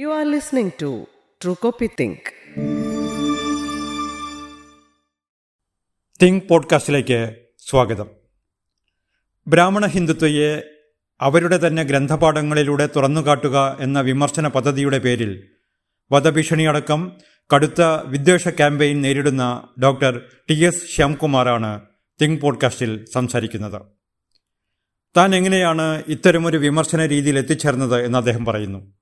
You are listening to True Copy Think. Think പോഡ്കാസ്റ്റിലേക്ക് സ്വാഗതം. ബ്രാഹ്മണ ഹിന്ദുത്വയെ അവരുടെ തന്നെ ഗ്രന്ഥപാഠങ്ങളിലൂടെ തുറന്നുകാട്ടുക എന്ന വിമർശന പദ്ധതിയുടെ പേരിൽ വധഭീഷണിയടക്കം കടുത്ത വിദ്വേഷ ക്യാമ്പയിൻ നേരിടുന്ന ഡോക്ടർ ടി എസ് ശ്യാംകുമാറാണ് തിങ്ക് പോഡ്കാസ്റ്റിൽ സംസാരിക്കുന്നത്. താൻ എങ്ങനെയാണ് ഇത്തരമൊരു വിമർശന രീതിയിൽ എത്തിച്ചേർന്നത് എന്ന് അദ്ദേഹം പറയുന്നു.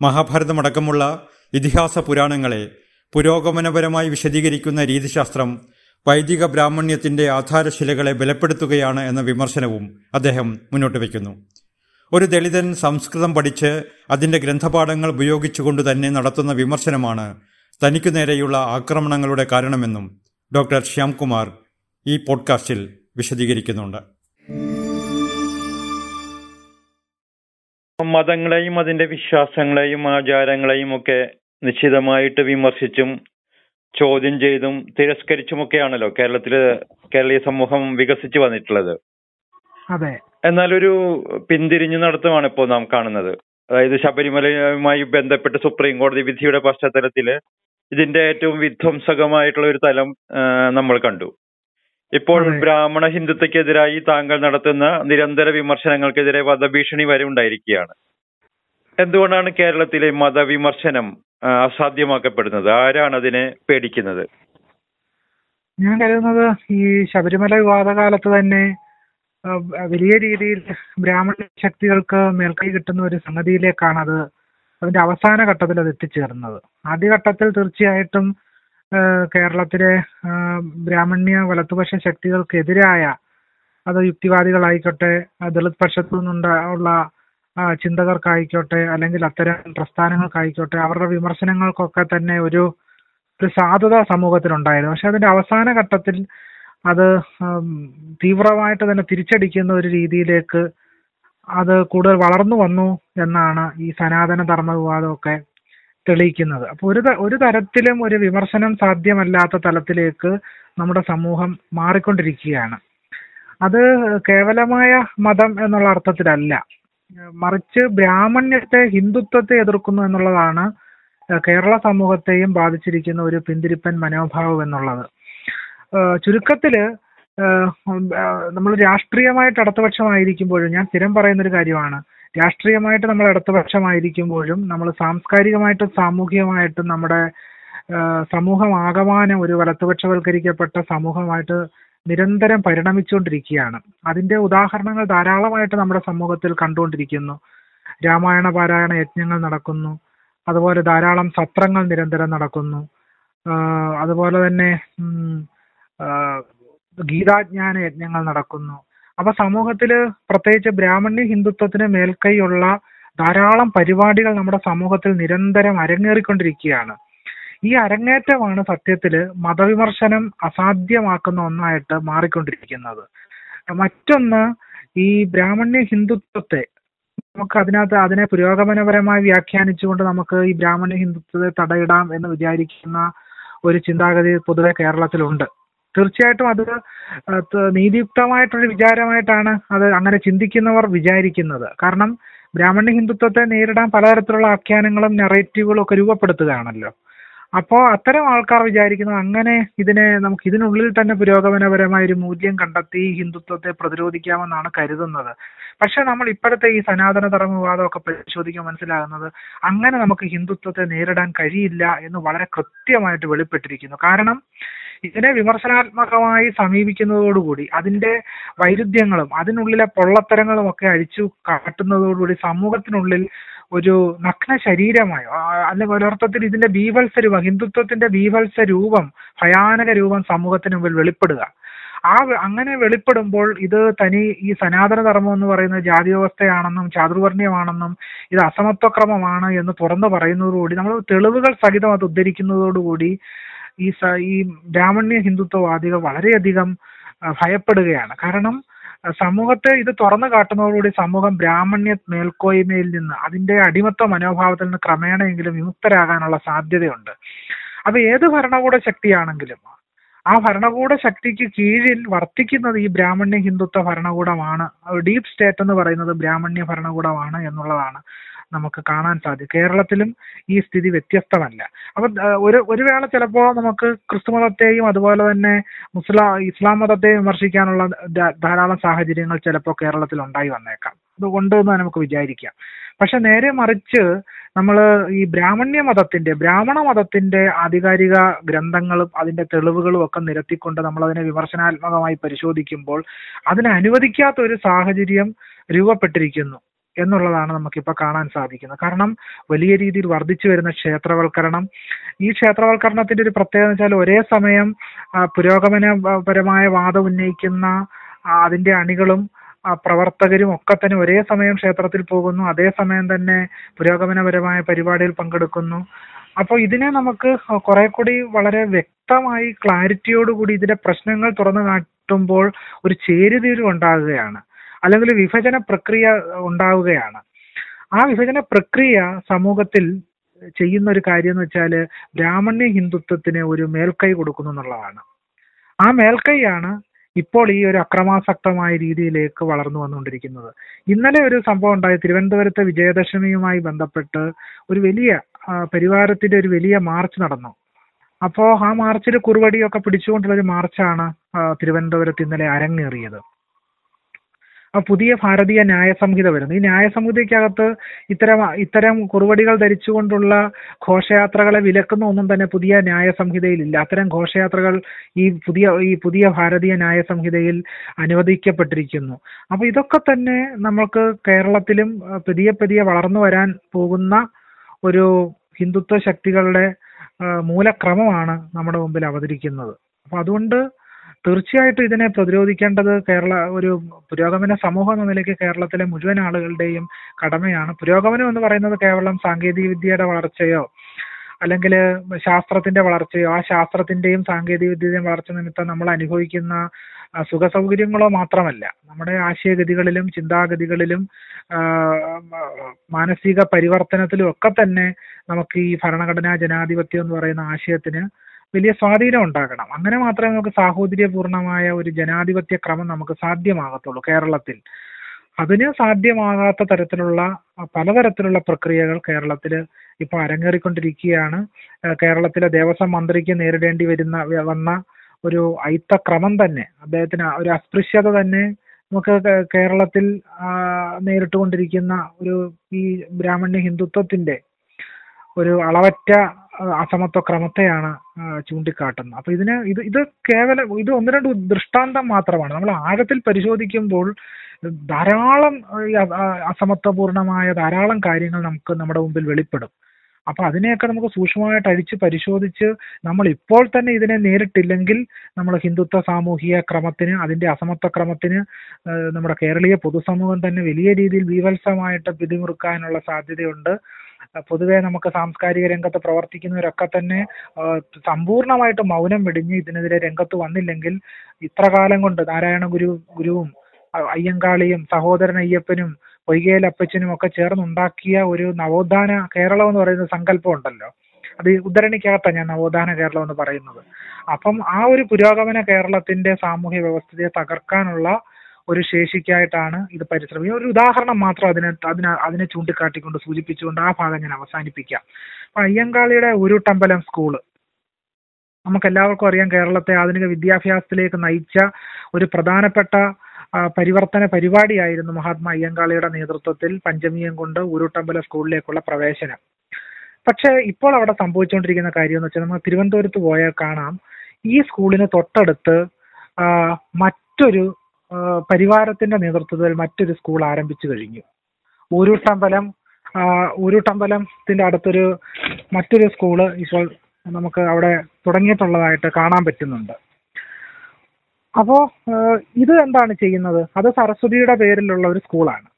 മഹാഭാരതമടക്കമുള്ള ഇതിഹാസ പുരാണങ്ങളെ പുരോഗമനപരമായി വിശദീകരിക്കുന്ന രീതിശാസ്ത്രം വൈദിക ബ്രാഹ്മണ്യത്തിന്റെ ആധാരശിലകളെ ബലപ്പെടുത്തുകയാണ് എന്ന വിമർശനവും അദ്ദേഹം മുന്നോട്ട് വയ്ക്കുന്നു. ഒരു ദളിതൻ സംസ്കൃതം പഠിച്ച് അതിന്റെ ഗ്രന്ഥപാഠങ്ങൾ ഉപയോഗിച്ചുകൊണ്ട് തന്നെ നടത്തുന്ന വിമർശനമാണ് തനിക്കു നേരെയുള്ള ആക്രമണങ്ങളുടെ കാരണമെന്നും ഡോക്ടർ ശ്യാംകുമാർ ഈ പോഡ്കാസ്റ്റിൽ വിശദീകരിക്കുന്നുണ്ട്. മതങ്ങളെയും അതിന്റെ വിശ്വാസങ്ങളെയും ആചാരങ്ങളെയും ഒക്കെ നിശ്ചിതമായിട്ട് വിമർശിച്ചും ചോദ്യം ചെയ്തും തിരസ്കരിച്ചുമൊക്കെയാണല്ലോ കേരളത്തിൽ കേരളീയ സമൂഹം വികസിച്ചു വന്നിട്ടുള്ളത്. അതെ. എന്നാൽ ഒരു പിന്തിരിഞ്ഞു നടത്തമാണ് ഇപ്പോൾ നാം കാണുന്നത്. അതായത് ശബരിമലയുമായി ബന്ധപ്പെട്ട് സുപ്രീം കോടതി വിധിയുടെ പശ്ചാത്തലത്തിൽ ഇതിന്റെ ഏറ്റവും വിധ്വംസകമായിട്ടുള്ള ഒരു തലം നമ്മൾ കണ്ടു. ഇപ്പോൾ ബ്രാഹ്മണ ഹിന്ദുത്വക്കെതിരായി താങ്കൾ നടത്തുന്ന നിരന്തര വിമർശനങ്ങൾക്കെതിരെ വധഭീഷണി വരെ ഉണ്ടായിരിക്കുകയാണ്. എന്തുകൊണ്ടാണ് കേരളത്തിലെ മതവിമർശനം അസാധ്യമാക്കപ്പെടുന്നത്? ആരാണ് അതിനെ പേടിക്കുന്നത്? ഞാൻ കരുതുന്നത് ഈ ശബരിമല വിവാദകാലത്ത് തന്നെ വലിയ രീതിയിൽ ബ്രാഹ്മണ ശക്തികൾക്ക് മേൽക്കൈ കിട്ടുന്ന ഒരു സംഗതിയിലേക്കാണ് അത് അതിന്റെ അവസാന ഘട്ടത്തിൽ അത് എത്തിച്ചേർന്നത്. ആദ്യഘട്ടത്തിൽ തീർച്ചയായിട്ടും കേരളത്തിലെ ബ്രാഹ്മണ്യ വലതുപക്ഷ ശക്തികൾക്കെതിരായ അത് യുക്തിവാദികളായിക്കോട്ടെ ദളിത് പക്ഷത്തു നിന്നുണ്ട ചിന്തകർക്കായിക്കോട്ടെ അല്ലെങ്കിൽ അത്തരം പ്രസ്ഥാനങ്ങൾക്കായിക്കോട്ടെ അവരുടെ വിമർശനങ്ങൾക്കൊക്കെ തന്നെ ഒരു ഒരു സാധുത സമൂഹത്തിലുണ്ടായിരുന്നു. പക്ഷെ അതിന്റെ അവസാന ഘട്ടത്തിൽ അത് തീവ്രമായിട്ട് തന്നെ തിരിച്ചടിക്കുന്ന ഒരു രീതിയിലേക്ക് അത് കൂടുതൽ വളർന്നു വന്നു എന്നാണ് ഈ സനാതന ധർമ്മ വിവാദമൊക്കെ തെളിയിക്കുന്നത്. അപ്പൊ ഒരു ഒരു തരത്തിലും ഒരു വിമർശനം സാധ്യമല്ലാത്ത തലത്തിലേക്ക് നമ്മുടെ സമൂഹം മാറിക്കൊണ്ടിരിക്കുകയാണ്. അത് കേവലമായ മതം എന്നുള്ള അർത്ഥത്തിലല്ല. മറിച്ച് ബ്രാഹ്മണ്യത്തെ ഹിന്ദുത്വത്തെ എതിർക്കുന്നു എന്നുള്ളതാണ് കേരള സമൂഹത്തെയും ബാധിച്ചിരിക്കുന്ന ഒരു പിന്തിരിപ്പൻ മനോഭാവം എന്നുള്ളത്. ചുരുക്കത്തിൽ നമ്മൾ രാഷ്ട്രീയമായിട്ട് ഇടതുപക്ഷമായിരിക്കുമ്പോഴും ഞാൻ സ്ഥിരം പറയുന്ന ഒരു കാര്യമാണ്. രാഷ്ട്രീയമായിട്ട് നമ്മൾ ഇടതുപക്ഷമായിരിക്കുമ്പോഴും നമ്മൾ സാംസ്കാരികമായിട്ടും സാമൂഹികമായിട്ടും നമ്മുടെ സമൂഹമാകമാനം ഒരു വലതുപക്ഷവൽക്കരിക്കപ്പെട്ട സമൂഹമായിട്ട് നിരന്തരം പരിണമിച്ചുകൊണ്ടിരിക്കുകയാണ്. അതിന്റെ ഉദാഹരണങ്ങൾ ധാരാളമായിട്ട് നമ്മുടെ സമൂഹത്തിൽ കണ്ടുകൊണ്ടിരിക്കുന്നു. രാമായണ പാരായണ യജ്ഞങ്ങൾ നടക്കുന്നു. അതുപോലെ ധാരാളം സത്രങ്ങൾ നിരന്തരം നടക്കുന്നു. അതുപോലെ തന്നെ ഗീതാജ്ഞാന യജ്ഞങ്ങൾ നടക്കുന്നു. അപ്പൊ സമൂഹത്തിൽ പ്രത്യേകിച്ച് ബ്രാഹ്മണ്യ ഹിന്ദുത്വത്തിന് മേൽക്കൈയുള്ള ധാരാളം പരിപാടികൾ നമ്മുടെ സമൂഹത്തിൽ നിരന്തരം അരങ്ങേറിക്കൊണ്ടിരിക്കുകയാണ്. ഈ അരങ്ങേറ്റമാണ് സത്യത്തിൽ മതവിമർശനം അസാധ്യമാക്കുന്ന ഒന്നായിട്ട് മാറിക്കൊണ്ടിരിക്കുന്നത്. മറ്റൊന്ന് ഈ ബ്രാഹ്മണ്യ ഹിന്ദുത്വത്തെ നമുക്ക് അതിനകത്ത് അതിനെ പുരോഗമനപരമായി വ്യാഖ്യാനിച്ചുകൊണ്ട് നമുക്ക് ഈ ബ്രാഹ്മണ്യ ഹിന്ദുത്വത്തെ തടയിടാം എന്ന് വിചാരിക്കുന്ന ഒരു ചിന്താഗതി പൊതുവെ കേരളത്തിലുണ്ട്. തീർച്ചയായിട്ടും അത് നീതിയുക്തമായിട്ടൊരു വിചാരമായിട്ടാണ് അത് അങ്ങനെ ചിന്തിക്കുന്നവർ വിചാരിക്കുന്നത്. കാരണം ബ്രാഹ്മണ്യ ഹിന്ദുത്വത്തെ നേരിടാൻ പലതരത്തിലുള്ള ആഖ്യാനങ്ങളും നെറേറ്റീവുകളും ഒക്കെ രൂപപ്പെടുത്തുകയാണല്ലോ. അപ്പോ അത്തരം ആൾക്കാർ വിചാരിക്കുന്നത് അങ്ങനെ ഇതിനെ നമുക്ക് ഇതിനുള്ളിൽ തന്നെ പുരോഗമനപരമായ ഒരു മൂല്യം കണ്ടെത്തി ഹിന്ദുത്വത്തെ പ്രതിരോധിക്കാമെന്നാണ് കരുതുന്നത്. പക്ഷെ നമ്മൾ ഇപ്പോഴത്തെ ഈ സനാതന ധർമ്മവാദമൊക്കെ പരിശോധിക്കാൻ മനസ്സിലാകുന്നത് അങ്ങനെ നമുക്ക് ഹിന്ദുത്വത്തെ നേരിടാൻ കഴിയില്ല എന്ന് വളരെ കൃത്യമായിട്ട് വെളിപ്പെട്ടിരിക്കുന്നു. കാരണം ഇതിനെ വിമർശനാത്മകമായി സമീപിക്കുന്നതോടുകൂടി അതിന്റെ വൈരുദ്ധ്യങ്ങളും അതിനുള്ളിലെ പൊള്ളത്തരങ്ങളും ഒക്കെ അഴിച്ചു കാട്ടുന്നതോടുകൂടി സമൂഹത്തിനുള്ളിൽ ഒരു നഗ്ന ശരീരമായോ അല്ലെങ്കിൽ ഒരർത്ഥത്തിൽ ഇതിന്റെ ബീഭത്സ രൂപം ഹിന്ദുത്വത്തിന്റെ ബീഭത്സ രൂപം ഭയാനക രൂപം സമൂഹത്തിന് മുമ്പിൽ വെളിപ്പെടുക. ആ അങ്ങനെ വെളിപ്പെടുമ്പോൾ ഇത് തനി ഈ സനാതന ധർമ്മം എന്ന് പറയുന്ന ജാതി വ്യവസ്ഥയാണെന്നും ചാതുർവർണയമാണെന്നും ഇത് അസമത്വക്രമമാണ് എന്ന് തുറന്നു പറയുന്നതോടുകൂടി നമ്മൾ തെളിവുകൾ സഹിതം അത് ഉദ്ധരിക്കുന്നതോടുകൂടി ഈ സ- ഈ ബ്രാഹ്മണ്യ ഹിന്ദുത്വവാദികൾ വളരെയധികം ഭയപ്പെടുകയാണ്. കാരണം സമൂഹത്തെ ഇത് തുറന്നു കാട്ടുന്നതോടുകൂടി സമൂഹം ബ്രാഹ്മണ്യ മേൽക്കോയ്മയിൽ നിന്ന് അതിന്റെ അടിമത്ത മനോഭാവത്തിൽ നിന്ന് ക്രമേണയെങ്കിലും വിമുക്തരാകാനുള്ള സാധ്യതയുണ്ട്. അപ്പൊ ഏത് ഭരണകൂട ശക്തിയാണെങ്കിലും ആ ഭരണകൂട ശക്തിക്ക് കീഴിൽ വർത്തിക്കുന്നത് ഈ ബ്രാഹ്മണ്യ ഹിന്ദുത്വ ഭരണകൂടമാണ്. ഡീപ് സ്റ്റേറ്റ് എന്ന് പറയുന്നത് ബ്രാഹ്മണ്യ ഭരണകൂടമാണ് എന്നുള്ളതാണ്. നമുക്ക് കാണാൻ സാധിക്കും. കേരളത്തിലും ഈ സ്ഥിതി വ്യത്യസ്തമല്ല. അപ്പൊ ഒരു ഒരു വേള ചിലപ്പോൾ നമുക്ക് ക്രിസ്തു മതത്തെയും അതുപോലെ തന്നെ മുസ്ലാ ഇസ്ലാം മതത്തെയും വിമർശിക്കാനുള്ള ധാരാളം സാഹചര്യങ്ങൾ ചിലപ്പോൾ കേരളത്തിൽ ഉണ്ടായി വന്നേക്കാം. അതുകൊണ്ട് എന്ന് നമുക്ക് വിചാരിക്കാം. പക്ഷെ നേരെ മറിച്ച് നമ്മൾ ഈ ബ്രാഹ്മണ്യ മതത്തിന്റെ ബ്രാഹ്മണ മതത്തിന്റെ ആധികാരിക ഗ്രന്ഥങ്ങളും അതിന്റെ തെളിവുകളും ഒക്കെ നിരത്തിക്കൊണ്ട് നമ്മൾ അതിനെ വിമർശനാത്മകമായി പരിശോധിക്കുമ്പോൾ അതിനെ അനുവദിക്കാത്ത ഒരു സാഹചര്യം രൂപപ്പെട്ടിരിക്കുന്നു. എന്നുള്ളതാണ് നമുക്കിപ്പോൾ കാണാൻ സാധിക്കുന്നത്. കാരണം വലിയ രീതിയിൽ വർദ്ധിച്ചു വരുന്ന ക്ഷേത്രവൽക്കരണം ഈ ക്ഷേത്രവൽക്കരണത്തിന്റെ ഒരു പ്രത്യേകത വെച്ചാൽ ഒരേ സമയം പുരോഗമനപരമായ വാദം ഉന്നയിക്കുന്ന അതിന്റെ അണികളും പ്രവർത്തകരും ഒക്കെ തന്നെ ഒരേ സമയം ക്ഷേത്രത്തിൽ പോകുന്നു അതേസമയം തന്നെ പുരോഗമനപരമായ പരിപാടിയിൽ പങ്കെടുക്കുന്നു. അപ്പോൾ ഇതിനെ നമുക്ക് കുറെ കൂടി വളരെ വ്യക്തമായി ക്ലാരിറ്റിയോടുകൂടി ഇതിന്റെ പ്രശ്നങ്ങൾ തുറന്നു കാട്ടുമ്പോൾ ഒരു ചേരുതീരും ഉണ്ടാകുകയാണ്. അല്ലെങ്കിൽ വിഭജന പ്രക്രിയ ഉണ്ടാവുകയാണ്. ആ വിഭജന പ്രക്രിയ സമൂഹത്തിൽ ചെയ്യുന്ന ഒരു കാര്യം എന്ന് വെച്ചാൽ ബ്രാഹ്മണ്യ ഹിന്ദുത്വത്തിന് ഒരു മേൽക്കൈ കൊടുക്കുന്നു എന്നുള്ളതാണ്. ആ മേൽക്കൈയാണ് ഇപ്പോൾ ഈ ഒരു അക്രമാസക്തമായ രീതിയിലേക്ക് വളർന്നു വന്നുകൊണ്ടിരിക്കുന്നത്. ഇന്നലെ ഒരു സംഭവം ഉണ്ടായി. തിരുവനന്തപുരത്തെ വിജയദശമിയുമായി ബന്ധപ്പെട്ട് ഒരു വലിയ പരിവാരത്തിന്റെ ഒരു വലിയ മാർച്ച് നടന്നു. അപ്പോ ആ മാർച്ചിൽ കുറുവടിയൊക്കെ പിടിച്ചുകൊണ്ടുള്ള ഒരു മാർച്ചാണ് തിരുവനന്തപുരത്ത് ഇന്നലെ അരങ്ങേറിയത്. പുതിയ ഭാരതീയ ന്യായ സംഹിത വരുന്നു. ഈ ന്യായ സംഹിതയ്ക്കകത്ത് ഇത്തരം ഇത്തരം കുറുവടികൾ ധരിച്ചുകൊണ്ടുള്ള ഘോഷയാത്രകളെ വിലക്കുന്ന ഒന്നും തന്നെ പുതിയ ന്യായ സംഹിതയിലില്ല അത്തരം ഘോഷയാത്രകൾ ഈ പുതിയ ഈ പുതിയ ഭാരതീയ ന്യായ സംഹിതയിൽ അനുവദിക്കപ്പെട്ടിരിക്കുന്നു. അപ്പൊ ഇതൊക്കെ തന്നെ നമ്മൾക്ക് കേരളത്തിലും പുതിയ പതിയെ വളർന്നു വരാൻ പോകുന്ന ഒരു ഹിന്ദുത്വ ശക്തികളുടെ മൂലക്രമമാണ് നമ്മുടെ മുമ്പിൽ അവതരിക്കുന്നത്. അപ്പൊ അതുകൊണ്ട് തീർച്ചയായിട്ടും ഇതിനെ പ്രതിരോധിക്കേണ്ടത് കേരള ഒരു പുരോഗമന സമൂഹം എന്ന നിലയ്ക്ക് കേരളത്തിലെ മുഴുവൻ ആളുകളുടെയും കടമയാണ്. പുരോഗമനം എന്ന് പറയുന്നത് കേവലം സാങ്കേതിക വിദ്യയുടെ വളർച്ചയോ അല്ലെങ്കിൽ ശാസ്ത്രത്തിന്റെ വളർച്ചയോ ആ ശാസ്ത്രത്തിന്റെയും സാങ്കേതിക വിദ്യയുടെയും വളർച്ച നിമിത്തം നമ്മൾ അനുഭവിക്കുന്ന സുഖ സൗകര്യങ്ങളോ മാത്രമല്ല. നമ്മുടെ ആശയഗതികളിലും ചിന്താഗതികളിലും മാനസിക പരിവർത്തനത്തിലും ഒക്കെ തന്നെ നമുക്ക് ഈ ഭരണഘടനാ ജനാധിപത്യം എന്ന് പറയുന്ന ആശയത്തിന് വലിയ സ്വാധീനം ഉണ്ടാകണം. അങ്ങനെ മാത്രമേ നമുക്ക് സാഹോദര്യപൂർണമായ ഒരു ജനാധിപത്യ ക്രമം നമുക്ക് സാധ്യമാകത്തുള്ളൂ കേരളത്തിൽ. അതിന് സാധ്യമാകാത്ത തരത്തിലുള്ള പലതരത്തിലുള്ള പ്രക്രിയകൾ കേരളത്തിൽ ഇപ്പോൾ അരങ്ങേറിക്കൊണ്ടിരിക്കുകയാണ്. കേരളത്തിലെ ദേവസ്വം മന്ത്രിക്ക് നേരിടേണ്ടി വരുന്ന വന്ന ഒരു അയിത്തക്രമം തന്നെ അദ്ദേഹത്തിന് ഒരു അസ്പൃശ്യത തന്നെ നമുക്ക് കേരളത്തിൽ നേരിട്ടുകൊണ്ടിരിക്കുന്ന ഒരു ഈ ബ്രാഹ്മണ്യ ഹിന്ദുത്വത്തിന്റെ ഒരു അളവറ്റ അസമത്വ ക്രമത്തെയാണ് ചൂണ്ടിക്കാട്ടുന്നത്. അപ്പൊ ഇതിന് ഇത് ഇത് കേവലം ഇത് ഒന്ന് രണ്ട് ദൃഷ്ടാന്തം മാത്രമാണ്. നമ്മൾ ആഴത്തിൽ പരിശോധിക്കുമ്പോൾ ധാരാളം അസമത്വപൂർണമായ ധാരാളം കാര്യങ്ങൾ നമുക്ക് നമ്മുടെ മുമ്പിൽ വെളിപ്പെടും. അപ്പൊ അതിനെയൊക്കെ നമുക്ക് സൂക്ഷ്മമായിട്ട് അഴിച്ച് പരിശോധിച്ച് നമ്മൾ ഇപ്പോൾ തന്നെ ഇതിനെ നേരിട്ടില്ലെങ്കിൽ നമ്മൾ ഹിന്ദുത്വ സാമൂഹിക ക്രമത്തിന് അതിന്റെ അസമത്വ ക്രമത്തിന് നമ്മുടെ കേരളീയ പൊതുസമൂഹം തന്നെ വലിയ രീതിയിൽ ബീവത്സമായിട്ട് പിടിമുറുക്കാനുള്ള സാധ്യതയുണ്ട്. പൊതുവെ നമുക്ക് സാംസ്കാരിക രംഗത്ത് പ്രവർത്തിക്കുന്നവരൊക്കെ തന്നെ സമ്പൂർണമായിട്ട് മൗനം വെടിഞ്ഞ് ഇതിനെതിരെ രംഗത്ത് വന്നില്ലെങ്കിൽ ഇത്ര കാലം കൊണ്ട് നാരായണ ഗുരു ഗുരുവും അയ്യങ്കാളിയും സഹോദരൻ അയ്യപ്പനും പൊയ്കേൽ അപ്പച്ചനും ഒക്കെ ചേർന്നുണ്ടാക്കിയ ഒരു നവോത്ഥാന കേരളം എന്ന് പറയുന്ന സങ്കല്പം ഉണ്ടല്ലോ. അത് ഉദ്ധരണിക്കാത്ത ഞാൻ നവോത്ഥാന കേരളം എന്ന് പറയുന്നത്. അപ്പം ആ ഒരു പുരോഗമന കേരളത്തിന്റെ സാമൂഹ്യ വ്യവസ്ഥയെ തകർക്കാനുള്ള ഒരു ശേഷിക്കായിട്ടാണ് ഇത് പരിശ്രമിക്കുന്നത് ഒരു ഉദാഹരണം മാത്രം അതിനെ അതിനെ അതിനെ ചൂണ്ടിക്കാട്ടിക്കൊണ്ട് സൂചിപ്പിച്ചുകൊണ്ട് ആ ഭാഗം ഞാൻ അവസാനിപ്പിക്കാം. അപ്പൊ അയ്യങ്കാളിയുടെ ഉരുട്ടമ്പലം സ്കൂൾ നമുക്ക് എല്ലാവർക്കും അറിയാം കേരളത്തെ ആധുനിക വിദ്യാഭ്യാസത്തിലേക്ക് നയിച്ച ഒരു പ്രധാനപ്പെട്ട പരിവർത്തന പരിപാടിയായിരുന്നു മഹാത്മാ അയ്യങ്കാളിയുടെ നേതൃത്വത്തിൽ പഞ്ചമിയം കൊണ്ട് ഉരുട്ടമ്പല സ്കൂളിലേക്കുള്ള പ്രവേശനം. പക്ഷേ ഇപ്പോൾ അവിടെ സംഭവിച്ചുകൊണ്ടിരിക്കുന്ന കാര്യം എന്ന് വെച്ചാൽ നമ്മൾ തിരുവനന്തപുരത്ത് പോയാൽ കാണാം ഈ സ്കൂളിന് തൊട്ടടുത്ത് മറ്റൊരു പരിവാരത്തിന്റെ നേതൃത്വത്തിൽ മറ്റൊരു സ്കൂൾ ആരംഭിച്ചു കഴിഞ്ഞു. ഊരുട്ടമ്പലം ഊരുട്ടമ്പലത്തിന്റെ അടുത്തൊരു മറ്റൊരു സ്കൂൾ ഇപ്പോൾ നമുക്ക് അവിടെ തുടങ്ങിയിട്ടുള്ളതായിട്ട് കാണാൻ പറ്റുന്നുണ്ട്. അപ്പോ ഇത് എന്താണ് ചെയ്യുന്നത്? അത് സരസ്വതിയുടെ പേരിലുള്ള ഒരു സ്കൂളാണ്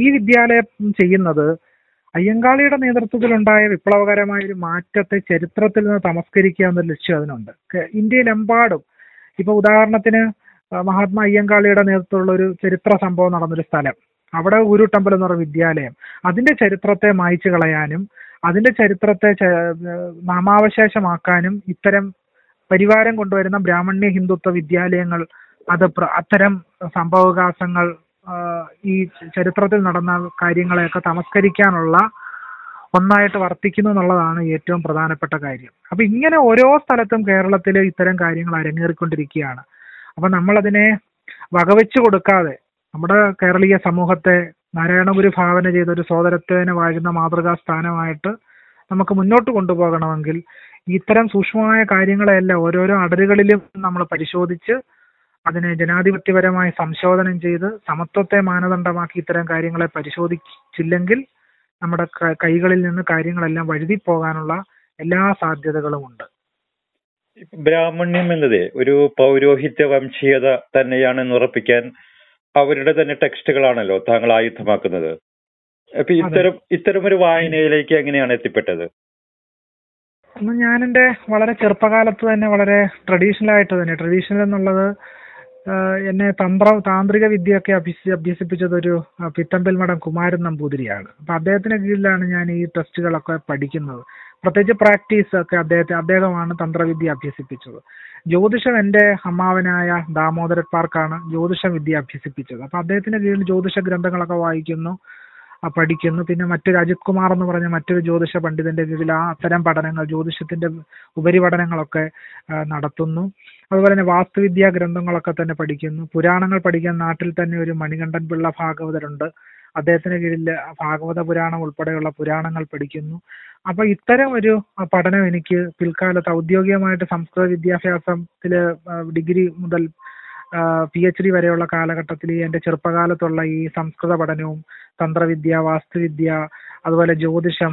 ഈ വിദ്യാലയം ചെയ്യുന്നത് അയ്യങ്കാളിയുടെ നേതൃത്വത്തിലുണ്ടായ വിപ്ലവകരമായ ഒരു മാറ്റത്തെ ചരിത്രത്തിൽ നിന്ന് തമസ്കരിക്കുക എന്നൊരു ലക്ഷ്യം അതിനുണ്ട്. ഇന്ത്യയിലെമ്പാടും. ഇപ്പൊ ഉദാഹരണത്തിന് മഹാത്മാ അയ്യങ്കാളിയുടെ നേതൃത്വമുള്ള ഒരു ചരിത്ര സംഭവം നടന്നൊരു സ്ഥലം. അവിടെ ഉരുട്ടമ്പലം എന്ന് പറയുന്ന വിദ്യാലയം. അതിന്റെ ചരിത്രത്തെ മായ്ച്ചു കളയാനും അതിന്റെ ചരിത്രത്തെ നാമാവശേഷമാക്കാനും ഇത്തരം പരിവാരം കൊണ്ടുവരുന്ന ബ്രാഹ്മണ്യ ഹിന്ദുത്വ വിദ്യാലയങ്ങൾ അത് അത്തരം സംഭവവികാസങ്ങൾ ഈ ചരിത്രത്തിൽ നടന്ന കാര്യങ്ങളെയൊക്കെ തമസ്കരിക്കാനുള്ള ഒന്നായിട്ട് വർത്തിക്കുന്നു എന്നുള്ളതാണ് ഏറ്റവും പ്രധാനപ്പെട്ട കാര്യം. അപ്പൊ ഇങ്ങനെ ഓരോ സ്ഥലത്തും കേരളത്തിൽ ഇത്തരം കാര്യങ്ങൾ അരങ്ങേറിക്കൊണ്ടിരിക്കുകയാണ്. അപ്പൊ നമ്മളതിനെ വകവെച്ചു കൊടുക്കാതെ നമ്മുടെ കേരളീയ സമൂഹത്തെ നാരായണഗുരു ഭാവന ചെയ്ത ഒരു സോദരത്വനെ വാഴുന്ന മാതൃകാ സ്ഥാനമായിട്ട് നമുക്ക് മുന്നോട്ട് കൊണ്ടുപോകണമെങ്കിൽ ഇത്തരം സൂക്ഷ്മമായ കാര്യങ്ങളെല്ലാം ഓരോരോ അടരുകളിലും നമ്മൾ പരിശോധിച്ച് അതിനെ ജനാധിപത്യപരമായി സംശോധനം ചെയ്ത് സമത്വത്തെ മാനദണ്ഡമാക്കി ഇത്തരം കാര്യങ്ങളെ പരിശോധിച്ചില്ലെങ്കിൽ നമ്മുടെ കൈകളിൽ നിന്ന് കാര്യങ്ങളെല്ലാം വഴുതി പോകാനുള്ള എല്ലാ സാധ്യതകളും ഉണ്ട് ബ്രാഹ്മണ്യം എന്നത് ഒരു പൗരോഹിത്യ വംശീയത തന്നെയാണെന്ന് ഉറപ്പിക്കാൻ അവരുടെ തന്നെ ടെക്സ്റ്റുകളാണല്ലോ താങ്കൾ ആയുധമാക്കുന്നത്. അപ്പൊ ഇത്തരം ഇത്തരം ഒരു വായനയിലേക്ക് എങ്ങനെയാണ് എത്തിപ്പെട്ടത്? ഞാൻ എന്റെ വളരെ ചെറുപ്പകാലത്ത് തന്നെ വളരെ ട്രഡീഷണൽ ആയിട്ട് തന്നെ ട്രഡീഷണൽ എന്നുള്ളത് എന്നെ തന്ത്ര താന്ത്രിക വിദ്യയൊക്കെ അഭ്യസി അഭ്യസിപ്പിച്ചത് ഒരു ആഹ് പിത്തമ്പൽ മഠം കുമാരൻ നമ്പൂതിരിയാണ്. അപ്പൊ അദ്ദേഹത്തിന്റെ കീഴിലാണ് ഞാൻ ഈ ടെസ്റ്റുകളൊക്കെ പഠിക്കുന്നത്. പ്രത്യേകിച്ച് പ്രാക്ടീസ് ഒക്കെ അദ്ദേഹത്തെ അദ്ദേഹമാണ് തന്ത്രവിദ്യ അഭ്യസിപ്പിച്ചത്. ജ്യോതിഷം എന്റെ അമ്മാവനായ ദാമോദരൻ പാർക്കാണ് ജ്യോതിഷ വിദ്യ അഭ്യസിപ്പിച്ചത്. അപ്പൊ അദ്ദേഹത്തിന്റെ കീഴിൽ ജ്യോതിഷ ഗ്രന്ഥങ്ങളൊക്കെ വായിക്കുന്നു. പഠിക്കുന്നു. പിന്നെ മറ്റൊരു അജിത് കുമാർ എന്ന് പറഞ്ഞ മറ്റൊരു ജ്യോതിഷ പണ്ഡിതന്റെ കീഴിൽ ആ അത്തരം പഠനങ്ങൾ ജ്യോതിഷത്തിന്റെ ഉപരിപഠനങ്ങളൊക്കെ നടത്തുന്നു. അതുപോലെ തന്നെ വാസ്തുവിദ്യാ ഗ്രന്ഥങ്ങളൊക്കെ തന്നെ പഠിക്കുന്നു. പുരാണങ്ങൾ പഠിക്കാൻ നാട്ടിൽ തന്നെ ഒരു മണികണ്ഠൻ പിള്ള ഭാഗവതരുണ്ട്. അദ്ദേഹത്തിന് കീഴിൽ ഭാഗവത പുരാണം ഉൾപ്പെടെയുള്ള പുരാണങ്ങൾ പഠിക്കുന്നു. അപ്പൊ ഇത്തരം ഒരു പഠനം എനിക്ക് പിൽക്കാലത്ത് ഔദ്യോഗികമായിട്ട് സംസ്കൃത വിദ്യാഭ്യാസത്തിൽ ഡിഗ്രി മുതൽ പി എച്ച് ഡി വരെയുള്ള കാലഘട്ടത്തിൽ എന്റെ ചെറുപ്പകാലത്തുള്ള ഈ സംസ്കൃത പഠനവും തന്ത്രവിദ്യ വാസ്തുവിദ്യ അതുപോലെ ജ്യോതിഷം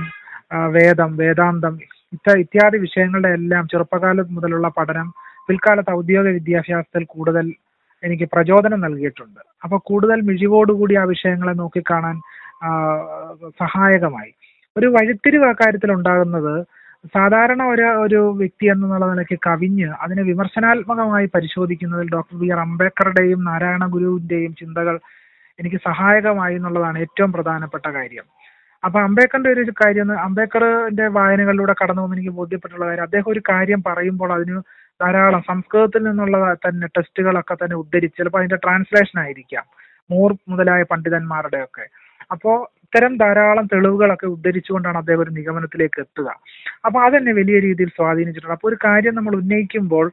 വേദം വേദാന്തം ഇത്ത ഇത്യാദി വിഷയങ്ങളുടെ എല്ലാം ചെറുപ്പകാലം മുതലുള്ള പഠനം പിൽക്കാലത്ത് ഔദ്യോഗിക വിദ്യാഭ്യാസത്തിൽ കൂടുതൽ എനിക്ക് പ്രചോദനം നൽകിയിട്ടുണ്ട്. അപ്പൊ കൂടുതൽ മിഴിവോടുകൂടി ആ വിഷയങ്ങളെ നോക്കിക്കാണാൻ സഹായകമായി. ഒരു വഴിത്തിരിവ് അക്കാര്യത്തിൽ ഉണ്ടാകുന്നത് സാധാരണ ഒരു ഒരു വ്യക്തി എന്നുള്ള നിലയ്ക്ക് കവിഞ്ഞ് അതിനെ വിമർശനാത്മകമായി പരിശോധിക്കുന്നതിൽ ഡോക്ടർ ബി ആർ അംബേദ്കറുടെയും നാരായണ ഗുരുവിന്റെയും ചിന്തകൾ എനിക്ക് സഹായകമായി എന്നുള്ളതാണ് ഏറ്റവും പ്രധാനപ്പെട്ട കാര്യം. അപ്പൊ അംബേദ്കറിന്റെ ഒരു കാര്യം അംബേദ്കറിന്റെ വായനകളിലൂടെ കടന്നു വന്ന് എനിക്ക് ബോധ്യപ്പെട്ടുള്ള കാര്യം അദ്ദേഹം ഒരു കാര്യം പറയുമ്പോൾ അതിന് ധാരാളം സംസ്കൃതത്തിൽ നിന്നുള്ള തന്നെ ടെസ്റ്റുകളൊക്കെ തന്നെ ഉദ്ധരിച്ച് ചിലപ്പോൾ അതിന്റെ ട്രാൻസ്ലേഷൻ ആയിരിക്കാം. മൂർ മുതലായ പണ്ഡിതന്മാരുടെ ഒക്കെ അപ്പോ ഇത്തരം ധാരാളം തെളിവുകളൊക്കെ ഉദ്ധരിച്ചുകൊണ്ടാണ് അദ്ദേഹം ഒരു നിഗമനത്തിലേക്ക് എത്തുക. അപ്പൊ അതെന്നെ വലിയ രീതിയിൽ സ്വാധീനിച്ചിട്ടുണ്ട്. അപ്പൊ ഒരു കാര്യം നമ്മൾ ഉന്നയിക്കുമ്പോൾ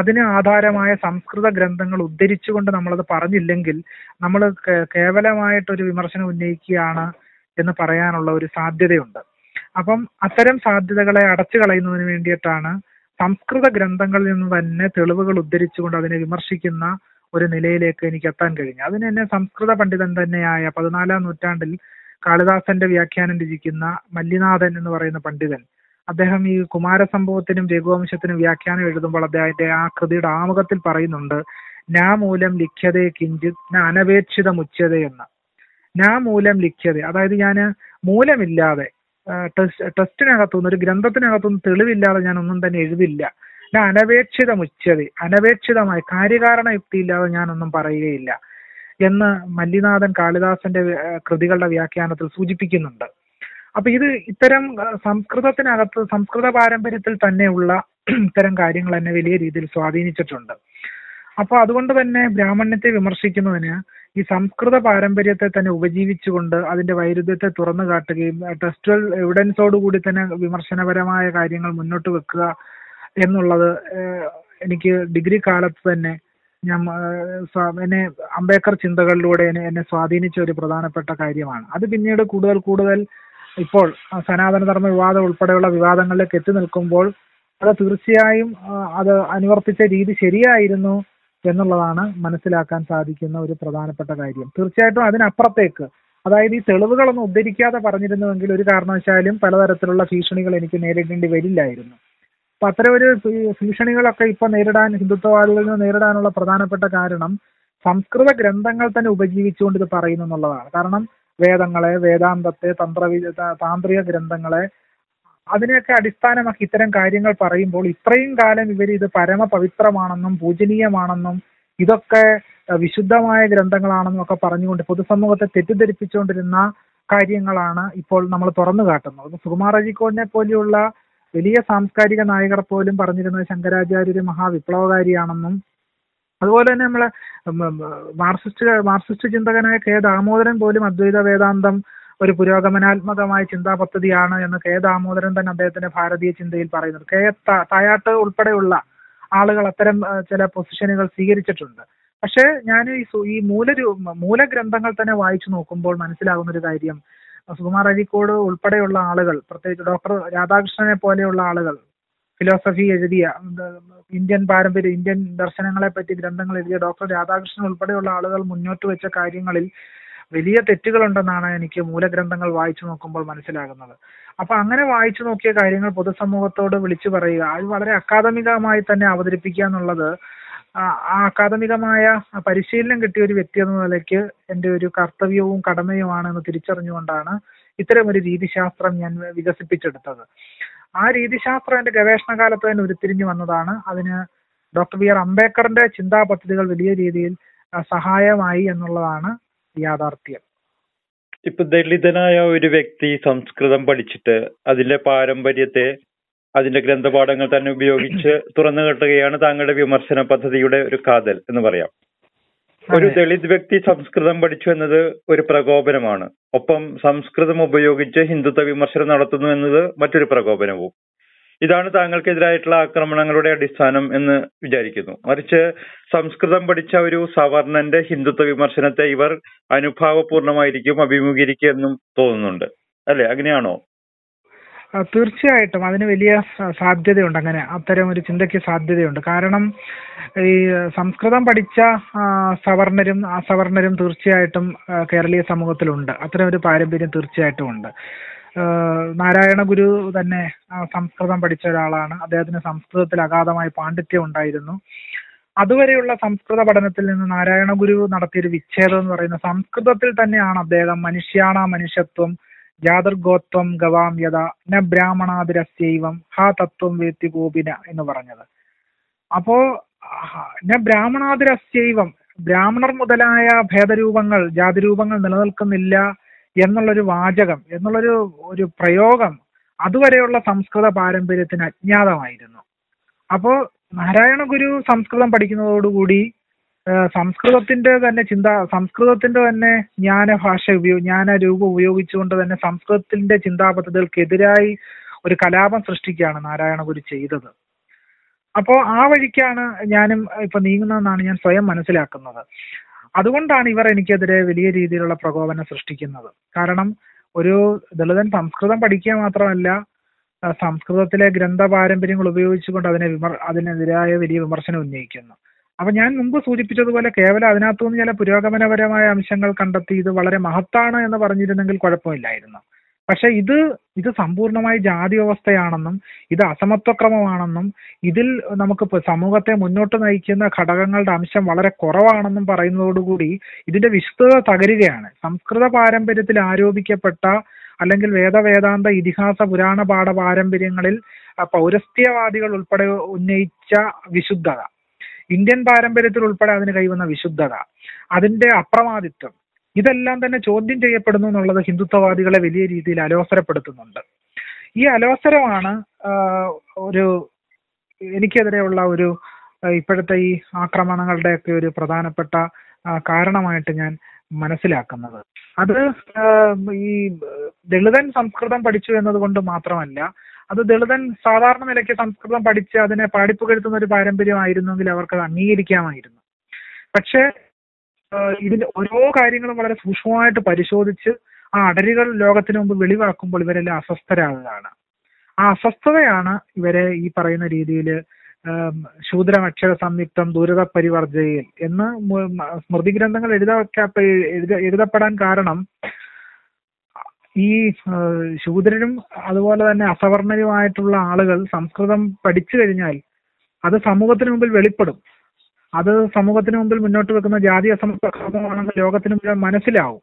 അതിന് ആധാരമായ സംസ്കൃത ഗ്രന്ഥങ്ങൾ ഉദ്ധരിച്ചുകൊണ്ട് നമ്മളത് പറഞ്ഞില്ലെങ്കിൽ നമ്മൾ കേവലമായിട്ടൊരു വിമർശനം ഉന്നയിക്കുകയാണ് എന്ന് പറയാനുള്ള ഒരു സാധ്യതയുണ്ട്. അപ്പം അത്തരം സാധ്യതകളെ അടച്ചു കളയുന്നതിന് വേണ്ടിയിട്ടാണ് സംസ്കൃത ഗ്രന്ഥങ്ങളിൽ നിന്ന് തന്നെ തെളിവുകൾ ഉദ്ധരിച്ചുകൊണ്ട് അതിനെ വിമർശിക്കുന്ന ഒരു നിലയിലേക്ക് എനിക്ക് എത്താൻ കഴിഞ്ഞു അതിന് എന്നെ സംസ്കൃത പണ്ഡിതൻ തന്നെയായ പതിനാലാം നൂറ്റാണ്ടിൽ കാളിദാസന്റെ വ്യാഖ്യാനം രചിക്കുന്ന മല്ലിനാഥൻ എന്ന് പറയുന്ന പണ്ഡിതൻ അദ്ദേഹം ഈ കുമാരസംഭവത്തിനും രഘുവംശത്തിനും വ്യാഖ്യാനം എഴുതുമ്പോൾ അദ്ദേഹത്തിന്റെ ആ കൃതിയുടെ ആമുഖത്തിൽ പറയുന്നുണ്ട് നാ മൂലം ലിഖ്യതേ കിഞ്ചിത് ന അനപേക്ഷിതമുച്യത എന്ന്. നാ മൂലം ലിഖ്യത. അതായത് ഞാൻ മൂലമില്ലാതെ ടെസ്റ്റ് ടെസ്റ്റിനകത്തുനിന്ന് ഒരു ഗ്രന്ഥത്തിനകത്തുനിന്ന് തെളിവില്ലാതെ ഞാൻ ഒന്നും തന്നെ എഴുതില്ല. ഞാൻ അനപേക്ഷിതമുച്യത അനപേക്ഷിതമായി കാര്യകാരണ യുക്തി ഇല്ലാതെ ഞാനൊന്നും പറയുകയില്ല. എന്ന് മല്ലിനാഥൻ കാളിദാസന്റെ കൃതികളുടെ വ്യാഖ്യാനത്തിൽ സൂചിപ്പിക്കുന്നുണ്ട്. അപ്പൊ ഇത് ഇത്തരം സംസ്കൃതത്തിനകത്ത് സംസ്കൃത പാരമ്പര്യത്തിൽ തന്നെയുള്ള ഇത്തരം കാര്യങ്ങൾ എന്നെ വലിയ രീതിയിൽ സ്വാധീനിച്ചിട്ടുണ്ട്. അപ്പൊ അതുകൊണ്ട് തന്നെ ബ്രാഹ്മണ്യത്തെ വിമർശിക്കുന്നതിന് ഈ സംസ്കൃത പാരമ്പര്യത്തെ തന്നെ ഉപജീവിച്ചുകൊണ്ട് അതിന്റെ വൈരുദ്ധ്യത്തെ തുറന്നു കാട്ടുകയും ടെക്സ്റ്റുവൽ എവിഡൻസോടുകൂടി തന്നെ വിമർശനപരമായ കാര്യങ്ങൾ മുന്നോട്ട് വെക്കുക എന്നുള്ളത് എനിക്ക് ഡിഗ്രി കാലത്ത് തന്നെ ഞാൻ എന്നെ അംബേദ്കർ ചിന്തകളിലൂടെ എന്നെ എന്നെ സ്വാധീനിച്ച ഒരു പ്രധാനപ്പെട്ട കാര്യമാണ്. അത് പിന്നീട് കൂടുതൽ കൂടുതൽ ഇപ്പോൾ സനാതനധർമ്മ സനാതന ധർമ്മ വിവാദം ഉൾപ്പെടെയുള്ള വിവാദങ്ങളിലേക്ക് എത്തി നിൽക്കുമ്പോൾ അത് തീർച്ചയായും അത് അനുവർത്തിച്ച രീതി ശരിയായിരുന്നു എന്നുള്ളതാണ് മനസ്സിലാക്കാൻ സാധിക്കുന്ന ഒരു പ്രധാനപ്പെട്ട കാര്യം. തീർച്ചയായിട്ടും അതിനപ്പുറത്തേക്ക് അതായത് ഈ തെളിവുകളൊന്നും ഉദ്ധരിക്കാതെ പറഞ്ഞിരുന്നുവെങ്കിൽ ഒരു കാരണവശാലും പലതരത്തിലുള്ള ഭീഷണികൾ എനിക്ക് നേരിടേണ്ടി വരില്ലായിരുന്നു. അപ്പൊ അത്തരം ഒരു ഭീഷണികളൊക്കെ ഇപ്പൊ നേരിടാൻ ഹിന്ദുത്വവാദികളിൽ നിന്ന് നേരിടാനുള്ള പ്രധാനപ്പെട്ട കാരണം സംസ്കൃത ഗ്രന്ഥങ്ങൾ തന്നെ ഉപജീവിച്ചുകൊണ്ട് ഇത് പറയുന്നു എന്നുള്ളതാണ്. കാരണം വേദങ്ങളെ വേദാന്തത്തെ തന്ത്രവി താന്ത്രിക ഗ്രന്ഥങ്ങളെ അതിനെയൊക്കെ അടിസ്ഥാനമാക്കി ഇത്തരം കാര്യങ്ങൾ പറയുമ്പോൾ ഇത്രയും കാലം ഇവർ ഇത് പരമപവിത്രമാണെന്നും പൂജനീയമാണെന്നും ഇതൊക്കെ വിശുദ്ധമായ ഗ്രന്ഥങ്ങളാണെന്നും ഒക്കെ പറഞ്ഞുകൊണ്ട് പൊതുസമൂഹത്തെ തെറ്റിദ്ധരിപ്പിച്ചുകൊണ്ടിരുന്ന കാര്യങ്ങളാണ് ഇപ്പോൾ നമ്മൾ തുറന്നു കാട്ടുന്നത്. സുകുമാർ അജിക്കോടിനെ പോലെയുള്ള വലിയ സാംസ്കാരിക നായകർ പോലും പറഞ്ഞിരുന്നത് ശങ്കരാചാര്യര് മഹാവിപ്ലവകാരിയാണെന്നും അതുപോലെ തന്നെ നമ്മളെ മാർക്സിസ്റ്റ് മാർക്സിസ്റ്റ് ചിന്തകനായ കെ ദാമോദരൻ പോലും അദ്വൈത വേദാന്തം ഒരു പുരോഗമനാത്മകമായ ചിന്താ പദ്ധതിയാണ് എന്ന് കെ ദാമോദരൻ തന്നെ അദ്ദേഹത്തിന്റെ ഭാരതീയ ചിന്തയിൽ പറയുന്നത്. കെ തായാട്ട് ഉൾപ്പെടെയുള്ള ആളുകൾ അത്തരം ചില പൊസിഷനുകൾ സ്വീകരിച്ചിട്ടുണ്ട്. പക്ഷേ ഞാൻ ഈ മൂലരു മൂലഗ്രന്ഥങ്ങൾ തന്നെ വായിച്ചു നോക്കുമ്പോൾ മനസ്സിലാകുന്ന ഒരു കാര്യം സുകുമാർ അഴീക്കോട് ഉൾപ്പെടെയുള്ള ആളുകൾ പ്രത്യേകിച്ച് ഡോക്ടർ രാധാകൃഷ്ണനെ പോലെയുള്ള ആളുകൾ ഫിലോസഫി എഴുതിയ ഇന്ത്യൻ പാരമ്പര്യം ഇന്ത്യൻ ദർശനങ്ങളെ പറ്റി ഗ്രന്ഥങ്ങൾ എഴുതിയ ഡോക്ടർ രാധാകൃഷ്ണൻ ഉൾപ്പെടെയുള്ള ആളുകൾ മുന്നോട്ട് വെച്ച കാര്യങ്ങളിൽ വലിയ തെറ്റുകളുണ്ടെന്നാണ് എനിക്ക് മൂലഗ്രന്ഥങ്ങൾ വായിച്ചു നോക്കുമ്പോൾ മനസ്സിലാകുന്നത്. അപ്പൊ അങ്ങനെ വായിച്ചു നോക്കിയ കാര്യങ്ങൾ പൊതുസമൂഹത്തോട് വിളിച്ചു പറയുക അത് വളരെ അക്കാദമികമായി തന്നെ അവതരിപ്പിക്കുക എന്നുള്ളത് അക്കാദമികമായ പരിശീലനം കിട്ടിയ ഒരു വ്യക്തി എന്ന നിലയ്ക്ക് എന്റെ ഒരു കർത്തവ്യവും കടമയുമാണെന്ന് തിരിച്ചറിഞ്ഞുകൊണ്ടാണ് ഇത്തരം ഒരു രീതിശാസ്ത്രം ഞാൻ വികസിപ്പിച്ചെടുത്തത്. ആ രീതിശാസ്ത്രം എന്റെ ഗവേഷണ കാലത്ത് തന്നെ ഉരുത്തിരിഞ്ഞു വന്നതാണ്. അതിന് ഡോക്ടർ ബി ആർ അംബേദ്കറിന്റെ ചിന്താ പദ്ധതികൾ വലിയ രീതിയിൽ ആ, സഹായമായി എന്നുള്ളതാണ് യാഥാർത്ഥ്യം. ഇപ്പൊ ദളിതനായ ഒരു വ്യക്തി സംസ്കൃതം പഠിച്ചിട്ട് അതിന്റെ പാരമ്പര്യത്തെ അതിന്റെ ഗ്രന്ഥപാഠങ്ങൾ തന്നെ ഉപയോഗിച്ച് തുറന്നു കെട്ടുകയാണ് താങ്കളുടെ വിമർശന പദ്ധതിയുടെ ഒരു കാതൽ എന്ന് പറയാം. ഒരു. ദളിത് വ്യക്തി സംസ്കൃതം പഠിച്ചു എന്നത് ഒരു പ്രകോപനമാണ്. ഒപ്പം സംസ്കൃതം ഉപയോഗിച്ച് ഹിന്ദുത്വ വിമർശനം നടത്തുന്നു എന്നത് മറ്റൊരു പ്രകോപനവും. ഇതാണ് താങ്കൾക്കെതിരായിട്ടുള്ള ആക്രമണങ്ങളുടെ അടിസ്ഥാനം എന്ന് വിചാരിക്കുന്നു. മറിച്ച് സംസ്കൃതം പഠിച്ച ഒരു സവർണന്റെ ഹിന്ദുത്വ വിമർശനത്തെ ഇവർ അനുഭാവപൂർണമായിരിക്കും അഭിമുഖീകരിക്കുക എന്നും തോന്നുന്നുണ്ട്. അല്ലെ? അങ്ങനെയാണോ? തീർച്ചയായിട്ടും അതിന് വലിയ സാധ്യതയുണ്ട്. അങ്ങനെ അത്തരം ഒരു ചിന്തയ്ക്ക് സാധ്യതയുണ്ട്. കാരണം ഈ സംസ്കൃതം പഠിച്ച സവർണരും അസവർണരും തീർച്ചയായിട്ടും കേരളീയ സമൂഹത്തിലുണ്ട്. അത്തരം ഒരു പാരമ്പര്യം തീർച്ചയായിട്ടും ഉണ്ട്. നാരായണ ഗുരു തന്നെ സംസ്കൃതം പഠിച്ച ഒരാളാണ്. അദ്ദേഹത്തിന് സംസ്കൃതത്തിൽ അഗാധമായ പാണ്ഡിത്യം ഉണ്ടായിരുന്നു. അതുവരെയുള്ള സംസ്കൃത പഠനത്തിൽ നിന്ന് നാരായണ ഗുരു നടത്തിയൊരു വിച്ഛേദം എന്ന് പറയുന്ന സംസ്കൃതത്തിൽ തന്നെയാണ് അദ്ദേഹം മനുഷ്യാണ മനുഷ്യത്വം ജാതർഗോത്വം ഗവാം ന ബ്രാഹ്മണാതിരസ്യൈവം ഹാ തത്വം വേത്തി ഗോപിന എന്ന് പറഞ്ഞത്. അപ്പോ ന ബ്രാഹ്മണാതിരസ്യൈവം ബ്രാഹ്മണർ മുതലായ ഭേദരൂപങ്ങൾ ജാതിരൂപങ്ങൾ നിലനിൽക്കുന്നില്ല എന്നുള്ളൊരു വാചകം എന്നുള്ളൊരു ഒരു പ്രയോഗം അതുവരെയുള്ള സംസ്കൃത പാരമ്പര്യത്തിന് അജ്ഞാതമായിരുന്നു. അപ്പോ നാരായണ ഗുരു സംസ്കൃതം പഠിക്കുന്നതോടുകൂടി സംസ്കൃതത്തിന്റെ തന്നെ ചിന്ത സംസ്കൃതത്തിന്റെ തന്നെ ജ്ഞാനഭാഷ ഉപയോഗ ജ്ഞാന രൂപം ഉപയോഗിച്ചുകൊണ്ട് തന്നെ സംസ്കൃതത്തിന്റെ ചിന്താ പദ്ധതികൾക്കെതിരായി ഒരു കലാപം സൃഷ്ടിക്കുകയാണ് നാരായണഗുരു ചെയ്തത്. അപ്പോ ആ വഴിക്കാണ് ഞാനും ഇപ്പൊ നീങ്ങുന്നതെന്നാണ് ഞാൻ സ്വയം മനസ്സിലാക്കുന്നത്. അതുകൊണ്ടാണ് ഇവർ എനിക്കെതിരെ വലിയ രീതിയിലുള്ള പ്രകോപനം സൃഷ്ടിക്കുന്നത്. കാരണം ഒരു ദളിതൻ സംസ്കൃതം പഠിക്കുക മാത്രമല്ല സംസ്കൃതത്തിലെ ഗ്രന്ഥ പാരമ്പര്യങ്ങൾ ഉപയോഗിച്ചുകൊണ്ട് അതിനെ വിമർ അതിനെതിരായ വലിയ വിമർശനം ഉന്നയിക്കുന്നു. അപ്പൊ ഞാൻ മുമ്പ് സൂചിപ്പിച്ചതുപോലെ കേവലം അതിനകത്തു നിന്ന് ചില പുരോഗമനപരമായ അംശങ്ങൾ കണ്ടെത്തി ഇത് വളരെ മഹത്താണ് എന്ന് പറഞ്ഞിരുന്നെങ്കിൽ കുഴപ്പമില്ലായിരുന്നു. പക്ഷെ ഇത് ഇത് സമ്പൂർണമായി ജാതി വ്യവസ്ഥയാണെന്നും ഇത് അസമത്വക്രമമാണെന്നും ഇതിൽ നമുക്ക് സമൂഹത്തെ മുന്നോട്ട് നയിക്കുന്ന ഘടകങ്ങളുടെ അംശം വളരെ കുറവാണെന്നും പറയുന്നതോടുകൂടി ഇതിന്റെ വിശുദ്ധത തകരുകയാണ്. സംസ്കൃത പാരമ്പര്യത്തിൽ ആരോപിക്കപ്പെട്ട അല്ലെങ്കിൽ വേദവേദാന്ത ഇതിഹാസ പുരാണ പാഠ പാരമ്പര്യങ്ങളിൽ പൗരസ്ത്യവാദികൾ ഉൾപ്പെടെ ഉന്നയിച്ച വിശുദ്ധത. ഇന്ത്യൻ പാരമ്പര്യത്തിൽ ഉൾപ്പെടെ അതിന് കൈവന്ന വിശുദ്ധത അതിന്റെ അപ്രമാദിത്വം ഇതെല്ലാം തന്നെ ചോദ്യം ചെയ്യപ്പെടുന്നു എന്നുള്ളത് ഹിന്ദുത്വവാദികളെ വലിയ രീതിയിൽ അലോസരപ്പെടുത്തുന്നുണ്ട്. ഈ അലോസരമാണ് ഒരു എനിക്കെതിരെയുള്ള ഒരു ഇപ്പോഴത്തെ ഈ ആക്രമണങ്ങളുടെയൊക്കെ ഒരു പ്രധാനപ്പെട്ട കാരണമായിട്ട് ഞാൻ മനസ്സിലാക്കുന്നത്. അത് ഈ ദളിതൻ സംസ്കൃതം പഠിച്ചു എന്നതുകൊണ്ട് മാത്രമല്ല അത് ദളിതൻ സാധാരണ നിലയ്ക്ക് സംസ്കൃതം പഠിച്ച് അതിനെ പാടിപ്പുകഴ്ത്തുന്ന ഒരു പാരമ്പര്യമായിരുന്നെങ്കിൽ അവർക്ക് അത് അംഗീകരിക്കാമായിരുന്നു. പക്ഷേ ഇതിന്റെ ഓരോ കാര്യങ്ങളും വളരെ സൂക്ഷ്മമായിട്ട് പരിശോധിച്ച് ആ അടരികൾ ലോകത്തിന് മുമ്പ് വെളിവാക്കുമ്പോൾ ഇവരെല്ലാം അസ്വസ്ഥരാകുകയാണ്. ആ അസ്വസ്ഥതയാണ് ഇവരെ ഈ പറയുന്ന രീതിയിൽ ശൂദ്രമക്ഷര സംയുക്തം ദുരിത പരിവർജയിൽ എന്ന് സ്മൃതി ഗ്രന്ഥങ്ങൾ എഴുത എഴുതപ്പെടാൻ കാരണം ഈ ശൂദ്രരും അതുപോലെ തന്നെ അസവർണരുമായിട്ടുള്ള ആളുകൾ സംസ്കൃതം പഠിച്ചു കഴിഞ്ഞാൽ അത് സമൂഹത്തിന് മുമ്പിൽ വെളിപ്പെടും. അത് സമൂഹത്തിന് മുമ്പിൽ മുന്നോട്ട് വെക്കുന്ന ജാതി അസമത്വമാണെന്ന് ലോകത്തിന് മുഴുവൻ മനസ്സിലാവും.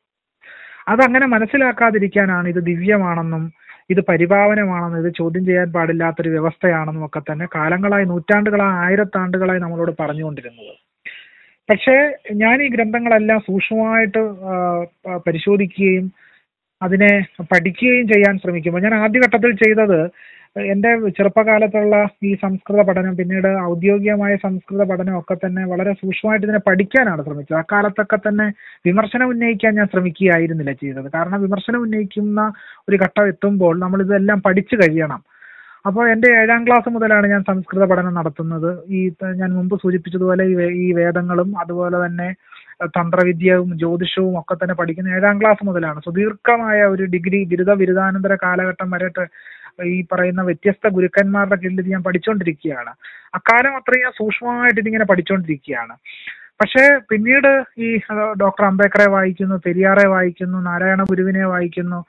അതങ്ങനെ മനസ്സിലാക്കാതിരിക്കാനാണ് ഇത് ദിവ്യമാണെന്നും ഇത് പരിഭാവനമാണെന്നും ഇത് ചോദ്യം ചെയ്യാൻ പാടില്ലാത്തൊരു വ്യവസ്ഥയാണെന്നും ഒക്കെ തന്നെ കാലങ്ങളായി നൂറ്റാണ്ടുകളായി ആയിരത്താണ്ടുകളായി നമ്മളോട് പറഞ്ഞുകൊണ്ടിരുന്നത്. പക്ഷേ ഞാൻ ഈ ഗ്രന്ഥങ്ങളെല്ലാം സൂക്ഷ്മമായിട്ട് പരിശോധിക്കുകയും അതിനെ പഠിക്കുകയും ചെയ്യാൻ ശ്രമിക്കുമ്പോൾ ഞാൻ ആദ്യഘട്ടത്തിൽ ചെയ്തത് എന്റെ ചെറുപ്പകാലത്തുള്ള ഈ സംസ്കൃത പഠനം പിന്നീട് ഔദ്യോഗികമായ സംസ്കൃത പഠനം ഒക്കെ തന്നെ വളരെ സൂക്ഷ്മമായിട്ട് ഇതിനെ പഠിക്കാനാണ് ശ്രമിച്ചത്. അക്കാലത്തൊക്കെ തന്നെ വിമർശനം ഉന്നയിക്കാൻ ഞാൻ ശ്രമിക്കുകയായിരുന്നില്ല ചെയ്തത്. കാരണം വിമർശനം ഉന്നയിക്കുന്ന ഒരു ഘട്ടം എത്തുമ്പോൾ നമ്മൾ ഇതെല്ലാം പഠിച്ചു കഴിയണം. അപ്പോൾ എന്റെ ഏഴാം ക്ലാസ് മുതലാണ് ഞാൻ സംസ്കൃത പഠനം നടത്തുന്നത്. ഈ ഞാൻ മുമ്പ് സൂചിപ്പിച്ചതുപോലെ ഈ ഈ വേദങ്ങളും അതുപോലെ തന്നെ തന്ത്രവിദ്യയും ജ്യോതിഷവും ഒക്കെ തന്നെ പഠിക്കുന്ന ഏഴാം ക്ലാസ് മുതലാണ്. സുദീർഘമായ ഒരു ഡിഗ്രി ബിരുദ ബിരുദാനന്തര കാലഘട്ടം വരെ ഈ പറയുന്ന വ്യത്യസ്ത ഗുരുക്കന്മാരുടെ കീഴിൽ ഞാൻ പഠിച്ചുകൊണ്ടിരിക്കുകയാണ് അക്കാലം അത്രയും സൂക്ഷ്മമായിട്ട് ഇതിങ്ങനെ പഠിച്ചുകൊണ്ടിരിക്കുകയാണ് പക്ഷേ പിന്നീട് ഈ ഡോക്ടർ അംബേദ്കറെ വായിക്കുന്നു പെരിയാറെ വായിക്കുന്നു നാരായണ ഗുരുവിനെ വായിക്കുന്നു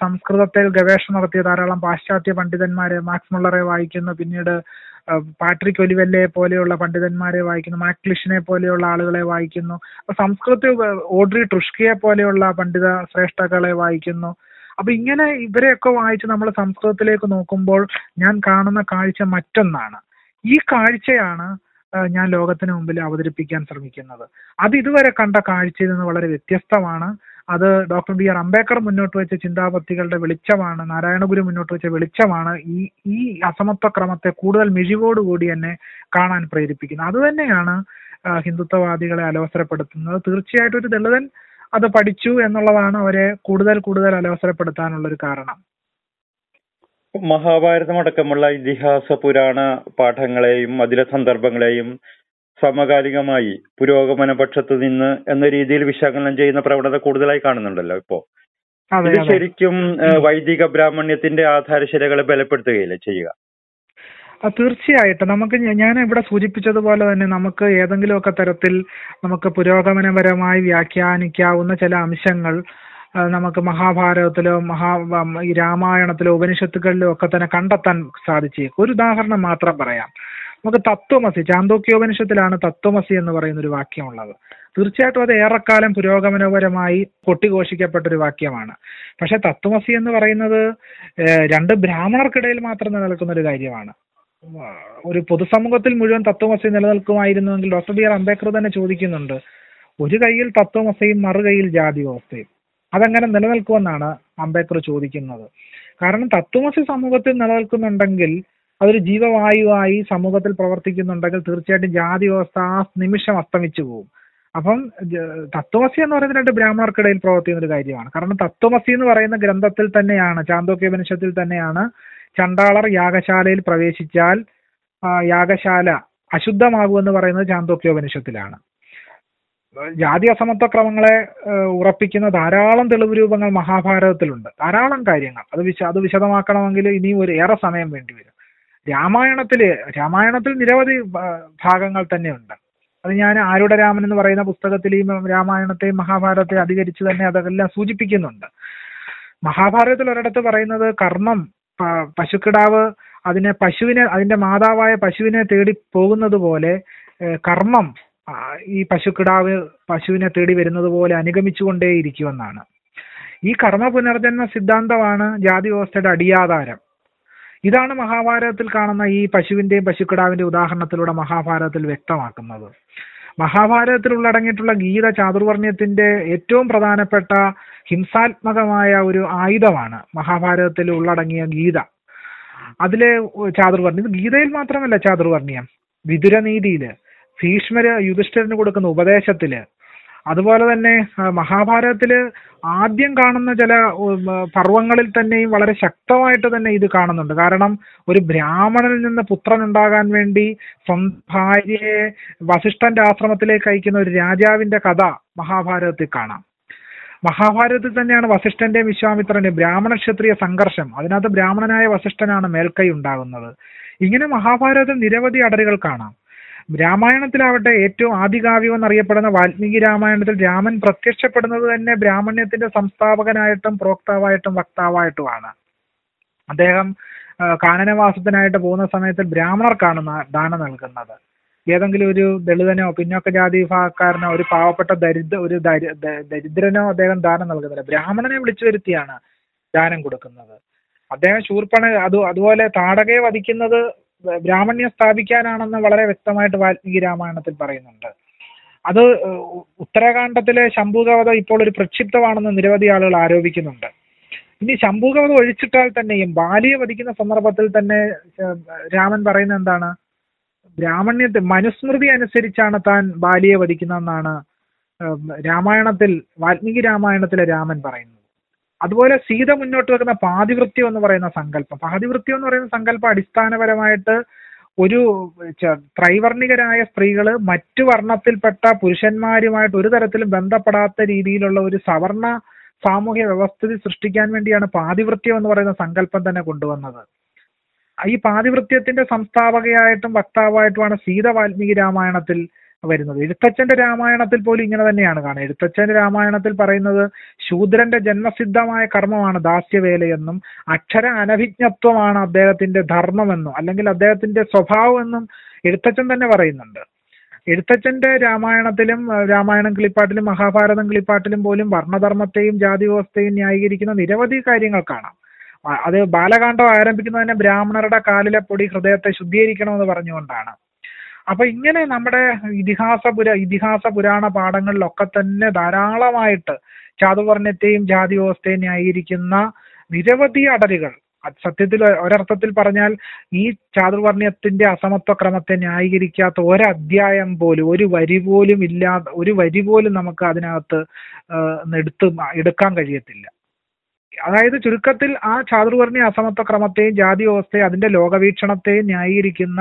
സംസ്കൃതത്തിൽ ഗവേഷണം നടത്തിയ ധാരാളം പാശ്ചാത്യ പണ്ഡിതന്മാരെ മാക്സ് മുള്ളറെ വായിക്കുന്നു പിന്നീട് പാട്രിക് ഒലിവല്ലെ പോലെയുള്ള പണ്ഡിതന്മാരെ വായിക്കുന്നു മാക്ലിഷിനെ പോലെയുള്ള ആളുകളെ വായിക്കുന്നു അപ്പൊ സംസ്കൃത ഓഡ്രി ട്രുഷ്കിയെ പോലെയുള്ള പണ്ഡിത ശ്രേഷ്ഠകളെ വായിക്കുന്നു. അപ്പൊ ഇങ്ങനെ ഇവരെയൊക്കെ വായിച്ച് നമ്മൾ സംസ്കൃതത്തിലേക്ക് നോക്കുമ്പോൾ ഞാൻ കാണുന്ന കാഴ്ച മറ്റൊന്നാണ്. ഈ കാഴ്ചയാണ് ഞാൻ ലോകത്തിന് മുമ്പിൽ അവതരിപ്പിക്കാൻ ശ്രമിക്കുന്നത്. അത് ഇതുവരെ കണ്ട കാഴ്ചയിൽ നിന്ന് വളരെ വ്യത്യസ്തമാണ്. അത് ഡോക്ടർ ബി ആർ അംബേദ്കർ മുന്നോട്ട് വെച്ച ചിന്താപത്തികളുടെ വെളിച്ചമാണ് നാരായണഗുരു മുന്നോട്ട് വെച്ച വെളിച്ചമാണ് ഈ ഈ അസമത്വ ക്രമത്തെ കൂടുതൽ മിഴിവോടുകൂടി എന്നെ കാണാൻ പ്രേരിപ്പിക്കുന്നത്. അതുതന്നെയാണ് ഹിന്ദുത്വവാദികളെ അലോസരപ്പെടുത്തുന്നത്. തീർച്ചയായിട്ടും ഒരു ദളിതൻ അത് പഠിച്ചു എന്നുള്ളതാണ് അവരെ കൂടുതൽ കൂടുതൽ അലോസരപ്പെടുത്താനുള്ള ഒരു കാരണം. മഹാഭാരതം അടക്കമുള്ള ഇതിഹാസ പുരാണ പാഠങ്ങളെയും അതിലെ സന്ദർഭങ്ങളെയും സമകാലികമായി പുരോഗമന പക്ഷത്ത് നിന്ന് എന്ന രീതിയിൽ വിശകലനം ചെയ്യുന്ന പ്രവണത കൂടുതലായി കാണുന്നുണ്ടല്ലോ ഇപ്പോ. ഇത് ശരിക്കും വൈദിക ബ്രാഹ്മണ്യത്തിന്റെ ആധാരശിലകളെ ബലപ്പെടുത്തുകയില്ലേ ചെയ്യുക? തീർച്ചയായിട്ടും. നമുക്ക് ഞാൻ ഇവിടെ സൂചിപ്പിച്ചതുപോലെ തന്നെ നമുക്ക് ഏതെങ്കിലുമൊക്കെ തരത്തിൽ നമുക്ക് പുരോഗമനപരമായി വ്യാഖ്യാനിക്കാവുന്ന ചില അംശങ്ങൾ നമുക്ക് മഹാഭാരതത്തിലോ മഹാ ഈ രാമായണത്തിലോ ഉപനിഷത്തുകളിലോ ഒക്കെ തന്നെ കണ്ടെത്താൻ സാധിച്ചേക്കും ഒരു ഉദാഹരണം മാത്രം പറയാം. നമുക്ക് തത്വമസി ചാന്തോക്യോപനിഷത്തിലാണ് തത്വമസി എന്ന് പറയുന്ന ഒരു വാക്യമുള്ളത്. തീർച്ചയായിട്ടും അത് ഏറെക്കാലം പുരോഗമനപരമായി കൊട്ടിഘോഷിക്കപ്പെട്ട ഒരു വാക്യമാണ്. പക്ഷെ തത്വമസി എന്ന് പറയുന്നത് രണ്ട് ബ്രാഹ്മണർക്കിടയിൽ മാത്രം നിലനിൽക്കുന്ന ഒരു കാര്യമാണ്. ഒരു പൊതുസമൂഹത്തിൽ മുഴുവൻ തത്വമസി നിലനിൽക്കുമായിരുന്നുവെങ്കിൽ ഡോക്ടർ ബി ആർ അംബേദ്കർ തന്നെ ചോദിക്കുന്നുണ്ട് ഒരു കൈയിൽ തത്വമസയും മറു കൈയിൽ ജാതി വ്യവസ്ഥയും അതങ്ങനെ നിലനിൽക്കുമെന്നാണ് അംബേദ്കർ ചോദിക്കുന്നത്. കാരണം തത്വമസി സമൂഹത്തിൽ നിലനിൽക്കുന്നുണ്ടെങ്കിൽ അതൊരു ജീവവായുവായി സമൂഹത്തിൽ പ്രവർത്തിക്കുന്നുണ്ടെങ്കിൽ തീർച്ചയായിട്ടും ജാതി വ്യവസ്ഥ ആ നിമിഷം അസ്തമിച്ചു പോകും അപ്പം തത്വമസി എന്ന് പറയുന്നത് രണ്ട് ബ്രാഹ്മണർക്കിടയിൽ പ്രവർത്തിക്കുന്ന ഒരു കാര്യമാണ്. കാരണം തത്വമസി എന്ന് പറയുന്ന ഗ്രന്ഥത്തിൽ തന്നെയാണ് ചാന്തോക്യോപനിഷത്തിൽ തന്നെയാണ് ചണ്ടാളർ യാഗശാലയിൽ പ്രവേശിച്ചാൽ യാഗശാല അശുദ്ധമാകുമെന്ന് പറയുന്നത് ചാന്തോക്യോപനിഷത്തിലാണ്. ജാതി അസമത്വ ക്രമങ്ങളെ ഉറപ്പിക്കുന്ന ധാരാളം തെളിവ് രൂപങ്ങൾ മഹാഭാരതത്തിലുണ്ട്. ധാരാളം കാര്യങ്ങൾ. അത് വിശ അത് വിശദമാക്കണമെങ്കിൽ ഇനിയും ഒരു ഏറെ സമയം വേണ്ടി രാമായണത്തിൽ രാമായണത്തിൽ നിരവധി ഭാഗങ്ങൾ തന്നെയുണ്ട്. അത് ഞാൻ ആരുടെ രാമൻ എന്ന് പറയുന്ന പുസ്തകത്തിൽ ഈ രാമായണത്തെയും മഹാഭാരതത്തെയും അധികരിച്ച് തന്നെ അതെല്ലാം സൂചിപ്പിക്കുന്നുണ്ട്. മഹാഭാരതത്തിൽ ഒരിടത്ത് പറയുന്നത് കർമ്മം പശുക്കിടാവ് അതിനെ പശുവിനെ അതിന്റെ മാതാവായ പശുവിനെ തേടി പോകുന്നത് പോലെ കർമ്മം ഈ പശുക്കിടാവ് പശുവിനെ തേടി വരുന്നത് പോലെ അനുഗമിച്ചുകൊണ്ടേയിരിക്കുമെന്നാണ്. ഈ കർമ്മ പുനർജന്മ സിദ്ധാന്തമാണ് ജാതി വ്യവസ്ഥയുടെ അടിയാധാരം. ഇതാണ് മഹാഭാരതത്തിൽ കാണുന്ന ഈ പശുവിന്റെയും പശുക്കിടാവിന്റെയും ഉദാഹരണത്തിലൂടെ മഹാഭാരതത്തിൽ വ്യക്തമാക്കുന്നത്. മഹാഭാരതത്തിൽ ഉള്ളടങ്ങിയിട്ടുള്ള ഗീത ചാതുർവർണ്യത്തിന്റെ ഏറ്റവും പ്രധാനപ്പെട്ട ഹിംസാത്മകമായ ഒരു ആയുധമാണ് മഹാഭാരതത്തിൽ ഉള്ളടങ്ങിയ ഗീത. അതിലെ ചാതുർവർണി ഗീതയിൽ മാത്രമല്ല ചാതുർവർണിയം വിതുരനീതിയിൽ ഭീഷ്മര് യുധിഷ്ഠിരന് കൊടുക്കുന്ന ഉപദേശത്തിൽ അതുപോലെ തന്നെ മഹാഭാരതത്തിൽ ആദ്യം കാണുന്ന ചില പർവങ്ങളിൽ തന്നെയും വളരെ ശക്തമായിട്ട് തന്നെ ഇത് കാണുന്നുണ്ട്. കാരണം ഒരു ബ്രാഹ്മണനിൽ നിന്ന് പുത്രൻ ഉണ്ടാകാൻ വേണ്ടി സ്വന്തം ഭാര്യയെ വസിഷ്ഠന്റെ ആശ്രമത്തിലേക്ക് അയക്കുന്ന ഒരു രാജാവിന്റെ കഥ മഹാഭാരതത്തിൽ കാണാം. മഹാഭാരതത്തിൽ തന്നെയാണ് വസിഷ്ഠന്റെയും വിശ്വാമിത്രന്റെയും ബ്രാഹ്മണ ക്ഷത്രിയ സംഘർഷം. അതിനകത്ത് ബ്രാഹ്മണനായ വസിഷ്ഠനാണ് മേൽക്കൈ ഉണ്ടാകുന്നത്. ഇങ്ങനെ മഹാഭാരതത്തിൽ നിരവധി അടരുകൾ കാണാം. രാമായണത്തിലാവട്ടെ ഏറ്റവും ആദികാവ്യം എന്നറിയപ്പെടുന്ന വാൽമീകി രാമായണത്തിൽ രാമൻ പ്രത്യക്ഷപ്പെടുന്നത് തന്നെ ബ്രാഹ്മണ്യത്തിന്റെ സംസ്ഥാപകനായിട്ടും പ്രോക്താവായിട്ടും വക്താവായിട്ടുമാണ്. അദ്ദേഹം കാനനവാസത്തിനായിട്ട് പോകുന്ന സമയത്ത് ബ്രാഹ്മണർക്കാണ് ദാനം നൽകുന്നത്. ഏതെങ്കിലും ഒരു ദളിതനോ പിന്നോക്ക ജാതി വിഭാഗക്കാരനോ ഒരു പാവപ്പെട്ട ദരിദ്ര ഒരു ദരിദ്രനോ അദ്ദേഹം ദാനം നൽകുന്നില്ല. ബ്രാഹ്മണനെ വിളിച്ചു വരുത്തിയാണ് ദാനം കൊടുക്കുന്നത്. അദ്ദേഹം ശൂർപ്പണ അത് അതുപോലെ താടകയെ വധിക്കുന്നത് ബ്രാഹ്മണ്യം സ്ഥാപിക്കാനാണെന്ന് വളരെ വ്യക്തമായിട്ട് വാൽമീകി രാമായണത്തിൽ പറയുന്നുണ്ട്. അത് ഉത്തരാഖണ്ഡത്തിലെ ശംഭുകവധം ഇപ്പോൾ ഒരു പ്രക്ഷിപ്തമാണെന്ന് നിരവധി ആളുകൾ ആരോപിക്കുന്നുണ്ട്. ഇനി ശംഭുകവധം ഒഴിച്ചിട്ടാൽ തന്നെയും ബാലിയെ വധിക്കുന്ന സന്ദർഭത്തിൽ തന്നെ രാമൻ പറയുന്നത് എന്താണ്? ബ്രാഹ്മണ്യത്തെ മനുസ്മൃതി അനുസരിച്ചാണ് താൻ ബാലിയെ വധിക്കുന്നതെന്നാണ് രാമായണത്തിൽ വാൽമീകി രാമായണത്തിലെ രാമൻ പറയുന്നത്. അതുപോലെ സീത മുന്നോട്ട് വെക്കുന്ന പാതിവൃത്യം എന്ന് പറയുന്ന സങ്കല്പം. പാതിവൃത്യം എന്ന് പറയുന്ന സങ്കല്പം അടിസ്ഥാനപരമായിട്ട് ഒരു ത്രൈവർണികരായ സ്ത്രീകൾ മറ്റു വർണത്തിൽപ്പെട്ട പുരുഷന്മാരുമായിട്ട് ഒരു തരത്തിലും ബന്ധപ്പെടാത്ത രീതിയിലുള്ള ഒരു സവർണ സാമൂഹ്യ വ്യവസ്ഥിതി സൃഷ്ടിക്കാൻ വേണ്ടിയാണ് പാതിവൃത്യം എന്ന് പറയുന്ന സങ്കല്പം തന്നെ കൊണ്ടുവന്നത്. ഈ പാതിവൃത്യത്തിന്റെ സംസ്ഥാപകയായിട്ടും വക്താവായിട്ടുമാണ് സീത വാൽമീകി രാമായണത്തിൽ വരുന്നത്. എഴുത്തച്ഛന്റെ രാമായണത്തിൽ പോലും ഇങ്ങനെ തന്നെയാണ് കാണുന്നത് എഴുത്തച്ഛന്റെ രാമായണത്തിൽ പറയുന്നത് ശൂദ്രന്റെ ജന്മസിദ്ധമായ കർമ്മമാണ് ദാസ്യവേലയെന്നും അക്ഷര അനഭിജ്ഞത്വമാണ് അദ്ദേഹത്തിന്റെ ധർമ്മമെന്നും അല്ലെങ്കിൽ അദ്ദേഹത്തിന്റെ സ്വഭാവമെന്നും എഴുത്തച്ഛൻ തന്നെ പറയുന്നുണ്ട്. എഴുത്തച്ഛന്റെ രാമായണത്തിലും രാമായണം കിളിപ്പാട്ടിലും മഹാഭാരതം കിളിപ്പാട്ടിലും പോലും വർണധർമ്മത്തെയും ജാതി വ്യവസ്ഥയും ന്യായീകരിക്കുന്ന നിരവധി കാര്യങ്ങൾ കാണാം. അത് ബാലകാന്ഡം ആരംഭിക്കുന്നത് തന്നെ ബ്രാഹ്മണരുടെ കാലിലെ പൊടി ഹൃദയത്തെ ശുദ്ധീകരിക്കണമെന്ന് പറഞ്ഞുകൊണ്ടാണ്. അപ്പൊ ഇങ്ങനെ നമ്മുടെ ഇതിഹാസ പുര ഇതിഹാസ പുരാണ പാഠങ്ങളിലൊക്കെ തന്നെ ധാരാളമായിട്ട് ചാതുവർണത്തെയും ജാതി വ്യവസ്ഥയും ന്യായീകരിക്കുന്ന നിരവധി അടരുകൾ അത് സത്യത്തിൽ ഒരർത്ഥത്തിൽ പറഞ്ഞാൽ ഈ ചാതുർവർണയത്തിന്റെ അസമത്വ ക്രമത്തെ ന്യായീകരിക്കാത്ത ഒരധ്യായം പോലും ഒരു വരി പോലും ഇല്ലാതെ ഒരു വരി പോലും നമുക്ക് അതിനകത്ത് എടുത്ത് എടുക്കാൻ കഴിയത്തില്ല. അതായത് ചുരുക്കത്തിൽ ആ ചാതുർവർണയ അസമത്വ ക്രമത്തെയും ജാതി വ്യവസ്ഥയും അതിന്റെ ലോകവീക്ഷണത്തെയും ന്യായീകരിക്കുന്ന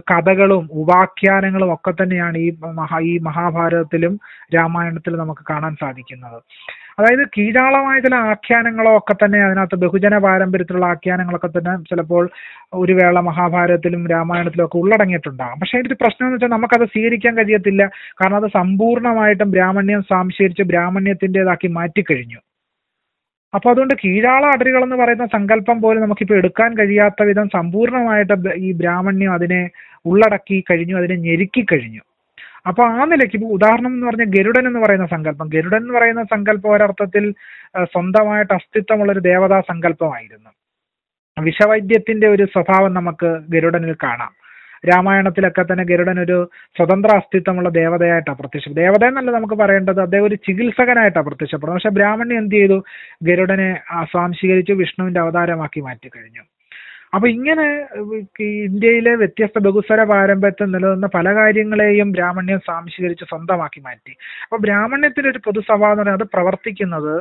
കഥകളും ഉപാഖ്യാനങ്ങളും ഒക്കെ തന്നെയാണ് ഈ മഹാ ഈ മഹാഭാരതത്തിലും രാമായണത്തിലും നമുക്ക് കാണാൻ സാധിക്കുന്നത്. അതായത് കീഴാളമായ ചില ആഖ്യാനങ്ങളോ ഒക്കെ തന്നെ അതിനകത്ത് ബഹുജന പാരമ്പര്യത്തിലുള്ള ആഖ്യാനങ്ങളൊക്കെ തന്നെ ചിലപ്പോൾ ഒരു വേള മഹാഭാരതത്തിലും രാമായണത്തിലും ഒക്കെ ഉള്ളടങ്ങിയിട്ടുണ്ടാകും. പക്ഷെ അതിന്റെ ഒരു പ്രശ്നം എന്ന് വെച്ചാൽ നമുക്കത് സ്വീകരിക്കാൻ കഴിയത്തില്ല. കാരണം അത് സമ്പൂർണമായിട്ടും ബ്രാഹ്മണ്യം സ്വാംശീകരിച്ച് ബ്രാഹ്മണ്യത്തിന്റെതാക്കി മാറ്റിക്കഴിഞ്ഞു. അപ്പൊ അതുകൊണ്ട് കീഴാള അടരുകൾ എന്ന് പറയുന്ന സങ്കല്പം പോലും നമുക്കിപ്പോ എടുക്കാൻ കഴിയാത്ത വിധം സമ്പൂർണമായിട്ട് ഈ ബ്രാഹ്മണ്യം അതിനെ ഉള്ളടക്കി കഴിഞ്ഞു അതിനെ ഞെരുക്കി കഴിഞ്ഞു. അപ്പൊ ആ നിലയ്ക്ക് ഇപ്പൊ ഉദാഹരണം എന്ന് പറഞ്ഞ ഗരുഡൻ എന്ന് പറയുന്ന സങ്കല്പം. ഗരുഡൻ എന്ന് പറയുന്ന സങ്കല്പം ഒരർത്ഥത്തിൽ സ്വന്തമായിട്ട് അസ്തിത്വമുള്ള ഒരു ദേവതാ സങ്കല്പമായിരുന്നു. വിഷവൈദ്യത്തിന്റെ ഒരു സ്വഭാവം നമുക്ക് ഗരുഡനിൽ കാണാം. രാമായണത്തിലൊക്കെ തന്നെ ഗരുഡൻ ഒരു സ്വതന്ത്ര അസ്തിത്വമുള്ള ദേവതയായിട്ടാണ് പ്രത്യക്ഷപ്പെടുന്നത്. ദേവത എന്നല്ല നമുക്ക് പറയേണ്ടത് അദ്ദേഹം ഒരു ചികിത്സകനായിട്ടാണ് പ്രത്യക്ഷപ്പെടുന്നത്. പക്ഷെ ബ്രാഹ്മണി എന്ത് ചെയ്തു? ഗരുഡനെ സ്വാംശീകരിച്ചു വിഷ്ണുവിന്റെ അവതാരമാക്കി മാറ്റി കഴിഞ്ഞു അപ്പൊ ഇങ്ങനെ ഇന്ത്യയിലെ വ്യത്യസ്ത ബഹുസ്വര പാരമ്പര്യത്തിൽ നിലനിന്ന പല കാര്യങ്ങളെയും ബ്രാഹ്മണ്യം സ്വാംശീകരിച്ച് സ്വന്തമാക്കി മാറ്റി. അപ്പൊ ബ്രാഹ്മണ്യത്തിന്റെ ഒരു പൊതു എന്ന് പറയുന്നത് അത് പ്രവർത്തിക്കുന്നത്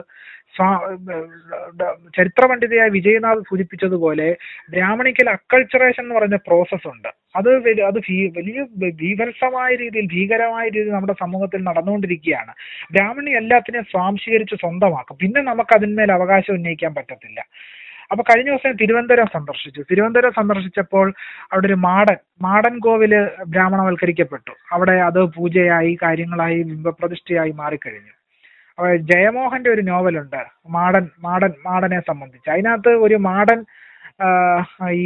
ചരിത്ര പണ്ഡിതയായ വിജയനാഥ് സൂചിപ്പിച്ചതുപോലെ ബ്രാഹ്മണിക്കൽ അക്കൾച്ചറേഷൻ എന്ന് പറയുന്ന പ്രോസസ് ഉണ്ട്. അത് അത് വലിയ ഭീകരമായ രീതിയിൽ ഭീകരമായ രീതിയിൽ നമ്മുടെ സമൂഹത്തിൽ നടന്നുകൊണ്ടിരിക്കുകയാണ്. ബ്രാഹ്മണി എല്ലാത്തിനെയും സ്വാംശീകരിച്ച് സ്വന്തമാക്കും. പിന്നെ നമുക്ക് അതിന്മേൽ അവകാശം ഉന്നയിക്കാൻ പറ്റത്തില്ല. അപ്പൊ കഴിഞ്ഞ ദിവസം തിരുവനന്തപുരം സന്ദർശിച്ചു. തിരുവനന്തപുരം സന്ദർശിച്ചപ്പോൾ അവിടെ ഒരു മാടൻ മാടൻ കോവിൽ ബ്രാഹ്മണവൽക്കരിക്കപ്പെട്ടു. അവിടെ അത് പൂജയായി കാര്യങ്ങളായി ബിംബപ്രതിഷ്ഠയായി മാറിക്കഴിഞ്ഞു. അപ്പൊ ജയമോഹന്റെ ഒരു നോവലുണ്ട് മാടൻ മാടൻ മാടനെ സംബന്ധിച്ച്. അതിനകത്ത് ഒരു മാടൻ ഈ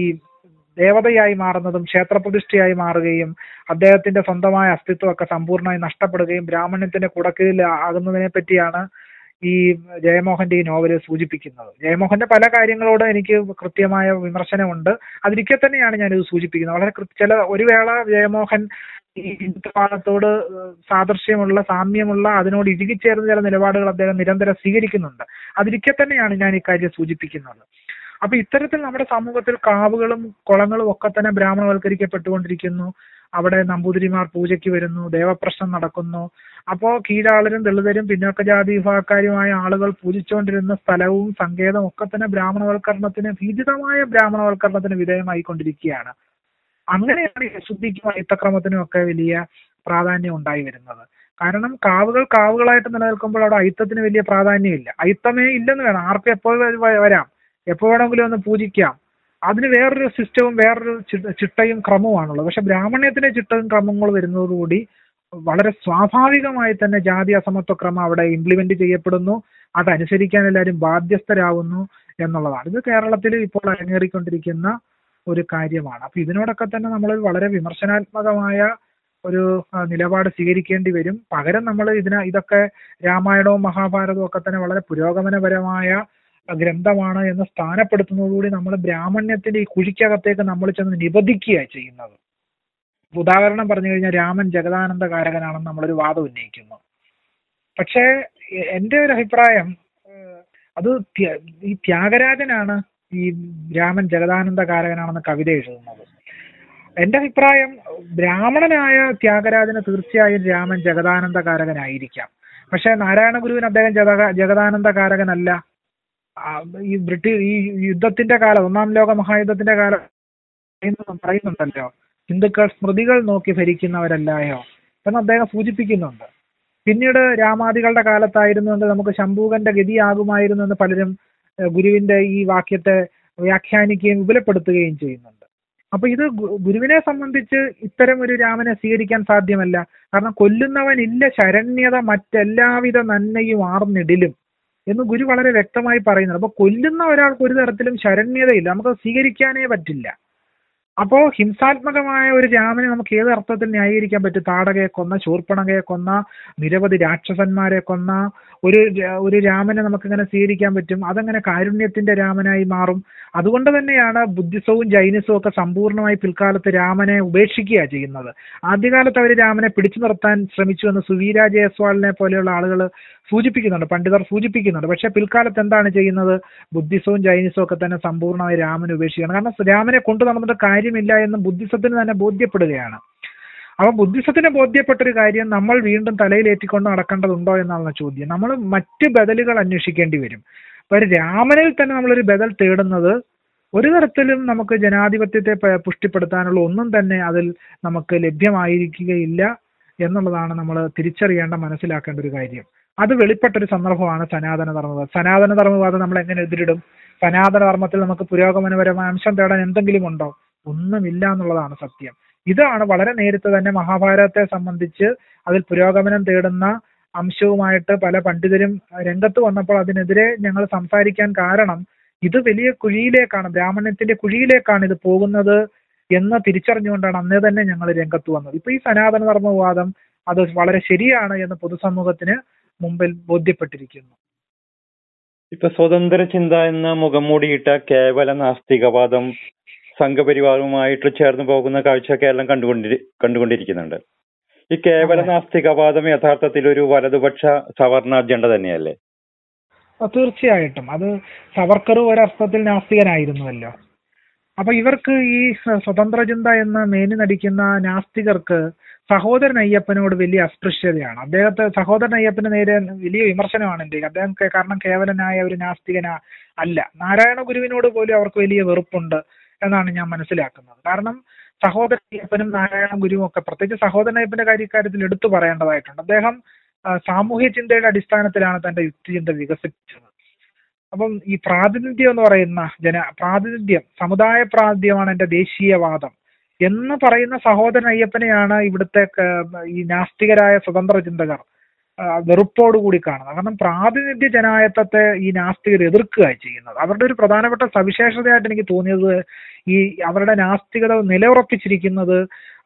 ദേവതയായി മാറുന്നതും ക്ഷേത്രപ്രതിഷ്ഠയായി മാറുകയും അദ്ദേഹത്തിന്റെ സ്വന്തമായ അസ്തിത്വമൊക്കെ സമ്പൂർണമായി നഷ്ടപ്പെടുകയും ബ്രാഹ്മണ്യത്തിന്റെ കുടക്കീഴിൽ ആകുന്നതിനെ പറ്റിയാണ് ഈ ജയമോഹന്റെ ഈ നോവൽ സൂചിപ്പിക്കുന്നത്. ജയമോഹന്റെ പല കാര്യങ്ങളോട് എനിക്ക് കൃത്യമായ വിമർശനമുണ്ട്. അതിരിക്കെ തന്നെയാണ് ഞാനിത് സൂചിപ്പിക്കുന്നത്. വളരെ ചില ഒരു വേള ജയമോഹൻ ഈ ഹിന്ദുവാദത്തോട് സാദൃശ്യമുള്ള സാമ്യമുള്ള അതിനോട് ഇഴുകിച്ചേർന്ന ചില നിലപാടുകൾ അദ്ദേഹം നിരന്തരം സ്വീകരിക്കുന്നുണ്ട്. അതിരിക്കെ തന്നെയാണ് ഞാൻ ഇക്കാര്യം കാര്യം സൂചിപ്പിക്കുന്നത്. അപ്പൊ ഇത്തരത്തിൽ നമ്മുടെ സമൂഹത്തിൽ കാവുകളും കുളങ്ങളും ഒക്കെ തന്നെ ബ്രാഹ്മണവൽക്കരിക്കപ്പെട്ടുകൊണ്ടിരിക്കുന്നു. അവിടെ നമ്പൂതിരിമാർ പൂജയ്ക്ക് വരുന്നു ദേവപ്രശ്നം നടക്കുന്നു. അപ്പോ കീഴാളരും ദളിതരും പിന്നോക്ക ജാതി വിഭാഗക്കാരുമായ ആളുകൾ പൂജിച്ചുകൊണ്ടിരുന്ന സ്ഥലവും സങ്കേതവും ഒക്കെ തന്നെ ബ്രാഹ്മണവൽക്കരണത്തിന് ഭീതിതമായ ബ്രാഹ്മണവൽക്കരണത്തിന് വിധേയമായിക്കൊണ്ടിരിക്കുകയാണ്. അങ്ങനെയാണ് ഈ അശുദ്ധിക്കും അയിത്തക്രമത്തിനും ഒക്കെ വലിയ പ്രാധാന്യം ഉണ്ടായി വരുന്നത്. കാരണം കാവുകൾ കാവുകളായിട്ട് നിലനിൽക്കുമ്പോൾ അവിടെ അയിത്തത്തിന് വലിയ പ്രാധാന്യമില്ല. അയിത്തമേ ഇല്ലെന്ന് വേണം. ആർക്കും എപ്പോൾ വരാം. എപ്പോ വേണമെങ്കിലും ഒന്ന് പൂജിക്കാം. അതിന് വേറൊരു സിസ്റ്റവും വേറൊരു ചിട്ടയും ക്രമവുമാണുള്ളത്. പക്ഷെ ബ്രാഹ്മണ്യത്തിന്റെ ചിട്ടയും ക്രമങ്ങൾ വരുന്നതോടുകൂടി വളരെ സ്വാഭാവികമായി തന്നെ ജാതി അസമത്വ ക്രമം അവിടെ ഇംപ്ലിമെന്റ് ചെയ്യപ്പെടുന്നു. അതനുസരിക്കാൻ എല്ലാവരും ബാധ്യസ്ഥരാകുന്നു എന്നുള്ളതാണ്. ഇത് കേരളത്തിൽ ഇപ്പോൾ അരങ്ങേറിക്കൊണ്ടിരിക്കുന്ന ഒരു കാര്യമാണ്. അപ്പൊ ഇതിനോടൊക്കെ തന്നെ നമ്മൾ വളരെ വിമർശനാത്മകമായ ഒരു നിലപാട് സ്വീകരിക്കേണ്ടി വരും. പകരം നമ്മൾ ഇതിന ഇതൊക്കെ രാമായണവും മഹാഭാരതവും ഒക്കെ തന്നെ വളരെ പുരോഗമനപരമായ ഗ്രന്ഥമാണ് എന്ന് സ്ഥാനപ്പെടുത്തുന്നതോടുകൂടി നമ്മൾ ബ്രാഹ്മണ്യത്തിന്റെ ഈ കുഴിക്കകത്തേക്ക് നമ്മൾ ചെന്ന് നിബന്ധിക്കുകയാണ് ചെയ്യുന്നത്. ഉദാഹരണം പറഞ്ഞു കഴിഞ്ഞാൽ രാമൻ ജഗദാനന്ദ കാരകനാണെന്ന് നമ്മളൊരു വാദം ഉന്നയിക്കുന്നു. പക്ഷേ എന്റെ ഒരു അഭിപ്രായം അത് ഈ ത്യാഗരാജനാണ് ഈ രാമൻ ജഗദാനന്ദ കാരകനാണെന്ന് കവിത എഴുതുന്നത്. എന്റെ അഭിപ്രായം ബ്രാഹ്മണനായ ത്യാഗരാജന് തീർച്ചയായും രാമൻ ജഗദാനന്ദ കാരകനായിരിക്കാം. പക്ഷെ നാരായണ ഗുരുവിന് അദ്ദേഹം ജഗ- ജഗദാനന്ദ കാരകനല്ല. ആ, ഈ ബ്രിട്ടീഷ് ഈ യുദ്ധത്തിന്റെ കാലം ഒന്നാം ലോക മഹായുദ്ധത്തിന്റെ കാലം പറയുന്നു- പറയുന്നുണ്ടല്ലോ. ഹിന്ദുക്കൾ സ്മൃതികൾ നോക്കി ഭരിക്കുന്നവരല്ലായോ എന്ന് അദ്ദേഹം സൂചിപ്പിക്കുന്നുണ്ട്. പിന്നീട് രാമാദികളുടെ കാലത്തായിരുന്നു കാലത്തായിരുന്നുവെങ്കിൽ നമുക്ക് ശംഭൂകന്റെ ഗതിയാകുമായിരുന്നു എന്ന് പലരും ഗുരുവിന്റെ ഈ വാക്യത്തെ വ്യാഖ്യാനിക്കുകയും വിപുലപ്പെടുത്തുകയും ചെയ്യുന്നുണ്ട്. അപ്പൊ ഇത് ഗുരുവിനെ സംബന്ധിച്ച് ഇത്തരം ഒരു രാമനെ സ്വീകരിക്കാൻ സാധ്യമല്ല. കാരണം കൊല്ലുന്നവൻ ഇല്ല ശരണ്യത മറ്റെല്ലാവിധ നന്മയും ആർന്നിടിലും. എന്ന് ഗുരു വളരെ വ്യക്തമായി പറയുന്നുണ്ട്. അപ്പൊ കൊല്ലുന്ന ഒരാൾക്ക് ഒരു തരത്തിലും ശരണ്യതയില്ല. നമുക്ക് സ്വീകരിക്കാനേ പറ്റില്ല. അപ്പോ ഹിംസാത്മകമായ ഒരു രാമനെ നമുക്ക് ഏത് അർത്ഥത്തിൽ ന്യായീകരിക്കാൻ പറ്റും? താടകയെ കൊന്ന ശൂർപ്പണകയെ കൊന്ന നിരവധി രാക്ഷസന്മാരെ കൊന്ന ഒരു ഒരു രാമനെ നമുക്ക് ഇങ്ങനെ സ്വീകരിക്കാൻ പറ്റും. അതങ്ങനെ കാരുണ്യത്തിന്റെ രാമനായി മാറും. അതുകൊണ്ട് തന്നെയാണ് ബുദ്ധിസവും ജൈനിസവും ഒക്കെ സമ്പൂർണമായി പിൽക്കാലത്ത് രാമനെ ഉപേക്ഷിക്കുക ചെയ്യുന്നത്. ആദ്യകാലത്ത് അവർ രാമനെ പിടിച്ചു നിർത്താൻ ശ്രമിച്ചു എന്ന് സുവീര ജയസ്വാളിനെ പോലെയുള്ള ആളുകൾ സൂചിപ്പിക്കുന്നുണ്ട് പണ്ഡിതർ സൂചിപ്പിക്കുന്നുണ്ട്. പക്ഷേ പിൽക്കാലത്ത് എന്താണ് ചെയ്യുന്നത്? ബുദ്ധിസവും ജൈനിസവും ഒക്കെ തന്നെ സമ്പൂർണമായി രാമനെ ഉപേക്ഷിക്കുകയാണ്. കാരണം രാമനെ കൊണ്ടു നടന്നിട്ട് കാര്യമില്ല എന്ന് ബുദ്ധിസത്തിന് തന്നെ ബോധ്യപ്പെടുകയാണ്. അപ്പൊ ബുദ്ധിസത്തിന് ബോധ്യപ്പെട്ട ഒരു കാര്യം നമ്മൾ വീണ്ടും തലയിലേറ്റിക്കൊണ്ട് നടക്കേണ്ടതുണ്ടോ എന്നാണ് ചോദ്യം. നമ്മൾ മറ്റ് ബദലുകൾ അന്വേഷിക്കേണ്ടി വരും. അപ്പൊ രാമനിൽ തന്നെ നമ്മളൊരു ബദൽ തേടുന്നത് ഒരു തരത്തിലും നമുക്ക് ജനാധിപത്യത്തെ പുഷ്ടിപ്പെടുത്താനുള്ള ഒന്നും തന്നെ അതിൽ നമുക്ക് ലഭ്യമായിരിക്കുകയില്ല എന്നുള്ളതാണ് നമ്മൾ തിരിച്ചറിയേണ്ട മനസ്സിലാക്കേണ്ട ഒരു കാര്യം. അത് വെളിപ്പെട്ട ഒരു സന്ദർഭമാണ് സനാതന ധർമ്മവാദം സനാതന ധർമ്മവാദം നമ്മൾ എങ്ങനെ എതിരിടും? സനാതന ധർമ്മത്തിൽ നമുക്ക് പുരോഗമനപരമായ അംശം തേടാൻ എന്തെങ്കിലും ഉണ്ടോ ഒന്നുമില്ല എന്നുള്ളതാണ് സത്യം. ഇതാണ് വളരെ നേരത്തെ തന്നെ മഹാഭാരതത്തെ സംബന്ധിച്ച് അതിൽ പുരോഗമനം തേടുന്ന അംശവുമായിട്ട് പല പണ്ഡിതരും രംഗത്ത് വന്നപ്പോൾ അതിനെതിരെ ഞങ്ങൾ സംസാരിക്കാൻ കാരണം ഇത് വലിയ കുഴിയിലേക്കാണ് ബ്രാഹ്മണ്യത്തിന്റെ കുഴിയിലേക്കാണ് ഇത് പോകുന്നത് എന്ന് തിരിച്ചറിഞ്ഞുകൊണ്ടാണ് അന്നേ തന്നെ ഞങ്ങൾ രംഗത്ത് വന്നത്. ഇപ്പൊ ഈ സനാതന ധർമ്മവാദം അത് വളരെ ശരിയാണ് എന്ന് പൊതുസമൂഹത്തിന് മുമ്പിൽ ബോധ്യപ്പെട്ടിരിക്കുന്നു. ഇപ്പൊ സ്വതന്ത്ര ചിന്ത എന്ന മുഖം മൂടിയിട്ട കേവല നാസ്തികവാദം സംഘപരിവാറുമായിട്ട് ചേർന്ന് പോകുന്ന കാഴ്ച കേരളം കണ്ടുകൊണ്ടി കണ്ടുകൊണ്ടിരിക്കുന്നുണ്ട്. ഈ കേവല നാസ്തികവാദം യഥാർത്ഥത്തിൽ ഒരു വലതുപക്ഷ സവർണ അജണ്ട തന്നെയല്ലേ? തീർച്ചയായിട്ടും. അത് സവർക്കർ ഒരർത്ഥത്തിൽ നാസ്തികനായിരുന്നുവല്ലോ. അപ്പൊ ഇവർക്ക് ഈ സ്വതന്ത്ര ചിന്ത എന്ന മേനി നടിക്കുന്ന നാസ്തികർക്ക് സഹോദരൻ അയ്യപ്പനോട് വലിയ അസ്പൃശ്യതയാണ്. അദ്ദേഹത്തെ സഹോദരൻ അയ്യപ്പന് നേരെ വലിയ വിമർശനമാണ് എന്റെ അദ്ദേഹം കാരണം കേവലനായ ഒരു നാസ്തികന അല്ല. നാരായണ ഗുരുവിനോട് പോലും അവർക്ക് വലിയ വെറുപ്പുണ്ട് എന്നാണ് ഞാൻ മനസ്സിലാക്കുന്നത്. കാരണം സഹോദരൻ അയ്യപ്പനും നാരായണ ഗുരുവും ഒക്കെ പ്രത്യേകിച്ച് സഹോദരൻ അയ്യപ്പന്റെ കാര്യക്കാര്യത്തിൽ എടുത്തു പറയേണ്ടതായിട്ടുണ്ട്. അദ്ദേഹം സാമൂഹ്യ ചിന്തയുടെ അടിസ്ഥാനത്തിലാണ് തന്റെ യുക്തിചിന്ത വികസിപ്പിച്ചത്. അപ്പം ഈ പ്രാതിനിധ്യം എന്ന് പറയുന്ന ജന പ്രാതിനിധ്യം സമുദായ പ്രാതിനിധ്യമാണ് എന്റെ ദേശീയവാദം. എന്ന് പറയുന്ന സഹോദരൻ അയ്യപ്പനെയാണ് ഇവിടുത്തെ ഈ നാസ്തികരായ സ്വതന്ത്ര ചിന്തകർ വെറുപ്പോടുകൂടി കാണുന്നത്. കാരണം പ്രാതിനിധ്യ ജനായത്തത്തെ ഈ നാസ്തികർ എതിർക്കുകയാണ് ചെയ്യുന്നത്. അവരുടെ ഒരു പ്രധാനപ്പെട്ട സവിശേഷതയായിട്ട് എനിക്ക് തോന്നിയത് ഈ അവരുടെ നാസ്തികത നിലയുറപ്പിച്ചിരിക്കുന്നത്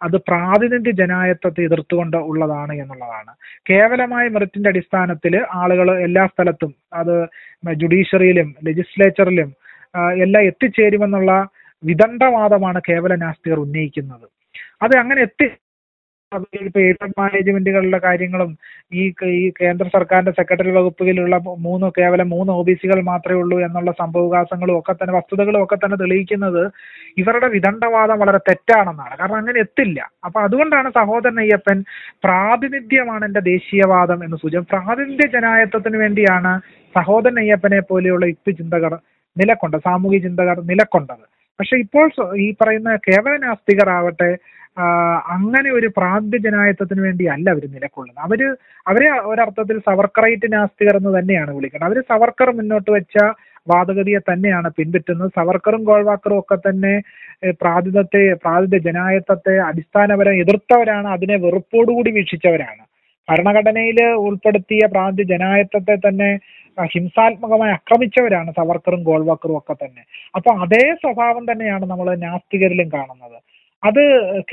അത് പ്രാതിനിധ്യ ജനായത്തത്തെ എതിർത്തുകൊണ്ട് ഉള്ളതാണ് എന്നുള്ളതാണ്. കേവലമായ മെറിറ്റിന്റെ അടിസ്ഥാനത്തിൽ ആളുകൾ എല്ലാ സ്ഥലത്തും അത് ജുഡീഷ്യറിയിലും ലെജിസ്ലേച്ചറിലും എല്ലാം എത്തിച്ചേരുമെന്നുള്ള വിദണ്ഡവാദമാണ് കേവല നാസ്തികർ ഉന്നയിക്കുന്നത്. അത് അങ്ങനെ എത്തി. ഇപ്പൊ എയ്ഡഡ് മാനേജ്മെന്റുകളുടെ കാര്യങ്ങളും ഈ ഈ കേന്ദ്ര സർക്കാരിന്റെ സെക്രട്ടറി വകുപ്പിലുള്ള മൂന്ന് കേവലം മൂന്ന് ഒ ബി സികൾ മാത്രമേ ഉള്ളൂ എന്നുള്ള സംഭവവികാസങ്ങളും ഒക്കെ തന്നെ വസ്തുതകളും ഒക്കെ തന്നെ തെളിയിക്കുന്നത് ഇവരുടെ വിദണ്ഡവാദം വളരെ തെറ്റാണെന്നാണ്. കാരണം അങ്ങനെ എത്തില്ല. അപ്പൊ അതുകൊണ്ടാണ് സഹോദരൻ അയ്യപ്പൻ പ്രാതിനിധ്യമാണ് എന്റെ ദേശീയവാദം എന്ന് സൂചന പ്രാതിനിധ്യ ജനായത്വത്തിന് വേണ്ടിയാണ് സഹോദരൻ അയ്യപ്പനെ പോലെയുള്ള യുക്തി ചിന്തകർ നിലക്കൊണ്ടത് സാമൂഹിക ചിന്തകർ നിലക്കൊണ്ടത്. പക്ഷെ ഇപ്പോൾ ഈ പറയുന്ന കേവല നാസ്തികർ ആവട്ടെ അങ്ങനെ ഒരു പ്രാന്ത്യ ജനായത്വത്തിന് വേണ്ടി അല്ല അവർ നിലകൊള്ളുന്നത്. അവർ അവരെ ഒരർത്ഥത്തിൽ സവർക്കറൈറ്റ് നാസ്തികർ എന്ന് തന്നെയാണ് വിളിക്കുന്നത്. അവർ സവർക്കർ മുന്നോട്ട് വെച്ച വാദഗതിയെ തന്നെയാണ് പിൻപറ്റുന്നത് സവർക്കറും ഗോൾവാക്കറും ഒക്കെ തന്നെ പ്രാതിഥത്തെ പ്രാതിഥ ജനായത്വത്തെ അടിസ്ഥാനപരം എതിർത്തവരാണ് അതിനെ വെറുപ്പോടുകൂടി വീക്ഷിച്ചവരാണ്. ഭരണഘടനയിൽ ഉൾപ്പെടുത്തിയ പ്രാന്തി ജനായത്വത്തെ തന്നെ ഹിംസാത്മകമായി ആക്രമിച്ചവരാണ് സവർക്കറും ഗോൾവാക്കറും ഒക്കെ തന്നെ. അപ്പൊ അതേ സ്വഭാവം തന്നെയാണ് നമ്മൾ നാസ്തികരിലും കാണുന്നത്. അത്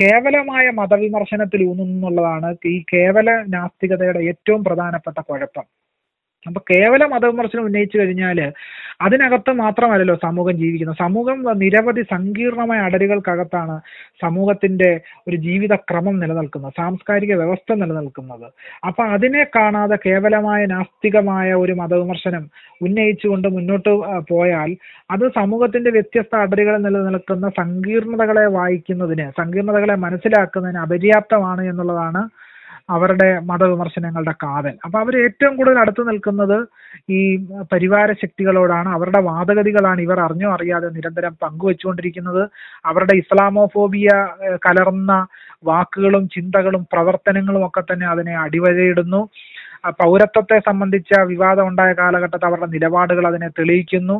കേവലമായ മതവിമർശനത്തിൽ ഊന്നുന്നുള്ളതാണ് ഈ കേവല നാസ്തികതയുടെ ഏറ്റവും പ്രധാനപ്പെട്ട കുഴപ്പം. അപ്പൊ കേവല മതവിമർശനം ഉന്നയിച്ചു കഴിഞ്ഞാൽ അതിനകത്ത് മാത്രമല്ലല്ലോ സമൂഹം ജീവിക്കുന്നത്. സമൂഹം നിരവധി സങ്കീർണമായ അടരുകൾക്കകത്താണ് സമൂഹത്തിന്റെ ഒരു ജീവിത ക്രമം നിലനിൽക്കുന്നത്. സാംസ്കാരിക വ്യവസ്ഥ നിലനിൽക്കുന്നത്. അപ്പൊ അതിനെ കാണാതെ കേവലമായ നാസ്തികമായ ഒരു മതവിമർശനം ഉന്നയിച്ചുകൊണ്ട് മുന്നോട്ട് പോയാൽ അത് സമൂഹത്തിന്റെ വ്യത്യസ്ത അടരുകളിൽ നിലനിൽക്കുന്ന സങ്കീർണതകളെ വായിക്കുന്നതിന് സങ്കീർണതകളെ മനസ്സിലാക്കുന്നതിന് അപര്യാപ്തമാണ് എന്നുള്ളതാണ് അവരുടെ മതവിമർശനങ്ങളുടെ കാതൽ. അപ്പൊ അവർ ഏറ്റവും കൂടുതൽ അടുത്ത് നിൽക്കുന്നത് ഈ പരിവാര ശക്തികളോടാണ്. അവരുടെ വാദഗതികളാണ് ഇവർ അറിഞ്ഞോ അറിയാതെ നിരന്തരം പങ്കുവെച്ചുകൊണ്ടിരിക്കുന്നത്. അവരുടെ ഇസ്ലാമോഫോബിയ കലർന്ന വാക്കുകളും ചിന്തകളും പ്രവർത്തനങ്ങളും ഒക്കെ തന്നെ അതിനെ അടിവരയിടുന്നു. പൗരത്വത്തെ സംബന്ധിച്ച വിവാദം ഉണ്ടായ കാലഘട്ടത്തിൽ അവരുടെ നിലപാടുകൾ അതിനെ തെളിയിക്കുന്നു.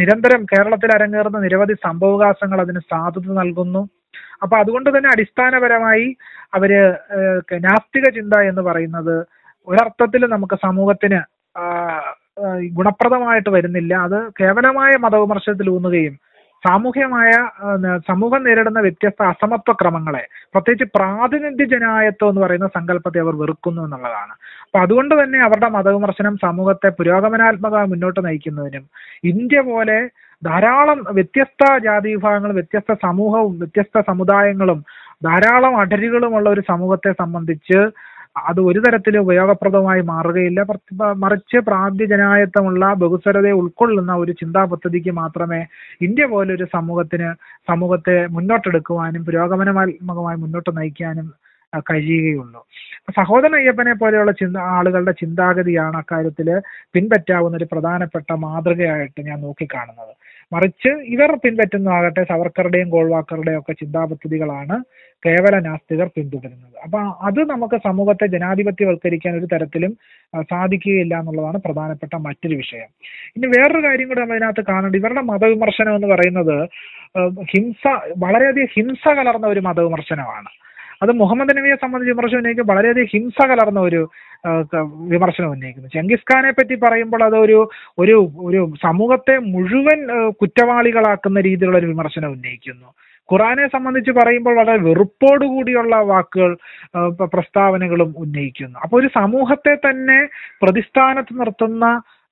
നിരന്തരം കേരളത്തിൽ അരങ്ങേറുന്ന നിരവധി സംഭവവികാസങ്ങൾ അതിന് സാധുത നൽകുന്നു. അപ്പൊ അതുകൊണ്ട് തന്നെ അടിസ്ഥാനപരമായി അവർ നാസ്തിക ചിന്ത എന്ന് പറയുന്നത് ഒരർത്ഥത്തിൽ നമുക്ക് സമൂഹത്തിന് ഗുണപ്രദമായിട്ട് വരുന്നില്ല. അത് കേവലമായ മതവിമർശനത്തിൽ ഊന്നുകയും സാമൂഹ്യമായ സമൂഹം നേരിടുന്ന വ്യത്യസ്ത അസമത്വ ക്രമങ്ങളെ പ്രത്യേകിച്ച് പ്രാതിനിധ്യ ജനായത്വം എന്ന് പറയുന്ന സങ്കല്പത്തെ അവർ വെറുക്കുന്നു എന്നുള്ളതാണ്. അപ്പൊ അതുകൊണ്ട് തന്നെ അവരുടെ മതവിമർശനം സമൂഹത്തെ പുരോഗമനാത്മകമായി മുന്നോട്ട് നയിക്കുന്നതിനും ഇന്ത്യ പോലെ ധാരാളം വ്യത്യസ്ത ജാതി വിഭാഗങ്ങളും വ്യത്യസ്ത സമൂഹവും വ്യത്യസ്ത സമുദായങ്ങളും ധാരാളം അടരുകളുമുള്ള ഒരു സമൂഹത്തെ സംബന്ധിച്ച് അത് ഒരു തരത്തിലും ഉപയോഗപ്രദമായി മാറുകയില്ല. മറിച്ച് പ്രാന്ത്യ ജനായത്വമുള്ള ബഹുസ്വരതയെ ഉൾക്കൊള്ളുന്ന ഒരു ചിന്താ പദ്ധതിക്ക് മാത്രമേ ഇന്ത്യ പോലൊരു സമൂഹത്തിന് സമൂഹത്തെ മുന്നോട്ടെടുക്കുവാനും പുരോഗമനാത്മകമായി മുന്നോട്ട് നയിക്കാനും കഴിയുകയുള്ളൂ. സഹോദരൻ അയ്യപ്പനെ പോലെയുള്ള ചിന്ത ആളുകളുടെ ചിന്താഗതിയാണ് അക്കാര്യത്തിൽ പിൻപറ്റാവുന്ന ഒരു പ്രധാനപ്പെട്ട മാതൃകയായിട്ട് ഞാൻ നോക്കിക്കാണുന്നത്. മറിച്ച് ഇവർ പിൻപറ്റുന്നതാകട്ടെ സവർക്കറുടെയും ഗോൾവാക്കറുടെയും ഒക്കെ ചിന്താപദ്ധതികളാണ് കേവല നാസ്തികർ പിന്തുടരുന്നത്. അപ്പൊ അത് നമുക്ക് സമൂഹത്തെ ജനാധിപത്യവൽക്കരിക്കാൻ ഒരു തരത്തിലും സാധിക്കുകയില്ല എന്നുള്ളതാണ് പ്രധാനപ്പെട്ട മറ്റൊരു വിഷയം. ഇനി വേറൊരു കാര്യം കൂടെ നമ്മൾ ഇതിനകത്ത് കാണേണ്ടത് ഇവരുടെ മതവിമർശനം എന്ന് പറയുന്നത് ഹിംസ വളരെയധികം ഹിംസ കലർന്ന ഒരു മതവിമർശനമാണ്. അത് മുഹമ്മദ് നബിയെ സംബന്ധിച്ച് വിമർശനം ഉന്നയിക്കും വളരെയധികം ഹിംസ കലർന്ന ഒരു വിമർശനം ഉന്നയിക്കുന്നു. ചെങ്കിസ് ഖാനെ പറ്റി പറയുമ്പോൾ അതൊരു ഒരു ഒരു സമൂഹത്തെ മുഴുവൻ കുറ്റവാളികളാക്കുന്ന രീതിയിലുള്ള ഒരു വിമർശനം ഉന്നയിക്കുന്നു. ഖുറാനെ സംബന്ധിച്ച് പറയുമ്പോൾ വളരെ വെറുപ്പോടുകൂടിയുള്ള വാക്കുകൾ പ്രസ്താവനകളും ഉന്നയിക്കുന്നു. അപ്പൊ ഒരു സമൂഹത്തെ തന്നെ പ്രതിസ്ഥാനത്ത് നിർത്തുന്ന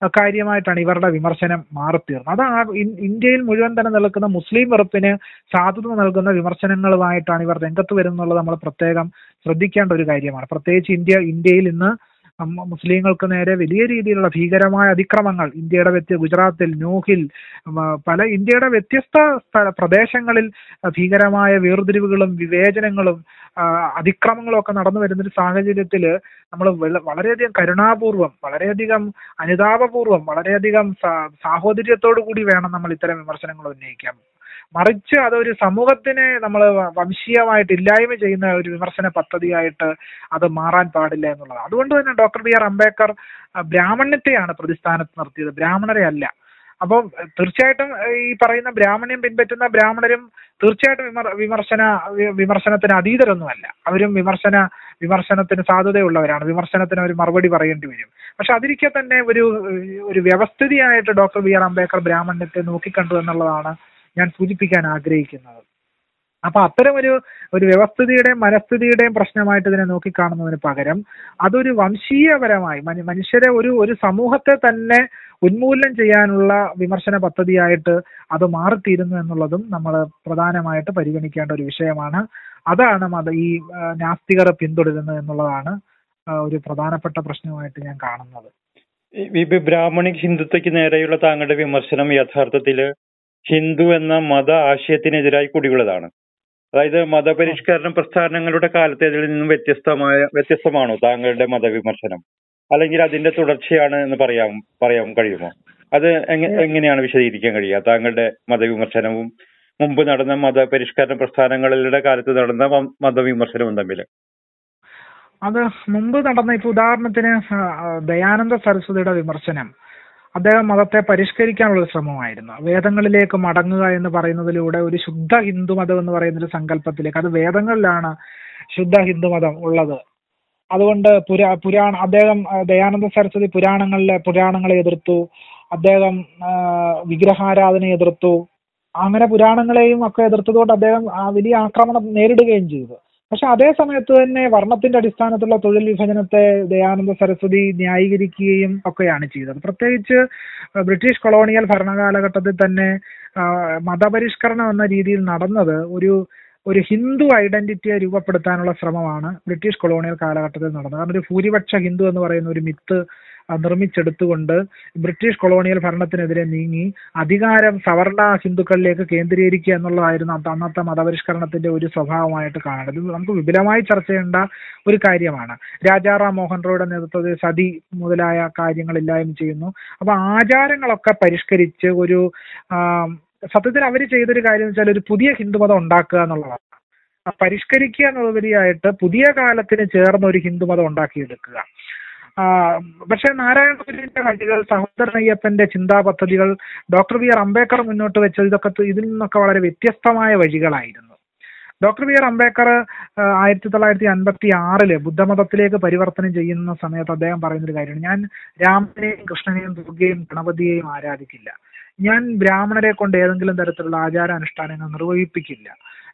കാര്യമായിട്ടാണ് ഇവരുടെ വിമർശനം മാറിത്തീർന്നത്. അത് ഇന്ത്യയിൽ മുഴുവൻ തന്നെ നിൽക്കുന്ന മുസ്ലിം വെറുപ്പിന് സാധുത നൽകുന്ന വിമർശനങ്ങളുമായിട്ടാണ് ഇവർ രംഗത്ത് വരുന്നുള്ളത് നമ്മൾ പ്രത്യേകം ശ്രദ്ധിക്കേണ്ട ഒരു കാര്യമാണ്. പ്രത്യേകിച്ച് ഇന്ത്യ ഇന്ത്യയിൽ ഇന്ന് മുസ്ലിങ്ങൾക്ക് നേരെ വലിയ രീതിയിലുള്ള ഭീകരമായ അതിക്രമങ്ങൾ. ഇന്ത്യയുടെ വ്യത്യ ഗുജറാത്തിൽ ന്യൂഹിൽ പല ഇന്ത്യയുടെ വ്യത്യസ്ത പ്രദേശങ്ങളിൽ ഭീകരമായ വേർതിരിവുകളും വിവേചനങ്ങളും അതിക്രമങ്ങളും ഒക്കെ നടന്നു വരുന്ന ഒരു സാഹചര്യത്തിൽ നമ്മൾ വളരെയധികം കരുണാപൂർവം വളരെയധികം അനുതാപപൂർവം വളരെയധികം സാഹോദര്യത്തോടു കൂടി വേണം നമ്മൾ ഇത്തരം വിമർശനങ്ങൾ ഉന്നയിക്കാൻ. മറിച്ച് അതൊരു സമൂഹത്തിനെ നമ്മൾ വംശീയമായിട്ട് ഇല്ലായ്മ ചെയ്യുന്ന ഒരു വിമർശന പദ്ധതിയായിട്ട് അത് മാറാൻ പാടില്ല എന്നുള്ളത് അതുകൊണ്ട് തന്നെ ഡോക്ടർ ബി ആർ അംബേദ്കർ ബ്രാഹ്മണ്യത്തെയാണ് പ്രതിസ്ഥാനത്ത് നിർത്തിയത്. ബ്രാഹ്മണരെ അല്ല. അപ്പം തീർച്ചയായിട്ടും ഈ പറയുന്ന ബ്രാഹ്മണ്യം പിൻപറ്റുന്ന ബ്രാഹ്മണരും തീർച്ചയായിട്ടും വിമർ- വിമർശന വിമർശനത്തിന് അതീതരൊന്നുമല്ല. അവരും വിമർശന വിമർശനത്തിന് സാധ്യതയുള്ളവരാണ് വിമർശനത്തിന് അവർ മറുപടി പറയേണ്ടി വരും. പക്ഷെ അതിരിക്കെ തന്നെ ഒരു ഒരു വ്യവസ്ഥിതിയായിട്ട് ഡോക്ടർ ബി ആർ അംബേദ്കർ ബ്രാഹ്മണ്യത്തെ നോക്കിക്കണ്ടു എന്നുള്ളതാണ് ഞാൻ സൂചിപ്പിക്കാൻ ആഗ്രഹിക്കുന്നത്. അപ്പൊ അത്തരം ഒരു ഒരു വ്യവസ്ഥിതിയുടെയും മനസ്ഥിതിയുടെയും പ്രശ്നമായിട്ട് ഇതിനെ നോക്കിക്കാണുന്നതിന് പകരം അതൊരു വംശീയപരമായി മനുഷ്യരെ ഒരു ഒരു സമൂഹത്തെ തന്നെ ഉന്മൂലനം ചെയ്യാനുള്ള വിമർശന പദ്ധതിയായിട്ട് അത് മാറിത്തീരുന്നു എന്നുള്ളതും നമ്മൾ പ്രധാനമായിട്ട് പരിഗണിക്കേണ്ട ഒരു വിഷയമാണ്. അതാണ് മത ഈ നാസ്തികർ പിന്തുടരുന്നത് എന്നുള്ളതാണ് ഒരു പ്രധാനപ്പെട്ട പ്രശ്നമായിട്ട് ഞാൻ കാണുന്നത്. ബ്രാഹ്മണിക് ഹിന്ദുത്വയ്ക്ക് നേരെയുള്ള താങ്കളുടെ വിമർശനം യഥാർത്ഥത്തിൽ ഹിന്ദു എന്ന മത ആശയത്തിനെതിരായി കുടികൊള്ളതാണ് അതായത് മതപരിഷ്കരണ പ്രസ്ഥാനങ്ങളുടെ കാലത്തേതിൽ നിന്നും വ്യത്യസ്തമായ വ്യത്യസ്തമാണോ താങ്കളുടെ മതവിമർശനം? അല്ലെങ്കിൽ അതിന്റെ തുടർച്ചയാണ് എന്ന് പറയാം പറയാൻ കഴിയുമോ? അത് എങ്ങനെയാണ് വിശദീകരിക്കാൻ കഴിയുക? താങ്കളുടെ മതവിമർശനവും മുമ്പ് നടന്ന മതപരിഷ്കരണ പ്രസ്ഥാനങ്ങളുടെ കാലത്ത് നടന്ന മതവിമർശനവും തമ്മിൽ അത് മുമ്പ് നടന്ന ഇപ്പൊ ഉദാഹരണത്തിന് ദയാനന്ദ സരസ്വതിയുടെ വിമർശനം. അദ്ദേഹം മതത്തെ പരിഷ്കരിക്കാനുള്ള ശ്രമമായിരുന്നു. വേദങ്ങളിലേക്ക് മടങ്ങുക എന്ന് പറയുന്നതിലൂടെ ഒരു ശുദ്ധ ഹിന്ദു മതം എന്ന് പറയുന്ന ഒരു സങ്കല്പത്തിലേക്ക് അത് വേദങ്ങളിലാണ് ശുദ്ധ ഹിന്ദു മതം ഉള്ളത്. അതുകൊണ്ട് പുരാ പുരാണ അദ്ദേഹം ദയാനന്ദ സരസ്വതി പുരാണങ്ങളിലെ പുരാണങ്ങളെ എതിർത്തു. അദ്ദേഹം വിഗ്രഹാരാധന എതിർത്തു. അങ്ങനെ പുരാണങ്ങളെയും ഒക്കെ എതിർത്തതുകൊണ്ട് അദ്ദേഹം വലിയ ആക്രമണം നേരിടുകയും ചെയ്തു. പക്ഷെ അതേ സമയത്ത് തന്നെ വർണത്തിന്റെ അടിസ്ഥാനത്തിലുള്ള തൊഴിൽ വിഭജനത്തെ ദയാനന്ദ സരസ്വതി ന്യായീകരിക്കുകയും ഒക്കെയാണ് ചെയ്തത്. പ്രത്യേകിച്ച് ബ്രിട്ടീഷ് കൊളോണിയൽ ഭരണകാലഘട്ടത്തിൽ തന്നെ മതപരിഷ്കരണം എന്ന രീതിയിൽ നടന്നത് ഒരു ഒരു ഹിന്ദു ഐഡന്റിറ്റിയെ രൂപപ്പെടുത്താനുള്ള ശ്രമമാണ് ബ്രിട്ടീഷ് കൊളോണിയൽ കാലഘട്ടത്തിൽ നടന്നത്. കാരണം ഒരു ഭൂരിപക്ഷ ഹിന്ദു എന്ന് പറയുന്ന ഒരു മിത്ത് നിർമ്മിച്ചെടുത്തുകൊണ്ട് ബ്രിട്ടീഷ് കൊളോണിയൽ ഭരണത്തിനെതിരെ നീങ്ങി അധികാരം സവർണ ഹിന്ദുക്കളിലേക്ക് കേന്ദ്രീകരിക്കുക എന്നുള്ളതായിരുന്നു അന്നത്തെ മതപരിഷ്കരണത്തിന്റെ ഒരു സ്വഭാവമായിട്ട് കാണുന്നത്. ഇത് നമുക്ക് വിപുലമായി ചർച്ച ചെയ്യേണ്ട ഒരു കാര്യമാണ്. രാജാറാം മോഹൻ റോയുടെ നേതൃത്വത്തിൽ സതി മുതലായ കാര്യങ്ങൾ ഇല്ലായ്മ ചെയ്യുന്നു. അപ്പൊ ആചാരങ്ങളൊക്കെ പരിഷ്കരിച്ച് ഒരു സത്യത്തിൽ അവർ ചെയ്തൊരു കാര്യം എന്ന് വെച്ചാൽ ഒരു പുതിയ ഹിന്ദുമതം ഉണ്ടാക്കുക എന്നുള്ളതാണ്. പരിഷ്കരിക്കുക എന്നുള്ളതിനായിട്ട് പുതിയ കാലത്തിന് ചേർന്ന ഒരു ഹിന്ദുമതം ഉണ്ടാക്കിയെടുക്കുക. പക്ഷേ നാരായണ ഗുരുവിന്റെ വഴികൾ സഹോദരനയ്യപ്പന്റെ ചിന്താ പദ്ധതികൾ ഡോക്ടർ ബി ആർ അംബേദ്കർ മുന്നോട്ട് വെച്ചത് ഇതൊക്കെ ഇതിൽ നിന്നൊക്കെ വളരെ വ്യത്യസ്തമായ വഴികളായിരുന്നു. ഡോക്ടർ ബി ആർ അംബേദ്കർ ആയിരത്തി തൊള്ളായിരത്തി അൻപത്തി ആറിൽ ബുദ്ധമതത്തിലേക്ക് പരിവർത്തനം ചെയ്യുന്ന സമയത്ത് അദ്ദേഹം പറയുന്നൊരു കാര്യമാണ് ഞാൻ രാമനെയും കൃഷ്ണനെയും ദുർഗയും ഗണപതിയെയും ആരാധിക്കില്ല. ഞാൻ ബ്രാഹ്മണരെ കൊണ്ട് ഏതെങ്കിലും തരത്തിലുള്ള ആചാരാനുഷ്ഠാനങ്ങൾ നിർവഹിപ്പിക്കില്ല.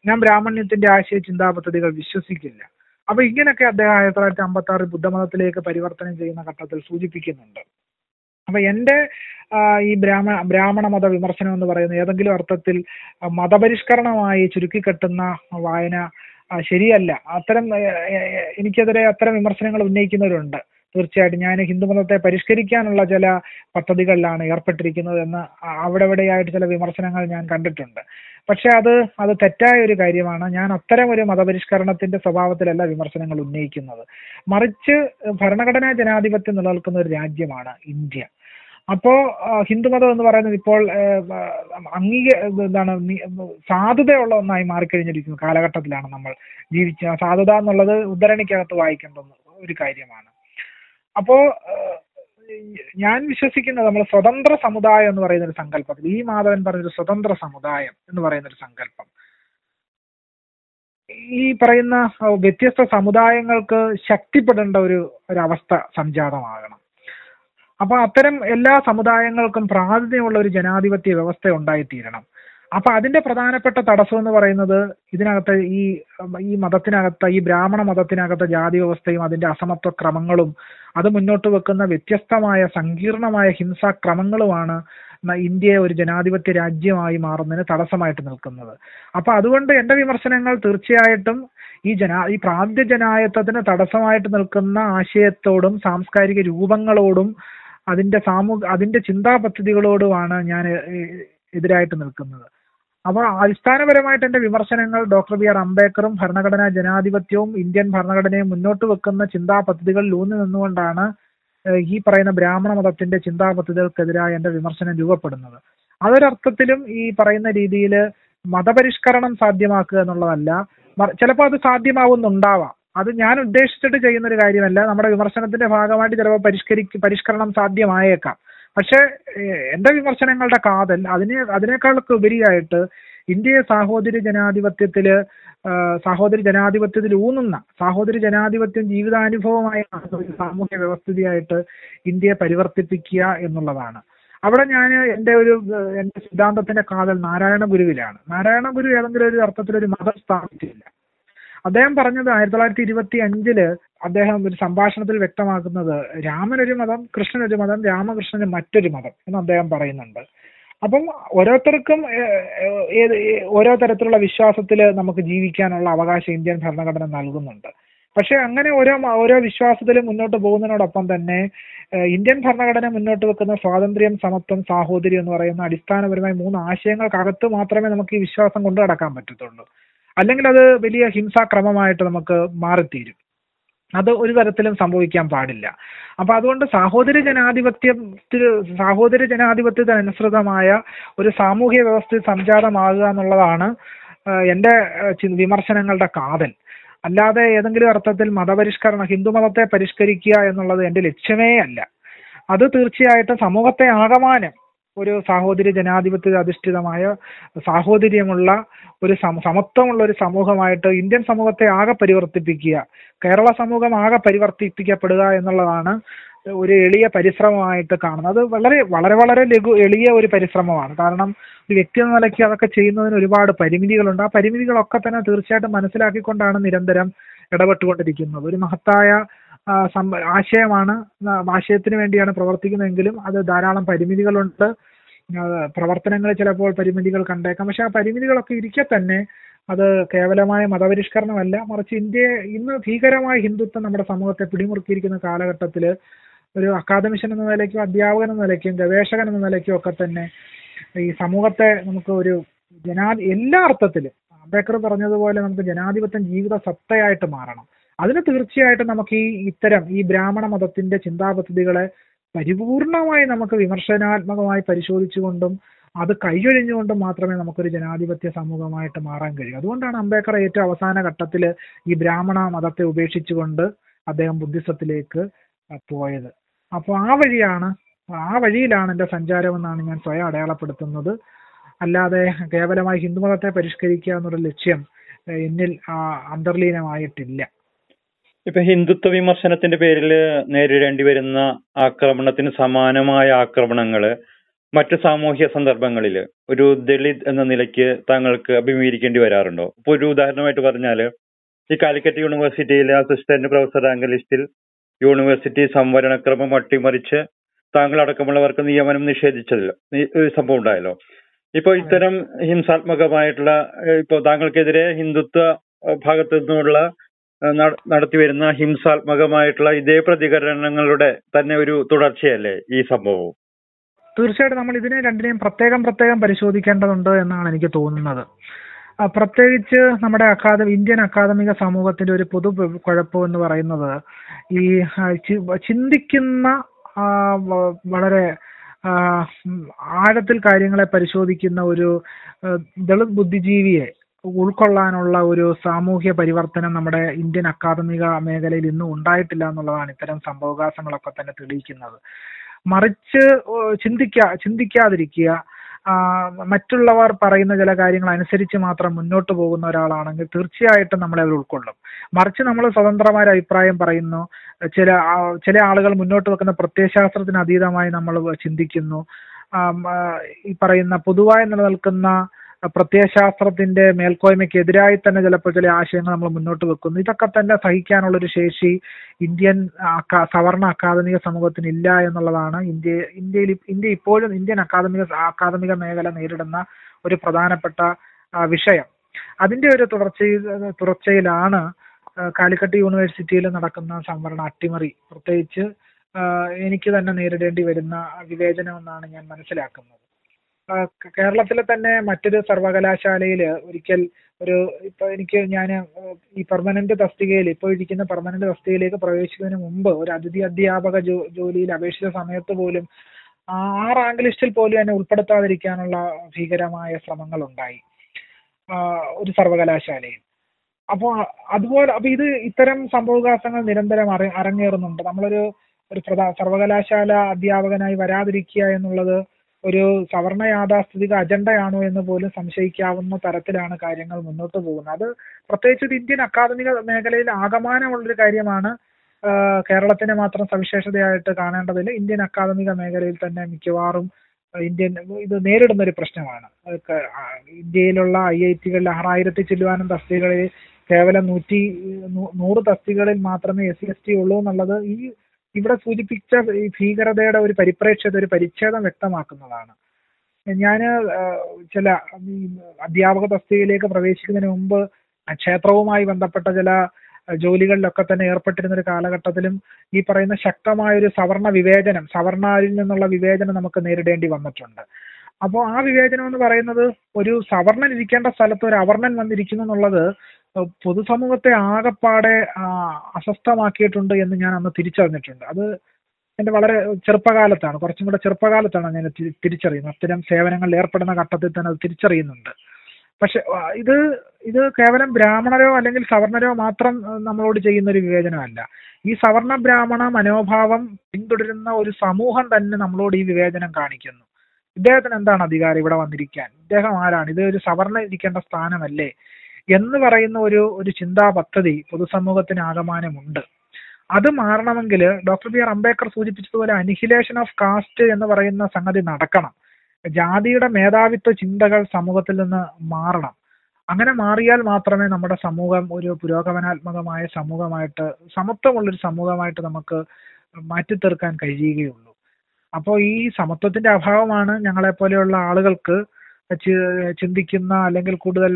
ഞാൻ ബ്രാഹ്മണ്യത്തിന്റെ ആശയ ചിന്താ പദ്ധതികൾ വിശ്വസിക്കില്ല. അപ്പൊ ഇങ്ങനെയൊക്കെ അദ്ദേഹം ആയിരത്തി തൊള്ളായിരത്തി അമ്പത്തി ആറിൽ ബുദ്ധമതത്തിലേക്ക് പരിവർത്തനം ചെയ്യുന്ന ഘട്ടത്തിൽ സൂചിപ്പിക്കുന്നുണ്ട്. അപ്പൊ എന്റെ ഈ ബ്രാഹ്മണ ബ്രാഹ്മണ മത വിമർശനം എന്ന് പറയുന്ന ഏതെങ്കിലും അർത്ഥത്തിൽ മതപരിഷ്കരണമായി ചുരുക്കിക്കെട്ടുന്ന വായന ശരിയല്ല. അത്തരം എനിക്കെതിരെ അത്തരം വിമർശനങ്ങൾ ഉന്നയിക്കുന്നവരുണ്ട്. തീർച്ചയായിട്ടും ഞാൻ ഹിന്ദു മതത്തെ പരിഷ്കരിക്കാനുള്ള ചില പദ്ധതികളിലാണ് ഏർപ്പെട്ടിരിക്കുന്നത് എന്ന് അ- അവിടെ ഇവിടെയായിട്ട് ചില വിമർശനങ്ങൾ ഞാൻ കണ്ടിട്ടുണ്ട്. പക്ഷെ അത് അത് തെറ്റായ ഒരു കാര്യമാണ്. ഞാൻ അത്തരം ഒരു മതപരിഷ്കരണത്തിന്റെ സ്വഭാവത്തിലല്ല വിമർശനങ്ങൾ ഉന്നയിക്കുന്നത്. മറിച്ച് ഭരണഘടനാ ജനാധിപത്യം നിലനിൽക്കുന്ന ഒരു രാജ്യമാണ് ഇന്ത്യ. അപ്പോ ഹിന്ദുമതം എന്ന് പറയുന്നത് ഇപ്പോൾ അംഗീക എന്താണ് സാധുതയുള്ള ഒന്നായി മാറിക്കഴിഞ്ഞിരിക്കുന്ന കാലഘട്ടത്തിലാണ് നമ്മൾ ജീവിച്ച സാധുത എന്നുള്ളത് ഉദ്ധരണിക്കകത്ത് വായിക്കേണ്ട ഒരു കാര്യമാണ്. അപ്പോ ഞാൻ വിശ്വസിക്കുന്നത് നമ്മൾ സ്വതന്ത്ര സമുദായം എന്ന് പറയുന്ന ഒരു സങ്കല്പത്തിൽ ഈ മാധവൻ പറഞ്ഞൊരു സ്വതന്ത്ര സമുദായം എന്ന് പറയുന്ന ഒരു സങ്കല്പം. ഈ പറയുന്ന വ്യത്യസ്ത സമുദായങ്ങൾക്ക് ശക്തിപ്പെടേണ്ട ഒരു ഒരവസ്ഥ സംജാതമാകണം. അപ്പൊ അത്തരം എല്ലാ സമുദായങ്ങൾക്കും പ്രാതിനിധ്യമുള്ള ഒരു ജനാധിപത്യ വ്യവസ്ഥ ഉണ്ടായിത്തീരണം. അപ്പൊ അതിന്റെ പ്രധാനപ്പെട്ട തടസ്സം എന്ന് പറയുന്നത് ഇതിനകത്ത് ഈ ഈ മതത്തിനകത്ത് ഈ ബ്രാഹ്മണ മതത്തിനകത്ത് ജാതി വ്യവസ്ഥയും അതിന്റെ അസമത്വ ക്രമങ്ങളും അത് മുന്നോട്ട് വെക്കുന്ന വ്യത്യസ്തമായ സങ്കീർണമായ ഹിംസാ ക്രമങ്ങളുമാണ് ഇന്ത്യയെ ഒരു ജനാധിപത്യ രാജ്യമായി മാറുന്നതിന് തടസ്സമായിട്ട് നിൽക്കുന്നത്. അപ്പൊ അതുകൊണ്ട് എന്റെ വിമർശനങ്ങൾ തീർച്ചയായിട്ടും ഈ ജനാ ഈ പ്രാന്ത്യ ജനായത്വത്തിന് തടസ്സമായിട്ട് നിൽക്കുന്ന ആശയത്തോടും സാംസ്കാരിക രൂപങ്ങളോടും അതിന്റെ സാമൂഹ അതിന്റെ ചിന്താ പദ്ധതികളോടുമാണ് ഞാൻ എതിരായിട്ട് നിൽക്കുന്നത്. അപ്പോൾ അടിസ്ഥാനപരമായിട്ട് എന്റെ വിമർശനങ്ങൾ ഡോക്ടർ ബി ആർ അംബേദ്കറും ഭരണഘടനാ ജനാധിപത്യവും ഇന്ത്യൻ ഭരണഘടനയും മുന്നോട്ട് വെക്കുന്ന ചിന്താ പദ്ധതികളിൽ ഊന്നി നിന്നുകൊണ്ടാണ് ഈ പറയുന്ന ബ്രാഹ്മണ മതത്തിന്റെ ചിന്താ പദ്ധതികൾക്കെതിരായ എന്റെ വിമർശനം രൂപപ്പെടുന്നത്. അതൊരർത്ഥത്തിലും ഈ പറയുന്ന രീതിയിൽ മതപരിഷ്കരണം സാധ്യമാക്കുക എന്നുള്ളതല്ല. ചിലപ്പോൾ അത് സാധ്യമാവുന്നുണ്ടാവാം. അത് ഞാൻ ഉദ്ദേശിച്ചിട്ട് ചെയ്യുന്ന ഒരു കാര്യമല്ല. നമ്മുടെ വിമർശനത്തിന്റെ ഭാഗമായിട്ട് ചിലപ്പോൾ പരിഷ്കരിക്ക പരിഷ്കരണം സാധ്യമായേക്കാം. പക്ഷേ എന്റെ വിമർശനങ്ങളുടെ കാതൽ അതിനെ അതിനേക്കാളൊക്കെ ഉപരിയായിട്ട് ഇന്ത്യയെ സാഹോദര്യ ജനാധിപത്യത്തിൽ സാഹോദര്യ ജനാധിപത്യത്തിൽ ഊന്നുന്ന സാഹോദര്യ ജനാധിപത്യം ജീവിതാനുഭവമായ ഒരു സാമൂഹ്യ വ്യവസ്ഥിതിയായിട്ട് ഇന്ത്യയെ പരിവർത്തിപ്പിക്കുക എന്നുള്ളതാണ്. അവിടെ ഞാൻ എന്റെ ഒരു എന്റെ സിദ്ധാന്തത്തിന്റെ കാതൽ നാരായണ ഗുരുവിലാണ്. നാരായണ ഗുരു ഏതെങ്കിലും ഒരു അർത്ഥത്തിൽ ഒരു മതം സ്ഥാപിച്ചില്ല. അദ്ദേഹം പറഞ്ഞത് ആയിരത്തി തൊള്ളായിരത്തി ഇരുപത്തി അഞ്ചിൽ അദ്ദേഹം ഒരു സംഭാഷണത്തിൽ വ്യക്തമാക്കുന്നത് രാമൻ ഒരു മതം കൃഷ്ണൻ ഒരു മതം രാമകൃഷ്ണന് മറ്റൊരു മതം എന്ന് അദ്ദേഹം പറയുന്നുണ്ട്. അപ്പം ഓരോരുത്തർക്കും ഏത് ഓരോ തരത്തിലുള്ള വിശ്വാസത്തിൽ നമുക്ക് ജീവിക്കാനുള്ള അവകാശം ഇന്ത്യൻ ഭരണഘടന നൽകുന്നുണ്ട്. പക്ഷെ അങ്ങനെ ഓരോ ഓരോ വിശ്വാസത്തിലും മുന്നോട്ട് പോകുന്നതിനോടൊപ്പം തന്നെ ഇന്ത്യൻ ഭരണഘടന മുന്നോട്ട് വെക്കുന്ന സ്വാതന്ത്ര്യം സമത്വം സാഹോദര്യം എന്ന് പറയുന്ന അടിസ്ഥാനപരമായ മൂന്ന് ആശയങ്ങൾക്കകത്ത് മാത്രമേ നമുക്ക് ഈ വിശ്വാസം കൊണ്ടു നടക്കാൻ പറ്റത്തുള്ളൂ. അല്ലെങ്കിൽ അത് വലിയ ഹിംസാക്രമമായിട്ട് നമുക്ക് മാറിത്തീരും. അത് ഒരു തരത്തിലും സംഭവിക്കാൻ പാടില്ല. അപ്പൊ അതുകൊണ്ട് സഹോദര ജനാധിപത്യത്തിൽ സാഹോദര്യ ജനാധിപത്യത്തിനനുസൃതമായ ഒരു സാമൂഹ്യ വ്യവസ്ഥ സംജാതമാകുക എന്നുള്ളതാണ് എന്റെ വിമർശനങ്ങളുടെ കാതൽ. അല്ലാതെ ഏതെങ്കിലും അർത്ഥത്തിൽ മതപരിഷ്കരണം ഹിന്ദുമതത്തെ പരിഷ്കരിക്കുക എന്നുള്ളത് എന്റെ ലക്ഷ്യമേ അല്ല. അത് തീർച്ചയായിട്ടും സമൂഹത്തെ ആകമാനം ഒരു സാഹോദര്യ ജനാധിപത്യ അധിഷ്ഠിതമായ സാഹോദര്യമുള്ള ഒരു സമ- സമത്വമുള്ള ഒരു സമൂഹമായിട്ട് ഇന്ത്യൻ സമൂഹത്തെ ആകെ പരിവർത്തിപ്പിക്കുക കേരള സമൂഹം ആകെ പരിവർത്തിപ്പിക്കപ്പെടുക എന്നുള്ളതാണ് ഒരു എളിയ പരിശ്രമമായിട്ട് കാണുന്നത്. അത് വളരെ വളരെ വളരെ ലഘു എളിയ ഒരു പരിശ്രമമാണ്. കാരണം ഒരു വ്യക്തി എന്ന നിലയ്ക്ക് അതൊക്കെ ചെയ്യുന്നതിന് ഒരുപാട് പരിമിതികളുണ്ട്. ആ പരിമിതികളൊക്കെ തന്നെ തീർച്ചയായിട്ടും മനസ്സിലാക്കിക്കൊണ്ടാണ് നിരന്തരം ഇടപെട്ടുകൊണ്ടിരിക്കുന്നത്. ഒരു മഹത്തായ ആശയമാണ് ആശയത്തിന് വേണ്ടിയാണ് പ്രവർത്തിക്കുന്നതെങ്കിലും അത് ധാരാളം പരിമിതികളുണ്ട്. പ്രവർത്തനങ്ങൾ ചിലപ്പോൾ പരിമിതികൾ കണ്ടേക്കാം. പക്ഷെ ആ പരിമിതികളൊക്കെ ഇരിക്കെ തന്നെ അത് കേവലമായ മതപരിഷ്കരണമല്ല. മറിച്ച് ഇന്ത്യയെ ഇന്ന് ഭീകരമായ ഹിന്ദുത്വം നമ്മുടെ സമൂഹത്തെ പിടിമുറുക്കിയിരിക്കുന്ന കാലഘട്ടത്തിൽ ഒരു അക്കാദമിഷൻ എന്ന നിലയ്ക്കും അധ്യാപകൻ എന്ന നിലയ്ക്കും ഗവേഷകൻ എന്ന നിലയ്ക്കും ഒക്കെ തന്നെ ഈ സമൂഹത്തെ നമുക്ക് ഒരു ജനാ എല്ലാ അർത്ഥത്തിലും. അംബേദ്കർ പറഞ്ഞതുപോലെ നമുക്ക് ജനാധിപത്യം ജീവിത സത്തയായിട്ട് മാറണം. അതിന് തീർച്ചയായിട്ടും നമുക്ക് ഈ ഇത്തരം ഈ ബ്രാഹ്മണ മതത്തിന്റെ ചിന്താ പദ്ധതികളെ പരിപൂർണമായി നമുക്ക് വിമർശനാത്മകമായി പരിശോധിച്ചുകൊണ്ടും അത് കൈയൊഴിഞ്ഞുകൊണ്ടും മാത്രമേ നമുക്കൊരു ജനാധിപത്യ സമൂഹമായിട്ട് മാറാൻ കഴിയൂ. അതുകൊണ്ടാണ് അംബേദ്കർ ഏറ്റവും അവസാന ഘട്ടത്തിൽ ഈ ബ്രാഹ്മണ മതത്തെ ഉപേക്ഷിച്ചുകൊണ്ട് അദ്ദേഹം ബുദ്ധിസത്തിലേക്ക് പോയത്. അപ്പോൾ ആ വഴിയാണ് ആ വഴിയിലാണ് എന്റെ സഞ്ചാരമെന്നാണ് ഞാൻ സ്വയം അടയാളപ്പെടുത്തുന്നത്. അല്ലാതെ കേവലമായി ഹിന്ദുമതത്തെ പരിഷ്കരിക്കുക എന്നുള്ള ലക്ഷ്യം എന്നിൽ അന്തർലീനമായിട്ടില്ല. ഇപ്പൊ ഹിന്ദുത്വ വിമർശനത്തിന്റെ പേരിൽ നേരിടേണ്ടി വരുന്ന ആക്രമണത്തിന് സമാനമായ ആക്രമണങ്ങൾ മറ്റു സാമൂഹ്യ സന്ദർഭങ്ങളിൽ ഒരു ദളിത് എന്ന നിലയ്ക്ക് താങ്കൾക്ക് അഭിമുഖീകരിക്കേണ്ടി വരാറുണ്ടോ? ഇപ്പൊ ഒരു ഉദാഹരണമായിട്ട് പറഞ്ഞാൽ ഈ കാലിക്കറ്റ് യൂണിവേഴ്സിറ്റിയിലെ അസിസ്റ്റന്റ് പ്രൊഫസർ റാങ്ക് ലിസ്റ്റിൽ യൂണിവേഴ്സിറ്റി സംവരണക്രമം അട്ടിമറിച്ച് താങ്കൾ അടക്കമുള്ളവർക്ക് നിയമനം നിഷേധിച്ചതിൽ ഒരു സംഭവം ഉണ്ടായല്ലോ. ഇപ്പൊ ഇത്തരം ഹിംസാത്മകമായിട്ടുള്ള ഇപ്പൊ താങ്കൾക്കെതിരെ ഹിന്ദുത്വ ഭാഗത്തു നിന്നുള്ള നടത്തിവരുന്ന ഹിംസാത്മകമായിട്ടുള്ള ഇതേ പ്രതികരണങ്ങളുടെ തന്നെ ഒരു തുടർച്ചയല്ലേ ഈ സംഭവം തീർച്ചയായിട്ടും നമ്മൾ ഇതിനെ രണ്ടിനെയും പ്രത്യേകം പ്രത്യേകം പരിശോധിക്കേണ്ടതുണ്ട് എന്നാണ് എനിക്ക് തോന്നുന്നത്. പ്രത്യേകിച്ച് നമ്മുടെ അക്കാദമി ഇന്ത്യൻ അക്കാദമിക സമൂഹത്തിന്റെ ഒരു പൊതു കുഴപ്പം എന്ന് പറയുന്നത് ഈ ചിന്തിക്കുന്ന വളരെ ആഴത്തിൽ കാര്യങ്ങളെ പരിശോധിക്കുന്ന ഒരു ദളിത് ബുദ്ധിജീവിയെ ഉൾക്കൊള്ളാനുള്ള ഒരു സാമൂഹ്യ പരിവർത്തനം നമ്മുടെ ഇന്ത്യൻ അക്കാദമിക മേഖലയിൽ ഇന്നും ഉണ്ടായിട്ടില്ല എന്നുള്ളതാണ് ഇത്തരം സംഭവകാശങ്ങളൊക്കെ തന്നെ തെളിയിക്കുന്നത്. മറിച്ച് ചിന്തിക്കാ ചിന്തിക്കാതിരിക്കുക. മറ്റുള്ളവർ പറയുന്ന ചില കാര്യങ്ങൾ അനുസരിച്ച് മാത്രം മുന്നോട്ട് പോകുന്ന ഒരാളാണെങ്കിൽ തീർച്ചയായിട്ടും നമ്മളെ അവർ ഉൾക്കൊള്ളും. മറിച്ച് നമ്മൾ സ്വതന്ത്രമായ അഭിപ്രായം പറയുന്നു. ചില ചില ആളുകൾ മുന്നോട്ട് വെക്കുന്ന പ്രത്യയശാസ്ത്രത്തിന് അതീതമായി നമ്മൾ ചിന്തിക്കുന്നു. ഈ പറയുന്ന പൊതുവായി നിലനിൽക്കുന്ന പ്രത്യയശാസ്ത്രത്തിന്റെ മേൽക്കോയ്മയ്ക്കെതിരായി തന്നെ ചിലപ്പോൾ ചില ആശയങ്ങൾ നമ്മൾ മുന്നോട്ട് വെക്കുന്നു. ഇതൊക്കെ തന്നെ സഹിക്കാനുള്ള ഒരു ശേഷി ഇന്ത്യൻ സവർണ അക്കാദമിക സമൂഹത്തിന് ഇല്ല എന്നുള്ളതാണ് ഇന്ത്യ ഇന്ത്യയിൽ ഇന്ത്യ ഇപ്പോഴും ഇന്ത്യൻ അക്കാദമിക അക്കാദമിക മേഖല നേരിടുന്ന ഒരു പ്രധാനപ്പെട്ട വിഷയം. അതിന്റെ ഒരു തുടർച്ചയിൽ തുടർച്ചയിലാണ് കാലിക്കട്ട് യൂണിവേഴ്സിറ്റിയിൽ നടക്കുന്ന സംവരണ അട്ടിമറി. പ്രത്യേകിച്ച് എനിക്ക് തന്നെ നേരിടേണ്ടി വരുന്ന വിവേചനം എന്നാണ് ഞാൻ മനസ്സിലാക്കുന്നത്. കേരളത്തിലെ തന്നെ മറ്റൊരു സർവകലാശാലയിൽ ഒരിക്കൽ ഒരു ഇപ്പൊ എനിക്ക് ഞാൻ ഈ പെർമനന്റ് തസ്തികയിൽ ഇപ്പോൾ ഇരിക്കുന്ന പെർമനന്റ് തസ്തികയിലേക്ക് പ്രവേശിക്കുന്നതിന് മുമ്പ് ഒരു അതിഥി അധ്യാപക ജോലിയിൽ അപേക്ഷിച്ച സമയത്ത് പോലും ആ റാങ്ക് ലിസ്റ്റിൽ പോലും എന്നെ ഉൾപ്പെടുത്താതിരിക്കാനുള്ള ഭീകരമായ ശ്രമങ്ങൾ ഉണ്ടായി ഒരു സർവകലാശാലയിൽ. അപ്പോൾ അതുപോലെ അപ്പൊ ഇത് ഇത്തരം സംഭവവികാസങ്ങൾ നിരന്തരം അര അരങ്ങേറുന്നുണ്ട്. നമ്മളൊരു ഒരു സർവകലാശാല അധ്യാപകനായി വരാതിരിക്കുക എന്നുള്ളത് ഒരു സവർണ യാഥാസ്ഥിതിക അജണ്ടയാണോ എന്ന് പോലും സംശയിക്കാവുന്ന തരത്തിലാണ് കാര്യങ്ങൾ മുന്നോട്ട് പോകുന്നത്. അത് പ്രത്യേകിച്ച് ഒരു ഇന്ത്യൻ അക്കാദമിക മേഖലയിൽ ആകമാനമുള്ളൊരു കാര്യമാണ്. കേരളത്തിനെ മാത്രം സവിശേഷതയായിട്ട് കാണേണ്ടതില്ല. ഇന്ത്യൻ അക്കാദമിക മേഖലയിൽ തന്നെ മിക്കവാറും ഇന്ത്യൻ ഇത് നേരിടുന്ന ഒരു പ്രശ്നമാണ്. ഇന്ത്യയിലുള്ള ഐ ഐ ടികളിൽ ആറായിരത്തി ചില്ലുവാനും തസ്തികകളിൽ കേവലം നൂറ്റി നൂറ് തസ്തികകളിൽ മാത്രമേ എസ് സി എസ് ടി ഉള്ളൂ എന്നുള്ളത് ഈ ഇവിടെ സൂചിപ്പിച്ച ഈ ഭീകരതയുടെ ഒരു പരിപ്രേക്ഷ്യത ഒരു പരിച്ഛേദം വ്യക്തമാക്കുന്നതാണ്. ഞാൻ ചില അധ്യാപക തസ്തികയിലേക്ക് പ്രവേശിക്കുന്നതിന് മുമ്പ് ക്ഷേത്രവുമായി ബന്ധപ്പെട്ട ചില ജോലികളിലൊക്കെ തന്നെ ഏർപ്പെട്ടിരുന്ന ഒരു കാലഘട്ടത്തിലും ഈ പറയുന്ന ശക്തമായ ഒരു സവർണ വിവേചനം സവർണയിൽ നിന്നുള്ള വിവേചനം നമുക്ക് നേരിടേണ്ടി വന്നിട്ടുണ്ട്. അപ്പോൾ ആ വിവേചനം എന്ന് പറയുന്നത് ഒരു സവർണൻ ഇരിക്കേണ്ട സ്ഥലത്ത് ഒരു അവർണൻ വന്നിരിക്കുന്നു എന്നുള്ളത് പൊതുസമൂഹത്തെ ആകപ്പാടെ അസ്വസ്ഥമാക്കിയിട്ടുണ്ട് എന്ന് ഞാൻ അന്ന് തിരിച്ചറിഞ്ഞിട്ടുണ്ട്. അത് എന്റെ വളരെ ചെറുപ്പകാലത്താണ്. കുറച്ചും കൂടെ ചെറുപ്പകാലത്താണ് ഞാൻ തിരിച്ചറിയുന്നത്. അത്തരം സേവനങ്ങളിൽ ഏർപ്പെടുന്ന ഘട്ടത്തിൽ തന്നെ അത് തിരിച്ചറിയുന്നുണ്ട്. പക്ഷെ ഇത് ഇത് കേവലം ബ്രാഹ്മണരോ അല്ലെങ്കിൽ സവർണരോ മാത്രം നമ്മളോട് ചെയ്യുന്ന ഒരു വിവേചനമല്ല. ഈ സവർണ ബ്രാഹ്മണ മനോഭാവം പിന്തുടരുന്ന ഒരു സമൂഹം തന്നെ നമ്മളോട് ഈ വിവേചനം കാണിക്കുന്നു. ഇദ്ദേഹത്തിന് എന്താണ് അധികാരം ഇവിടെ വന്നിരിക്കാൻ? ഇദ്ദേഹം ആരാണ്? ഇത് ഒരു സവർണ ഇരിക്കേണ്ട സ്ഥാനമല്ലേ? എന്ന് പറയുന്ന ഒരു ഒരു ചിന്താ പദ്ധതി പൊതുസമൂഹത്തിന് ആകമാനമുണ്ട്. അത് മാറണമെങ്കിൽ ഡോക്ടർ ബി ആർ അംബേദ്കർ സൂചിപ്പിച്ചതുപോലെ അനിഹിലേഷൻ ഓഫ് കാസ്റ്റ് എന്ന് പറയുന്ന സംഗതി നടക്കണം. ജാതിയുടെ മേധാവിത്വ ചിന്തകൾ സമൂഹത്തിൽ നിന്ന് മാറണം. അങ്ങനെ മാറിയാൽ മാത്രമേ നമ്മുടെ സമൂഹം ഒരു പുരോഗമനാത്മകമായ സമൂഹമായിട്ട് സമത്വമുള്ളൊരു സമൂഹമായിട്ട് നമുക്ക് മാറ്റിത്തീർക്കാൻ കഴിയുകയുള്ളൂ. അപ്പോൾ ഈ സമത്വത്തിന്റെ അഭാവമാണ് ഞങ്ങളെ പോലെയുള്ള ആളുകൾക്ക് ചിന്തിക്കുന്ന അല്ലെങ്കിൽ കൂടുതൽ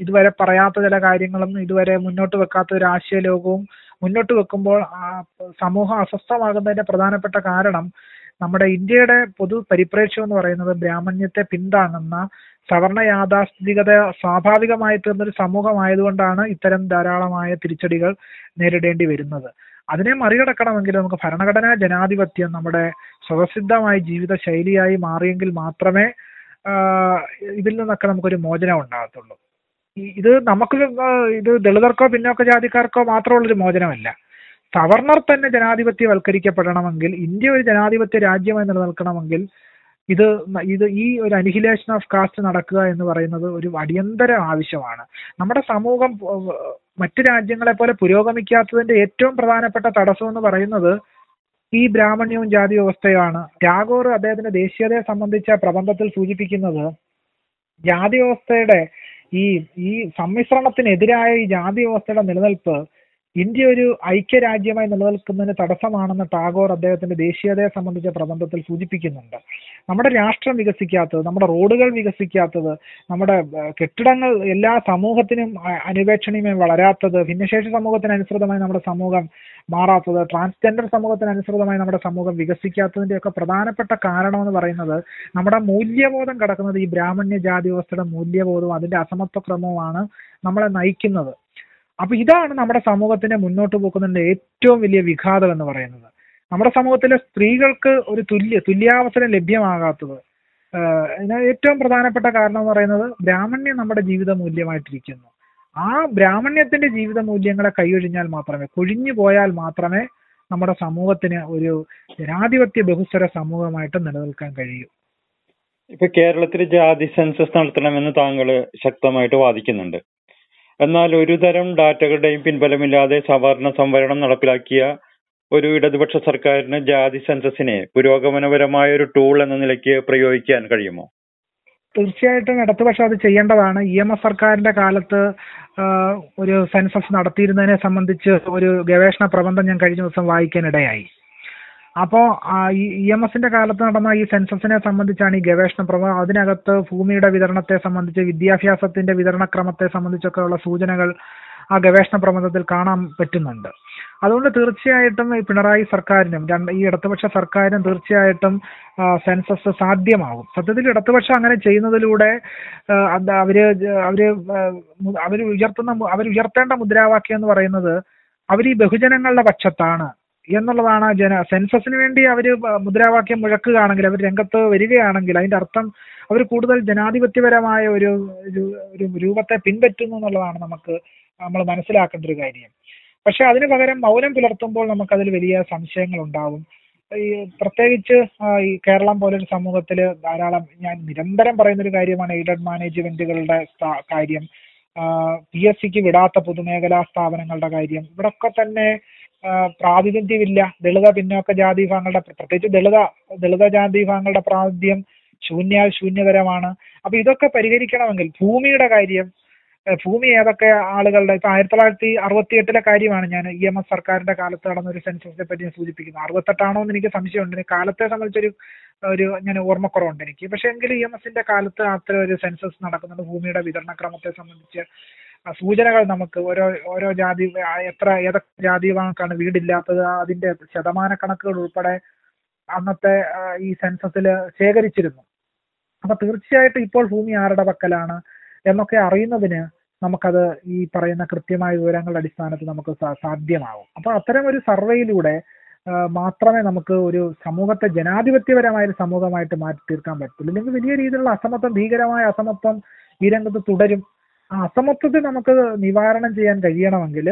ഇതുവരെ പറയാത്ത ചില കാര്യങ്ങളും ഇതുവരെ മുന്നോട്ട് വെക്കാത്ത ഒരു ആശയ ലോകവും മുന്നോട്ട് വെക്കുമ്പോൾ സമൂഹം അസ്വസ്ഥമാകുന്നതിന്റെ പ്രധാനപ്പെട്ട കാരണം നമ്മുടെ ഇന്ത്യയുടെ പൊതു പരിപ്രേക്ഷ്യം എന്ന് പറയുന്നത് ബ്രാഹ്മണ്യത്തെ പിന്താങ്ങുന്ന സവർണ യാഥാസ്ഥിതികത സ്വാഭാവികമായി തീർന്നൊരു സമൂഹമായതുകൊണ്ടാണ് ഇത്തരം ധാരാളമായ തിരിച്ചടികൾ നേരിടേണ്ടി വരുന്നത്. അതിനെ മറികടക്കണമെങ്കിൽ നമുക്ക് ഭരണഘടനാ ജനാധിപത്യം നമ്മുടെ സ്വതസിദ്ധമായ ജീവിത ശൈലിയായി മാറിയെങ്കിൽ മാത്രമേ ഇതിൽ നിന്നൊക്കെ നമുക്കൊരു മോചനം ഉണ്ടാകത്തുള്ളൂ. ഇത് നമുക്ക് ഇത് ദളിതർക്കോ പിന്നോക്ക ജാതിക്കാർക്കോ മാത്രമുള്ളൊരു മോചനമല്ല. സവർണർ തന്നെ ജനാധിപത്യവൽക്കരിക്കപ്പെടണമെങ്കിൽ ഇന്ത്യ ഒരു ജനാധിപത്യ രാജ്യമായി നിലനിൽക്കണമെങ്കിൽ ഇത് ഇത് ഈ ഒരു അനിഹിലേഷൻ ഓഫ് കാസ്റ്റ് നടക്കുക എന്ന് പറയുന്നത് ഒരു അടിയന്തര ആവശ്യമാണ്. നമ്മുടെ സമൂഹം മറ്റു രാജ്യങ്ങളെ പോലെ പുരോഗമിക്കാത്തതിന്റെ ഏറ്റവും പ്രധാനപ്പെട്ട തടസ്സം എന്ന് പറയുന്നത് ഈ ബ്രാഹ്മണ്യവും ജാതി വ്യവസ്ഥയുമാണ് ടാഗോർ അദ്ദേഹത്തിന്റെ ദേശീയതയെ സംബന്ധിച്ച പ്രബന്ധത്തിൽ സൂചിപ്പിക്കുന്നത് ജാതി വ്യവസ്ഥയുടെ ഈ ഈ സമ്മിശ്രണത്തിനെതിരായ ഈ ജാതി വ്യവസ്ഥയുടെ നിലനിൽപ്പ് ഇന്ത്യ ഒരു ഐക്യരാജ്യമായി നിലനിൽക്കുന്നതിന് തടസ്സമാണെന്ന് ടാഗോർ അദ്ദേഹത്തിന്റെ ദേശീയതയെ സംബന്ധിച്ച പ്രബന്ധത്തിൽ സൂചിപ്പിക്കുന്നുണ്ട്. നമ്മുടെ രാഷ്ട്രം വികസിക്കാത്തത് നമ്മുടെ റോഡുകൾ വികസിക്കാത്തത് നമ്മുടെ കെട്ടിടങ്ങൾ എല്ലാ സമൂഹത്തിനും അനുവേക്ഷണീയമായി വളരാത്തത് ഭിന്നശേഷി സമൂഹത്തിന് അനുസൃതമായി നമ്മുടെ സമൂഹം മാറാത്തത് ട്രാൻസ്ജെൻഡർ സമൂഹത്തിന് അനുസൃതമായി നമ്മുടെ സമൂഹം വികസിക്കാത്തതിന്റെ ഒക്കെ പ്രധാനപ്പെട്ട കാരണം എന്ന് പറയുന്നത് നമ്മുടെ മൂല്യബോധം കിടക്കുന്നത് ഈ ബ്രാഹ്മണ്യ ജാതി വ്യവസ്ഥയുടെ മൂല്യബോധവും അതിന്റെ അസമത്വ ക്രമവുമാണ് നമ്മളെ നയിക്കുന്നത്. അപ്പൊ ഇതാണ് നമ്മുടെ സമൂഹത്തിനെ മുന്നോട്ട് പോകുന്നതിന്റെ ഏറ്റവും വലിയ വിഘാതം എന്ന് പറയുന്നത്. നമ്മുടെ സമൂഹത്തിലെ സ്ത്രീകൾക്ക് ഒരു തുല്യ തുല്യാവസരം ലഭ്യമാകാത്തത് ഏറ്റവും പ്രധാനപ്പെട്ട കാരണം എന്ന് പറയുന്നത് ബ്രാഹ്മണ്യം നമ്മുടെ ജീവിത മൂല്യമായിട്ടിരിക്കുന്നു. ആ ബ്രാഹ്മണ്യത്തിന്റെ ജീവിത മൂല്യങ്ങളെ കൈയൊഴിഞ്ഞാൽ മാത്രമേ കൊഴിഞ്ഞു പോയാൽ മാത്രമേ നമ്മുടെ സമൂഹത്തിന് ഒരു ജനാധിപത്യ ബഹുസ്വര സമൂഹമായിട്ട് നിലനിൽക്കാൻ കഴിയൂ. ഇപ്പൊ കേരളത്തിൽ ജാതി സെൻസസ് നടത്തണമെന്ന് താങ്കൾ ശക്തമായിട്ട് വാദിക്കുന്നുണ്ട്. എന്നാൽ ഒരു തരം ഡാറ്റകളുടെയും പിൻബലമില്ലാതെ സവർണ സംവരണം നടപ്പിലാക്കിയ ഒരു ഇടതുപക്ഷ സർക്കാരിന് ജാതി സെൻസസിനെ പുരോഗമനപരമായ ഒരു ടൂൾ എന്ന നിലയ്ക്ക് പ്രയോഗിക്കാൻ കഴിയുമോ? തീർച്ചയായിട്ടും ഇടതുപക്ഷം അത് ചെയ്യേണ്ടതാണ്. ഇ എം എസ് സർക്കാരിന്റെ കാലത്ത് ഒരു സെൻസസ് നടത്തിയിരുന്നതിനെ സംബന്ധിച്ച് ഒരു ഗവേഷണ പ്രബന്ധം ഞാൻ കഴിഞ്ഞ ദിവസം വായിക്കാനിടയായി അപ്പോ ഈ ഇ എം എസിന്റെ കാലത്ത് നടന്ന ഈ സെൻസസിനെ സംബന്ധിച്ചാണ് ഈ ഗവേഷണ പ്രവാഹം അതിനകത്ത് ഭൂമിയുടെ വിതരണത്തെ സംബന്ധിച്ച് വിദ്യാഭ്യാസത്തിന്റെ വിതരണക്രമത്തെ സംബന്ധിച്ചൊക്കെ ഉള്ള സൂചനകൾ ആ ഗവേഷണ പ്രബന്ധത്തിൽ കാണാൻ പറ്റുന്നുണ്ട്. അതുകൊണ്ട് തീർച്ചയായിട്ടും ഈ പിണറായി സർക്കാരിനും രണ്ട് ഈ ഇടതുപക്ഷ സർക്കാരിനും തീർച്ചയായിട്ടും സെൻസസ് സാധ്യമാകും. സത്യത്തിൽ ഇടതുപക്ഷം അങ്ങനെ ചെയ്യുന്നതിലൂടെ അവർ അവർ അവർ ഉയർത്തുന്ന അവർ ഉയർത്തേണ്ട മുദ്രാവാക്യം എന്ന് പറയുന്നത് അവർ ഈ ബഹുജനങ്ങളുടെ പക്ഷത്താണ്. എന്നുള്ളതാണ് ജന സെൻസസിന് വേണ്ടി അവർ മുദ്രാവാക്യം മുഴക്കുകയാണെങ്കിൽ അവർ രംഗത്ത് വരികയാണെങ്കിൽ അതിന്റെ അർത്ഥം അവർ കൂടുതൽ ജനാധിപത്യപരമായ ഒരു ഒരു രൂപത്തെ പിൻപറ്റുന്നു എന്നുള്ളതാണ് നമുക്ക് നമ്മൾ മനസ്സിലാക്കേണ്ട ഒരു കാര്യം. പക്ഷെ അതിന് പകരം മൗനം പുലർത്തുമ്പോൾ നമുക്കതിൽ വലിയ സംശയങ്ങൾ ഉണ്ടാവും ഈ പ്രത്യേകിച്ച് ഈ കേരളം പോലൊരു സമൂഹത്തിൽ ധാരാളം ഞാൻ നിരന്തരം പറയുന്ന ഒരു കാര്യമാണ് എയ്ഡഡ് മാനേജ്മെന്റുകളുടെ കാര്യം. പി എസ് സിക്ക് വിടാത്ത പൊതുമേഖലാ സ്ഥാപനങ്ങളുടെ കാര്യം. ഇവിടൊക്കെ തന്നെ പ്രാതിനിധ്യമില്ല. ദളിത പിന്നോക്ക ജാതി വിഭാഗങ്ങളുടെ പ്രത്യേകിച്ച് ദളിത ദളിത ജാതി വിഭാഗങ്ങളുടെ പ്രാതിനിധ്യം ശൂന്യ ശൂന്യതരമാണ് അപ്പൊ ഇതൊക്കെ പരിഹരിക്കണമെങ്കിൽ ഭൂമിയുടെ കാര്യം ഭൂമി ഏതൊക്കെ ആളുകളുടെ ഇപ്പൊ ആയിരത്തി തൊള്ളായിരത്തി അറുപത്തി എട്ടിലെ കാര്യമാണ് ഞാൻ ഇ എം എസ് സർക്കാരിന്റെ കാലത്ത് നടന്ന ഒരു സെൻസസിനെ പറ്റി ഞാൻ സൂചിപ്പിക്കുന്നത്. അറുപത്തെട്ടാണോ എന്ന് എനിക്ക് സംശയമുണ്ട്. കാലത്തെ സംബന്ധിച്ചൊരു ഒരു ഞാൻ ഓർമ്മക്കുറവുണ്ട് എനിക്ക്. പക്ഷെ എങ്കിലും ഇ എം എസിന്റെ കാലത്ത് അത്ര ഒരു സെൻസസ് നടക്കുന്നുണ്ട്. ഭൂമിയുടെ വിതരണക്രമത്തെ സംബന്ധിച്ച് ആ സൂചനകൾ നമുക്ക് ഓരോ ഓരോ ജാതി എത്ര ഏതൊക്കെ ജാതി വിഭാഗങ്ങൾക്കാണ് വീടില്ലാത്തത് അതിന്റെ ശതമാന കണക്കുകൾ ഉൾപ്പെടെ അന്നത്തെ ഈ സെൻസസിൽ ശേഖരിച്ചിരുന്നു. അപ്പൊ തീർച്ചയായിട്ടും ഇപ്പോൾ ഭൂമി ആരുടെ പക്കലാണ് എന്നൊക്കെ അറിയുന്നതിന് നമുക്കത് ഈ പറയുന്ന കൃത്യമായ വിവരങ്ങളുടെ അടിസ്ഥാനത്തിൽ നമുക്ക് സാധ്യമാവും. അപ്പൊ അത്തരം ഒരു സർവേയിലൂടെ മാത്രമേ നമുക്ക് ഒരു സമൂഹത്തെ ജനാധിപത്യപരമായ ഒരു സമൂഹമായിട്ട് മാറ്റി തീർക്കാൻ പറ്റുള്ളൂ ഇല്ലെങ്കിൽ വലിയ രീതിയിലുള്ള അസമത്വം ഭീകരമായ അസമത്വം ഈ രംഗത്ത് തുടരും. അസമത്വത്തെ നമുക്ക് നിവാരണം ചെയ്യാൻ കഴിയണമെങ്കിൽ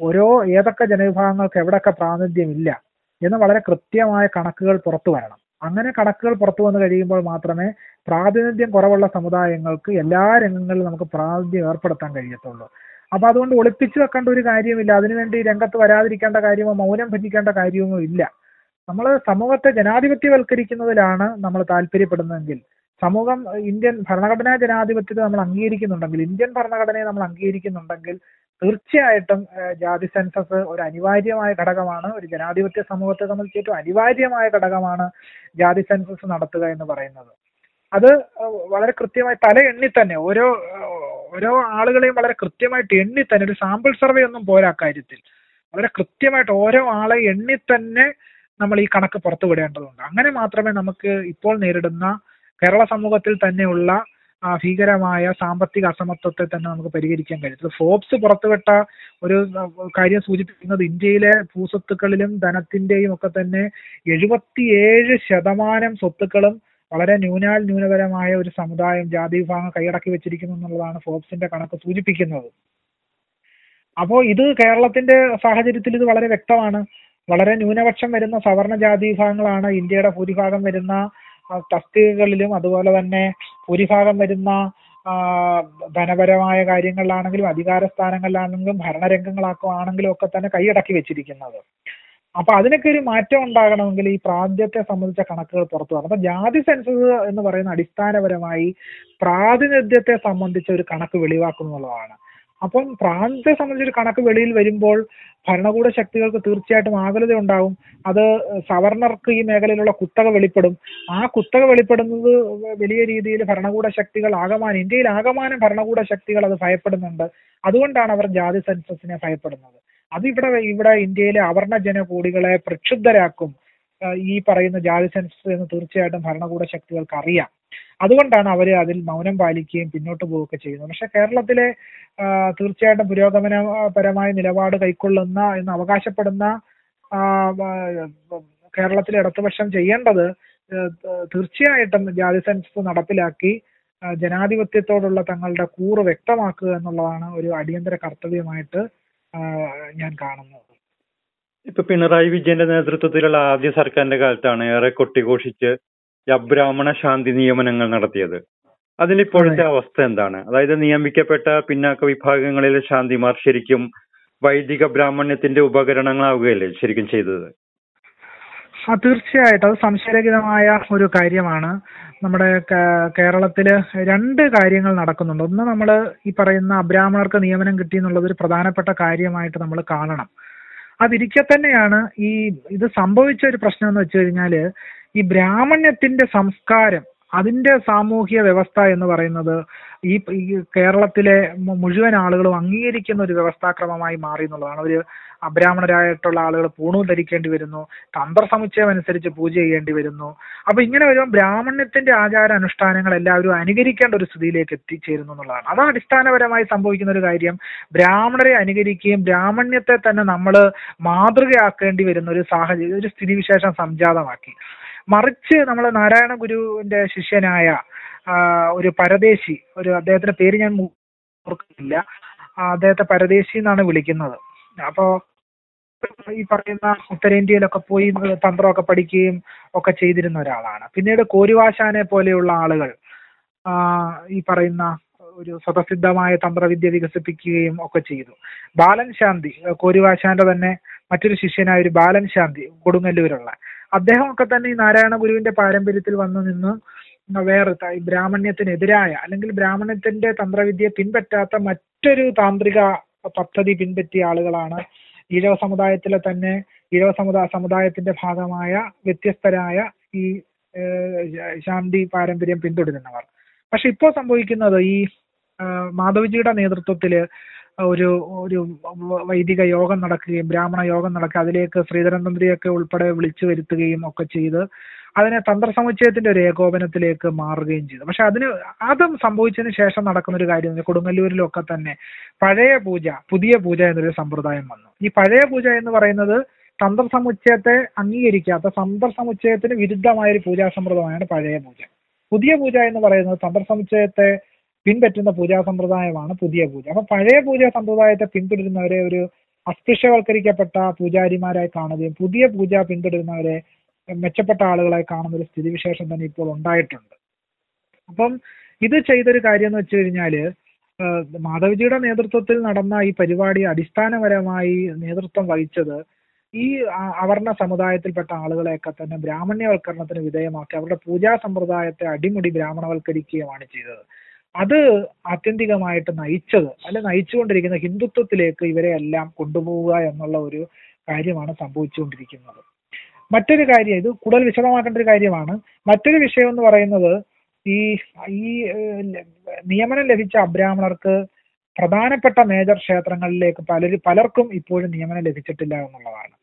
ഓരോ ഏതൊക്കെ ജനവിഭാഗങ്ങൾക്ക് എവിടെയൊക്കെ പ്രാതിനിധ്യമില്ല എന്ന് വളരെ കൃത്യമായ കണക്കുകൾ പുറത്തു വരണം. അങ്ങനെ കണക്കുകൾ പുറത്തു വന്നു കഴിയുമ്പോൾ മാത്രമേ പ്രാതിനിധ്യം കുറവുള്ള സമുദായങ്ങൾക്ക് എല്ലാ രംഗങ്ങളിലും നമുക്ക് പ്രാതിനിധ്യം ഏർപ്പെടുത്താൻ കഴിയത്തുള്ളൂ. അപ്പൊ അതുകൊണ്ട് ഒളിപ്പിച്ചു വെക്കേണ്ട ഒരു കാര്യമില്ല അതിനുവേണ്ടി രംഗത്ത് വരാതിരിക്കേണ്ട കാര്യമോ മൗനം ഭജിക്കേണ്ട കാര്യമോ ഇല്ല. നമ്മൾ സമൂഹത്തെ ജനാധിപത്യവൽക്കരിക്കുന്നതിലാണ് നമ്മൾ താല്പര്യപ്പെടുന്നതെങ്കിൽ സമൂഹം ഇന്ത്യൻ ഭരണഘടനാ ജനാധിപത്യത്തെ നമ്മൾ അംഗീകരിക്കുന്നുണ്ടെങ്കിൽ ഇന്ത്യൻ ഭരണഘടനയെ നമ്മൾ അംഗീകരിക്കുന്നുണ്ടെങ്കിൽ തീർച്ചയായിട്ടും ജാതി സെൻസസ് ഒരു അനിവാര്യമായ ഘടകമാണ് ഒരു ജനാധിപത്യ സമൂഹത്തെ സംബന്ധിച്ച് ഏറ്റവും അനിവാര്യമായ ഘടകമാണ് ജാതി സെൻസസ് നടത്തുക എന്ന് പറയുന്നത്. അത് വളരെ കൃത്യമായി തല എണ്ണി തന്നെ ഓരോ ഓരോ ആളുകളെയും വളരെ കൃത്യമായിട്ട് എണ്ണി തന്നെ ഒരു സാമ്പിൾ സർവേ ഒന്നും പോരാ കാര്യത്തിൽ വളരെ കൃത്യമായിട്ട് ഓരോ ആളെ എണ്ണി തന്നെ നമ്മൾ ഈ കണക്ക് പുറത്തുവിടേണ്ടതുണ്ട്. അങ്ങനെ മാത്രമേ നമുക്ക് ഇപ്പോൾ നേരിടുന്ന കേരള സമൂഹത്തിൽ തന്നെയുള്ള ഭീകരമായ സാമ്പത്തിക അസമത്വത്തെ തന്നെ നമുക്ക് പരിഹരിക്കാൻ കഴിയും. ഫോബ്സ് പുറത്തുവിട്ട ഒരു കാര്യം സൂചിപ്പിക്കുന്നത് ഇന്ത്യയിലെ ഭൂസ്വത്തുക്കളിലും ധനത്തിന്റെയും ഒക്കെ തന്നെ എഴുപത്തിയേഴ് ശതമാനം സ്വത്തുക്കളും വളരെ ന്യൂനാൽ ന്യൂനപരമായ ഒരു സമുദായം ജാതി വിഭാഗം കൈയടക്കി വെച്ചിരിക്കുന്നു എന്നുള്ളതാണ് ഫോബ്സിന്റെ കണക്ക് സൂചിപ്പിക്കുന്നത്. അപ്പോൾ ഇത് കേരളത്തിന്റെ സാഹചര്യത്തിൽ ഇത് വളരെ വ്യക്തമാണ്. വളരെ ന്യൂനപക്ഷം വരുന്ന സവർണ ജാതി വിഭാഗങ്ങളാണ് ഇന്ത്യയുടെ ഭൂരിഭാഗം വരുന്ന തസ്തികകളിലും അതുപോലെ തന്നെ ഭൂരിഭാഗം വരുന്ന ധനപരമായ കാര്യങ്ങളിലാണെങ്കിലും അധികാര സ്ഥാനങ്ങളിലാണെങ്കിലും ഭരണരംഗങ്ങളാക്കുകയാണെങ്കിലും ഒക്കെ തന്നെ കൈയടക്കി വെച്ചിരിക്കുന്നത്. അപ്പൊ അതിനൊക്കെ ഒരു മാറ്റം ഉണ്ടാകണമെങ്കിൽ ഈ പ്രാതിനിധ്യത്തെ സംബന്ധിച്ച കണക്കുകൾ പുറത്തു വരണം. അപ്പൊ ജാതി സെൻസസ് എന്ന് പറയുന്ന അടിസ്ഥാനപരമായി പ്രാതിനിധ്യത്തെ സംബന്ധിച്ച ഒരു കണക്ക് വെളിവാക്കുന്നുള്ളതാണ് അപ്പം പ്രാന്തത്തെ സംബന്ധിച്ചൊരു കണക്ക് വെളിയിൽ വരുമ്പോൾ ഭരണകൂട ശക്തികൾക്ക് തീർച്ചയായിട്ടും ആകുലത ഉണ്ടാവും. അത് സവർണർക്ക് ഈ മേഖലയിലുള്ള കുത്തക വെളിപ്പെടും. ആ കുത്തക വെളിപ്പെടുന്നത് വലിയ രീതിയിൽ ഭരണകൂട ശക്തികൾ ആകമാനം ഇന്ത്യയിൽ ആകമാനം ഭരണകൂട ശക്തികൾ അത് ഭയപ്പെടുന്നുണ്ട്. അതുകൊണ്ടാണ് അവർ ജാതി സെൻസസിനെ ഭയപ്പെടുന്നത്. അതിവിടെ ഇവിടെ ഇവിടെ ഇന്ത്യയിലെ അവർണ ജനകൂടികളെ പ്രക്ഷുബ്ധരാക്കും ഈ പറയുന്ന ജാതി സെൻസസ് എന്ന് തീർച്ചയായിട്ടും ഭരണകൂട ശക്തികൾക്ക് അറിയാം അതുകൊണ്ടാണ് അവർ അതിൽ മൗനം പാലിക്കുകയും പിന്നോട്ട് പോവുകയൊക്കെ ചെയ്യുന്നത്. പക്ഷെ കേരളത്തിലെ തീർച്ചയായിട്ടും പുരോഗമനപരമായ നിലപാട് കൈക്കൊള്ളുന്ന എന്ന് അവകാശപ്പെടുന്ന കേരളത്തിലെ ഇടതുപക്ഷം ചെയ്യേണ്ടത് തീർച്ചയായിട്ടും ജാതി സെൻസസ് നടപ്പിലാക്കി ജനാധിപത്യത്തോടുള്ള തങ്ങളുടെ കൂറ് വ്യക്തമാക്കുക എന്നുള്ളതാണ് ഒരു അടിയന്തര കർത്തവ്യമായിട്ട് ഞാൻ കാണുന്നത്. ഇപ്പൊ പിണറായി വിജയന്റെ നേതൃത്വത്തിലുള്ള ആദ്യ സർക്കാരിന്റെ കാലത്താണ് ഏറെ കൊട്ടിഘോഷിച്ച് ഈ അബ്രാഹ്മണ ശാന്തി നിയമനങ്ങൾ നടത്തിയത്. അതിലിപ്പോഴത്തെ അവസ്ഥ എന്താണ്? അതായത് നിയമിക്കപ്പെട്ട പിന്നാക്ക വിഭാഗങ്ങളിലെ ശാന്തിമാർ ശരിക്കും വൈദിക ബ്രാഹ്മണ്യത്തിന്റെ ഉപകരണങ്ങളാവുകയല്ലേ ശരിക്കും ചെയ്തത്? ആ തീർച്ചയായിട്ടും. അത് സംശയരഹിതമായ ഒരു കാര്യമാണ്. നമ്മുടെ കേരളത്തിൽ കേരളത്തിൽ രണ്ട് കാര്യങ്ങൾ നടക്കുന്നുണ്ട്. ഒന്ന് നമ്മൾ ഈ പറയുന്ന അബ്രാഹ്മണർക്ക് നിയമനം കിട്ടി എന്നുള്ളത് ഒരു പ്രധാനപ്പെട്ട കാര്യമായിട്ട് നമ്മൾ കാണണം. അതിരിക്കെ തന്നെയാണ് ഈ ഇത് സംഭവിച്ച ഒരു പ്രശ്നം എന്ന് വെച്ച് കഴിഞ്ഞാൽ ഈ ബ്രാഹ്മണ്യത്തിന്റെ സംസ്കാരം അതിന്റെ സാമൂഹ്യ വ്യവസ്ഥ എന്ന് പറയുന്നത് ഈ കേരളത്തിലെ മുഴുവൻ ആളുകളും അംഗീകരിക്കുന്ന ഒരു വ്യവസ്ഥാക്രമമായി മാറി എന്നുള്ളതാണ്. ഒരു അബ്രാഹ്മണരായിട്ടുള്ള ആളുകൾ പൂണൂൽ ധരിക്കേണ്ടി വരുന്നു തന്ത്ര സമുച്ചയം അനുസരിച്ച് പൂജ ചെയ്യേണ്ടി വരുന്നു. അപ്പൊ ഇങ്ങനെ വരുമ്പോൾ ബ്രാഹ്മണ്യത്തിന്റെ ആചാര അനുഷ്ഠാനങ്ങൾ എല്ലാവരും അനുകരിക്കേണ്ട ഒരു സ്ഥിതിയിലേക്ക് എത്തിച്ചേരുന്നു എന്നുള്ളതാണ്. അതാണ് അടിസ്ഥാനപരമായി സംഭവിക്കുന്ന ഒരു കാര്യം. ബ്രാഹ്മണരെ അനുകരിക്കുകയും ബ്രാഹ്മണ്യത്തെ തന്നെ നമ്മൾ മാതൃകയാക്കേണ്ടി വരുന്ന ഒരു സാഹചര്യം ഒരു സ്ഥിതിവിശേഷം സംജാതമാക്കി. മറിച്ച് നമ്മൾ നാരായണ ഗുരുവിന്റെ ശിഷ്യനായ ഒരു പരദേശി ഒരു അദ്ദേഹത്തിന്റെ പേര് ഞാൻ ഓർക്കുന്നില്ല. അദ്ദേഹത്തെ പരദേശി എന്നാണ് വിളിക്കുന്നത്. അപ്പോ ഈ പറയുന്ന ഉത്തരേന്ത്യയിലൊക്കെ പോയി തന്ത്രമൊക്കെ പഠിക്കുകയും ഒക്കെ ചെയ്തിരുന്ന ഒരാളാണ്. പിന്നീട് കോരുവാശാനെ പോലെയുള്ള ആളുകൾ ഈ പറയുന്ന ഒരു സ്വതസിദ്ധമായ തന്ത്രവിദ്യ വികസിപ്പിക്കുകയും ഒക്കെ ചെയ്തു. ബാലൻ ശാന്തി കോരിവാശാന്റെ തന്നെ മറ്റൊരു ശിഷ്യനായ ഒരു ബാലൻ ശാന്തി കൊടുങ്ങല്ലൂരുള്ള. അദ്ദേഹമൊക്കെ തന്നെ ഈ നാരായണ ഗുരുവിന്റെ പാരമ്പര്യത്തിൽ വന്നു നിന്ന് വേറെ ബ്രാഹ്മണ്യത്തിനെതിരായ അല്ലെങ്കിൽ ബ്രാഹ്മണ്യത്തിന്റെ തന്ത്രവിദ്യ പിൻപറ്റാത്ത മറ്റൊരു താന്ത്രിക പദ്ധതി പിൻപറ്റിയ ആളുകളാണ് ഈഴവ സമുദായത്തിലെ തന്നെ ഈഴവ സമുദായ സമുദായത്തിന്റെ ഭാഗമായ വ്യത്യസ്തരായ ഈ ശാന്തി പാരമ്പര്യം പിന്തുടരുന്നവർ. പക്ഷെ ഇപ്പോൾ സംഭവിക്കുന്നത് ഈ മാധവജിയുടെ നേതൃത്വത്തിൽ ഒരു ഒരു വൈദിക യോഗം നടക്കുകയും ബ്രാഹ്മണ യോഗം നടക്കുക അതിലേക്ക് ശ്രീധരൻ തന്ത്രിയൊക്കെ ഉൾപ്പെടെ വിളിച്ചു വരുത്തുകയും ഒക്കെ ചെയ്ത് അതിനെ തന്ത്രസമുച്ചയത്തിന്റെ ഒരു ഏകോപനത്തിലേക്ക് മാറുകയും ചെയ്തു. പക്ഷെ അതിന് അതും സംഭവിച്ചതിന് ശേഷം നടക്കുന്ന ഒരു കാര്യം കൊടുങ്ങല്ലൂരിലൊക്കെ തന്നെ പഴയ പൂജ പുതിയ പൂജ എന്നൊരു സമ്പ്രദായം വന്നു. ഈ പഴയ പൂജ എന്ന് പറയുന്നത് തന്ത്രസമുച്ചയത്തെ അംഗീകരിക്കാത്ത തന്ത്രസമുച്ചയത്തിന് വിരുദ്ധമായ ഒരു പൂജാ സമ്പ്രദായമാണ് പഴയ പൂജ. പുതിയ പൂജ എന്ന് പറയുന്നത് തന്ത്രസമുച്ചയത്തെ പിൻപറ്റുന്ന പൂജാ സമ്പ്രദായമാണ് പുതിയ പൂജ. അപ്പൊ പഴയ പൂജാ സമ്പ്രദായത്തെ പിന്തുടരുന്നവരെ ഒരു അസ്പൃശ്യവൽക്കരിക്കപ്പെട്ട പൂജാരിമാരായി കാണുകയും പുതിയ പൂജ പിന്തുടരുന്നവരെ മെച്ചപ്പെട്ട ആളുകളായി കാണുന്ന ഒരു സ്ഥിതിവിശേഷം തന്നെ ഇപ്പോൾ ഉണ്ടായിട്ടുണ്ട്. അപ്പം ഇത് ചെയ്തൊരു കാര്യം എന്ന് വെച്ച് കഴിഞ്ഞാൽ മാധവജിയുടെ നേതൃത്വത്തിൽ നടന്ന ഈ പരിപാടി അടിസ്ഥാനപരമായി നേതൃത്വം വഹിച്ചത് ഈ അവർണ സമുദായത്തിൽപ്പെട്ട ആളുകളെയൊക്കെ തന്നെ ബ്രാഹ്മണ്യവൽക്കരണത്തിന് വിധേയമാക്കി അവരുടെ പൂജാ സമ്പ്രദായത്തെ അടിമുടി ബ്രാഹ്മണവൽക്കരിക്കുകയുമാണ് ചെയ്തത്. അത് ആത്യന്തികമായിട്ട് നയിച്ചത് അല്ലെ നയിച്ചുകൊണ്ടിരിക്കുന്ന ഹിന്ദുത്വത്തിലേക്ക് ഇവരെ എല്ലാം കൊണ്ടുപോവുക എന്നുള്ള ഒരു കാര്യമാണ് സംഭവിച്ചുകൊണ്ടിരിക്കുന്നത്. മറ്റൊരു കാര്യം ഇത് കൂടുതൽ വിശദമാക്കേണ്ട ഒരു കാര്യമാണ്. മറ്റൊരു വിഷയം എന്ന് പറയുന്നത് ഈ ഈ നിയമനം ലഭിച്ച അബ്രാഹ്മണർക്ക് പ്രധാനപ്പെട്ട മേജർ ക്ഷേത്രങ്ങളിലേക്ക് പലരും പലർക്കും ഇപ്പോഴും നിയമനം ലഭിച്ചിട്ടില്ല എന്നുള്ളതാണ്.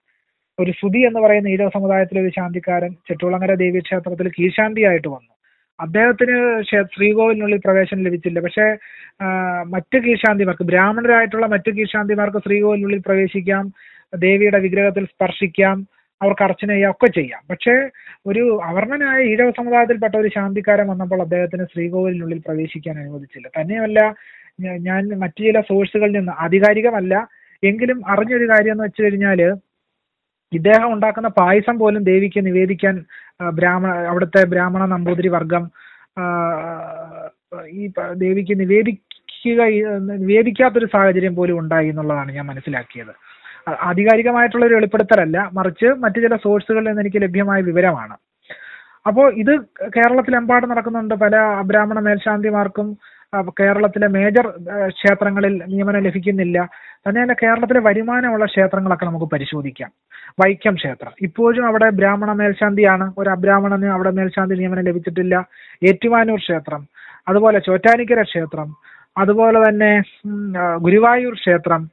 ഒരു സുതി എന്ന് പറയുന്ന ഈഴവ സമുദായത്തിലെ ഒരു ശാന്തിക്കാരൻ ചെട്ടുളങ്ങര ദേവീക്ഷേത്രത്തിൽ കീഴ്ശാന്തിയായിട്ട് വന്നു. അദ്ദേഹത്തിന് ശ്രീകോവിലിനുള്ളിൽ പ്രവേശനം ലഭിച്ചില്ല. പക്ഷേ മറ്റു കീഴ്ശാന്തിമാർക്ക് ബ്രാഹ്മണരായിട്ടുള്ള മറ്റ് കീഴ്ശാന്തിമാർക്ക് ശ്രീകോവിലിനുള്ളിൽ പ്രവേശിക്കാം ദേവിയുടെ വിഗ്രഹത്തിൽ സ്പർശിക്കാം അവർക്ക് അർച്ചന ചെയ്യാം ഒക്കെ ചെയ്യാം. പക്ഷേ ഒരു അവർണനായ ഈഴവ സമുദായത്തിൽപ്പെട്ട ഒരു ശാന്തിക്കാരൻ വന്നപ്പോൾ അദ്ദേഹത്തിന് ശ്രീകോവിലിനുള്ളിൽ പ്രവേശിക്കാൻ അനുവദിച്ചില്ല. തന്നെയുമല്ല ഞാൻ മറ്റു ചില സോഴ്സുകളിൽ നിന്ന് ആധികാരികമല്ല എങ്കിലും അറിഞ്ഞൊരു കാര്യം എന്ന് വെച്ച് കഴിഞ്ഞാൽ ഇദ്ദേഹം ഉണ്ടാക്കുന്ന പായസം പോലും ദേവിക്ക് നിവേദിക്കാൻ ബ്രാഹ്മണ അവിടുത്തെ ബ്രാഹ്മണ നമ്പൂതിരി വർഗം ഈ ദേവിക്ക് നിവേദിക്കുക നിവേദിക്കാത്തൊരു സാഹചര്യം പോലും ഉണ്ടായി എന്നുള്ളതാണ് ഞാൻ മനസ്സിലാക്കിയത്. ആധികാരികമായിട്ടുള്ള ഒരു വെളിപ്പെടുത്തലല്ല മറിച്ച് മറ്റു ചില സോഴ്സുകളിൽ നിന്ന് എനിക്ക് ലഭ്യമായ വിവരമാണ്. അപ്പോൾ ഇത് കേരളത്തിലെമ്പാടും നടക്കുന്നുണ്ട്. പല അബ്രാഹ്മണ മേൽശാന്തിമാർക്കും കേരളത്തിലെ മേജർ ക്ഷേത്രങ്ങളിൽ നിയമനം ലഭിക്കുന്നില്ല. തന്നെയല്ല കേരളത്തിലെ വരുമാനമുള്ള ക്ഷേത്രങ്ങളൊക്കെ നമുക്ക് പരിശോധിക്കാം. വൈക്കം ക്ഷേത്രം. ഇപ്പോഴും അവിടെ ബ്രാഹ്മണ മേൽശാന്തിയാണ്. ഒരു അബ്രാഹ്മണന് അവിടെ മേൽശാന്തി നിയമനം ലഭിച്ചിട്ടില്ല. ഏറ്റുമാനൂർ ക്ഷേത്രം. അതുപോലെ ചോറ്റാനിക്കര ക്ഷേത്രം. അതുപോലെ തന്നെ ഗുരുവായൂർ ക്ഷേത്രം.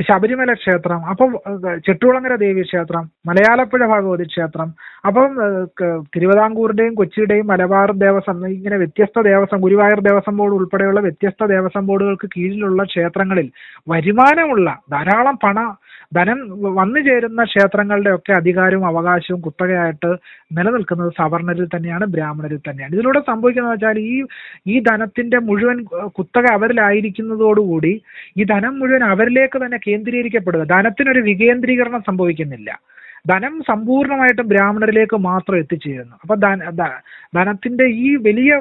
ശബരിമല ക്ഷേത്രം അപ്പം ചെട്ടുകുളങ്ങര ദേവി ക്ഷേത്രം മലയാളപ്പുഴ ഭഗവതി ക്ഷേത്രം അപ്പം തിരുവിതാംകൂറിന്റെയും കൊച്ചിയുടെയും മലബാർ ദേവസ്വം ഇങ്ങനെ വ്യത്യസ്ത ദേവസ്വം ഗുരുവായൂർ ദേവസ്വം ബോർഡ് ഉൾപ്പെടെയുള്ള വ്യത്യസ്ത ദേവസ്വം ബോർഡുകൾക്ക് കീഴിലുള്ള ക്ഷേത്രങ്ങളിൽ വരുമാനമുള്ള ധാരാളം പണ ധനം വന്നു ചേരുന്ന ക്ഷേത്രങ്ങളുടെ ഒക്കെ അധികാരവും അവകാശവും കുത്തകയായിട്ട് നിലനിൽക്കുന്നത് സവർണരിൽ തന്നെയാണ് ബ്രാഹ്മണരിൽ തന്നെയാണ്. ഇതിലൂടെ സംഭവിക്കുന്നത് വെച്ചാൽ ഈ ഈ ധനത്തിന്റെ മുഴുവൻ കുത്തക അവരിലായിരിക്കുന്നതോടുകൂടി ഈ ധനം മുഴുവൻ അവരിലേക്ക് തന്നെ കേന്ദ്രീകരിക്കപ്പെടുക. ധനത്തിനൊരു വികേന്ദ്രീകരണം സംഭവിക്കുന്നില്ല. ധനം സമ്പൂർണമായിട്ടും ബ്രാഹ്മണരിലേക്ക് മാത്രം എത്തിച്ചേരുന്നു. അപ്പൊ ധനത്തിന്റെ ഈ വലിയ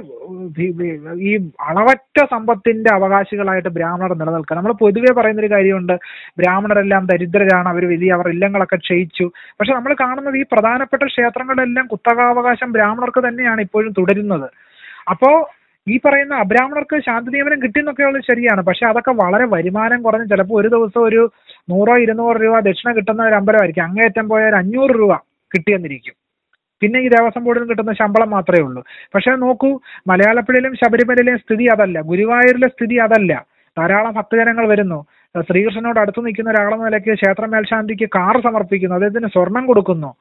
ഈ അളവറ്റ സമ്പത്തിന്റെ അവകാശികളായിട്ട് ബ്രാഹ്മണർ നിലനിൽക്കുക. നമ്മൾ പൊതുവെ പറയുന്നൊരു കാര്യമുണ്ട് ബ്രാഹ്മണരെല്ലാം ദരിദ്രരാണ് അവർ വലിയ അവർ ഇല്ലങ്ങളൊക്കെ ക്ഷയിച്ചു. പക്ഷെ നമ്മൾ കാണുന്നത് ഈ പ്രധാനപ്പെട്ട ക്ഷേത്രങ്ങളിലെല്ലാം കുത്തകാവകാശം ബ്രാഹ്മണർക്ക് തന്നെയാണ് ഇപ്പോഴും തുടരുന്നത്. അപ്പോ ഈ പറയുന്ന അബ്രാഹ്മണർക്ക് ശാന്തി നിയമനം കിട്ടിയെന്നൊക്കെയുള്ളത് ശരിയാണ്. പക്ഷെ അതൊക്കെ വളരെ വരുമാനം കുറഞ്ഞ് ചിലപ്പോൾ ഒരു ദിവസം ഒരു നൂറോ ഇരുന്നൂറ് രൂപ ദക്ഷിണ കിട്ടുന്ന ഒരു അമ്പലമായിരിക്കും. അങ്ങേയറ്റം പോയാൽ ഒരു അഞ്ഞൂറ് രൂപ കിട്ടിയെന്നിരിക്കും. പിന്നെ ഈ ദേവസ്വം ബോർഡിൽ നിന്ന് കിട്ടുന്ന ശമ്പളം മാത്രമേ ഉള്ളൂ. പക്ഷെ നോക്കൂ മലയാളപ്പുഴയിലും ശബരിമലയിലെയും സ്ഥിതി അതല്ല. ഗുരുവായൂരിലെ സ്ഥിതി അതല്ല. ധാരാളം ഭക്തജനങ്ങൾ വരുന്നു. ശ്രീകൃഷ്ണനോട് അടുത്ത് നിൽക്കുന്ന ഒരാളെന്ന നിലയ്ക്ക് ക്ഷേത്ര മേൽശാന്തിക്ക് കാർ സമർപ്പിക്കുന്നു. അദ്ദേഹത്തിന് സ്വർണം കൊടുക്കുന്നു.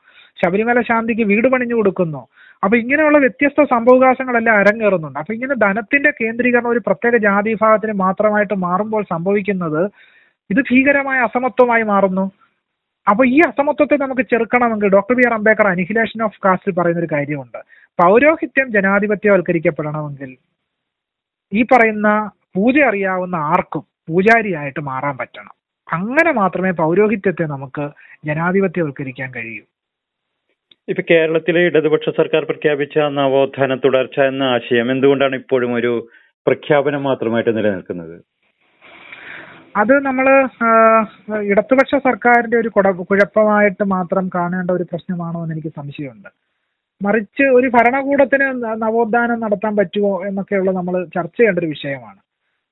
ശബരിമല ശാന്തിക്ക് വീട് പണിഞ്ഞു കൊടുക്കുന്നു. അപ്പൊ ഇങ്ങനെയുള്ള വ്യത്യസ്ത സംഭവകാശങ്ങളെല്ലാം അരങ്ങേറുന്നുണ്ട്. അപ്പൊ ഇങ്ങനെ ധനത്തിന്റെ കേന്ദ്രീകരണം ഒരു പ്രത്യേക ജാതി വിഭാഗത്തിന് മാത്രമായിട്ട് മാറുമ്പോൾ സംഭവിക്കുന്നത് ഇത് ഭീകരമായ അസമത്വമായി മാറുന്നു. അപ്പൊ ഈ അസമത്വത്തെ നമുക്ക് ചെറുക്കണമെങ്കിൽ doctor B R Ambedkar annihilation of കാസ്റ്റിൽ പറയുന്ന ഒരു കാര്യമുണ്ട്. പൗരോഹിത്യം ജനാധിപത്യവൽക്കരിക്കപ്പെടണമെങ്കിൽ ഈ പറയുന്ന പൂജ അറിയാവുന്ന ആർക്കും പൂജാരിയായിട്ട് മാറാൻ പറ്റണം. അങ്ങനെ മാത്രമേ പൗരോഹിത്യത്തെ നമുക്ക് ജനാധിപത്യവൽക്കരിക്കാൻ കഴിയൂ. ഇപ്പൊ കേരളത്തിലെ ഇടതുപക്ഷ സർക്കാർ പ്രഖ്യാപിച്ച നവോത്ഥാന തുടർച്ച എന്ന ആശയം എന്തുകൊണ്ടാണ് ഇപ്പോഴും ഒരു പ്രഖ്യാപനം മാത്രമായിട്ട് നിലനിൽക്കുന്നത്? അത് നമ്മൾ ഇടതുപക്ഷ സർക്കാരിന്റെ ഒരു കുഴപ്പമായിട്ട് മാത്രം കാണേണ്ട ഒരു പ്രശ്നമാണോ എന്ന് എനിക്ക് സംശയമുണ്ട്. മറിച്ച് ഒരു ഭരണകൂടത്തിന് നവോത്ഥാനം നടത്താൻ പറ്റുമോ എന്നൊക്കെയുള്ള നമ്മൾ ചർച്ച ചെയ്യേണ്ട ഒരു വിഷയമാണ്.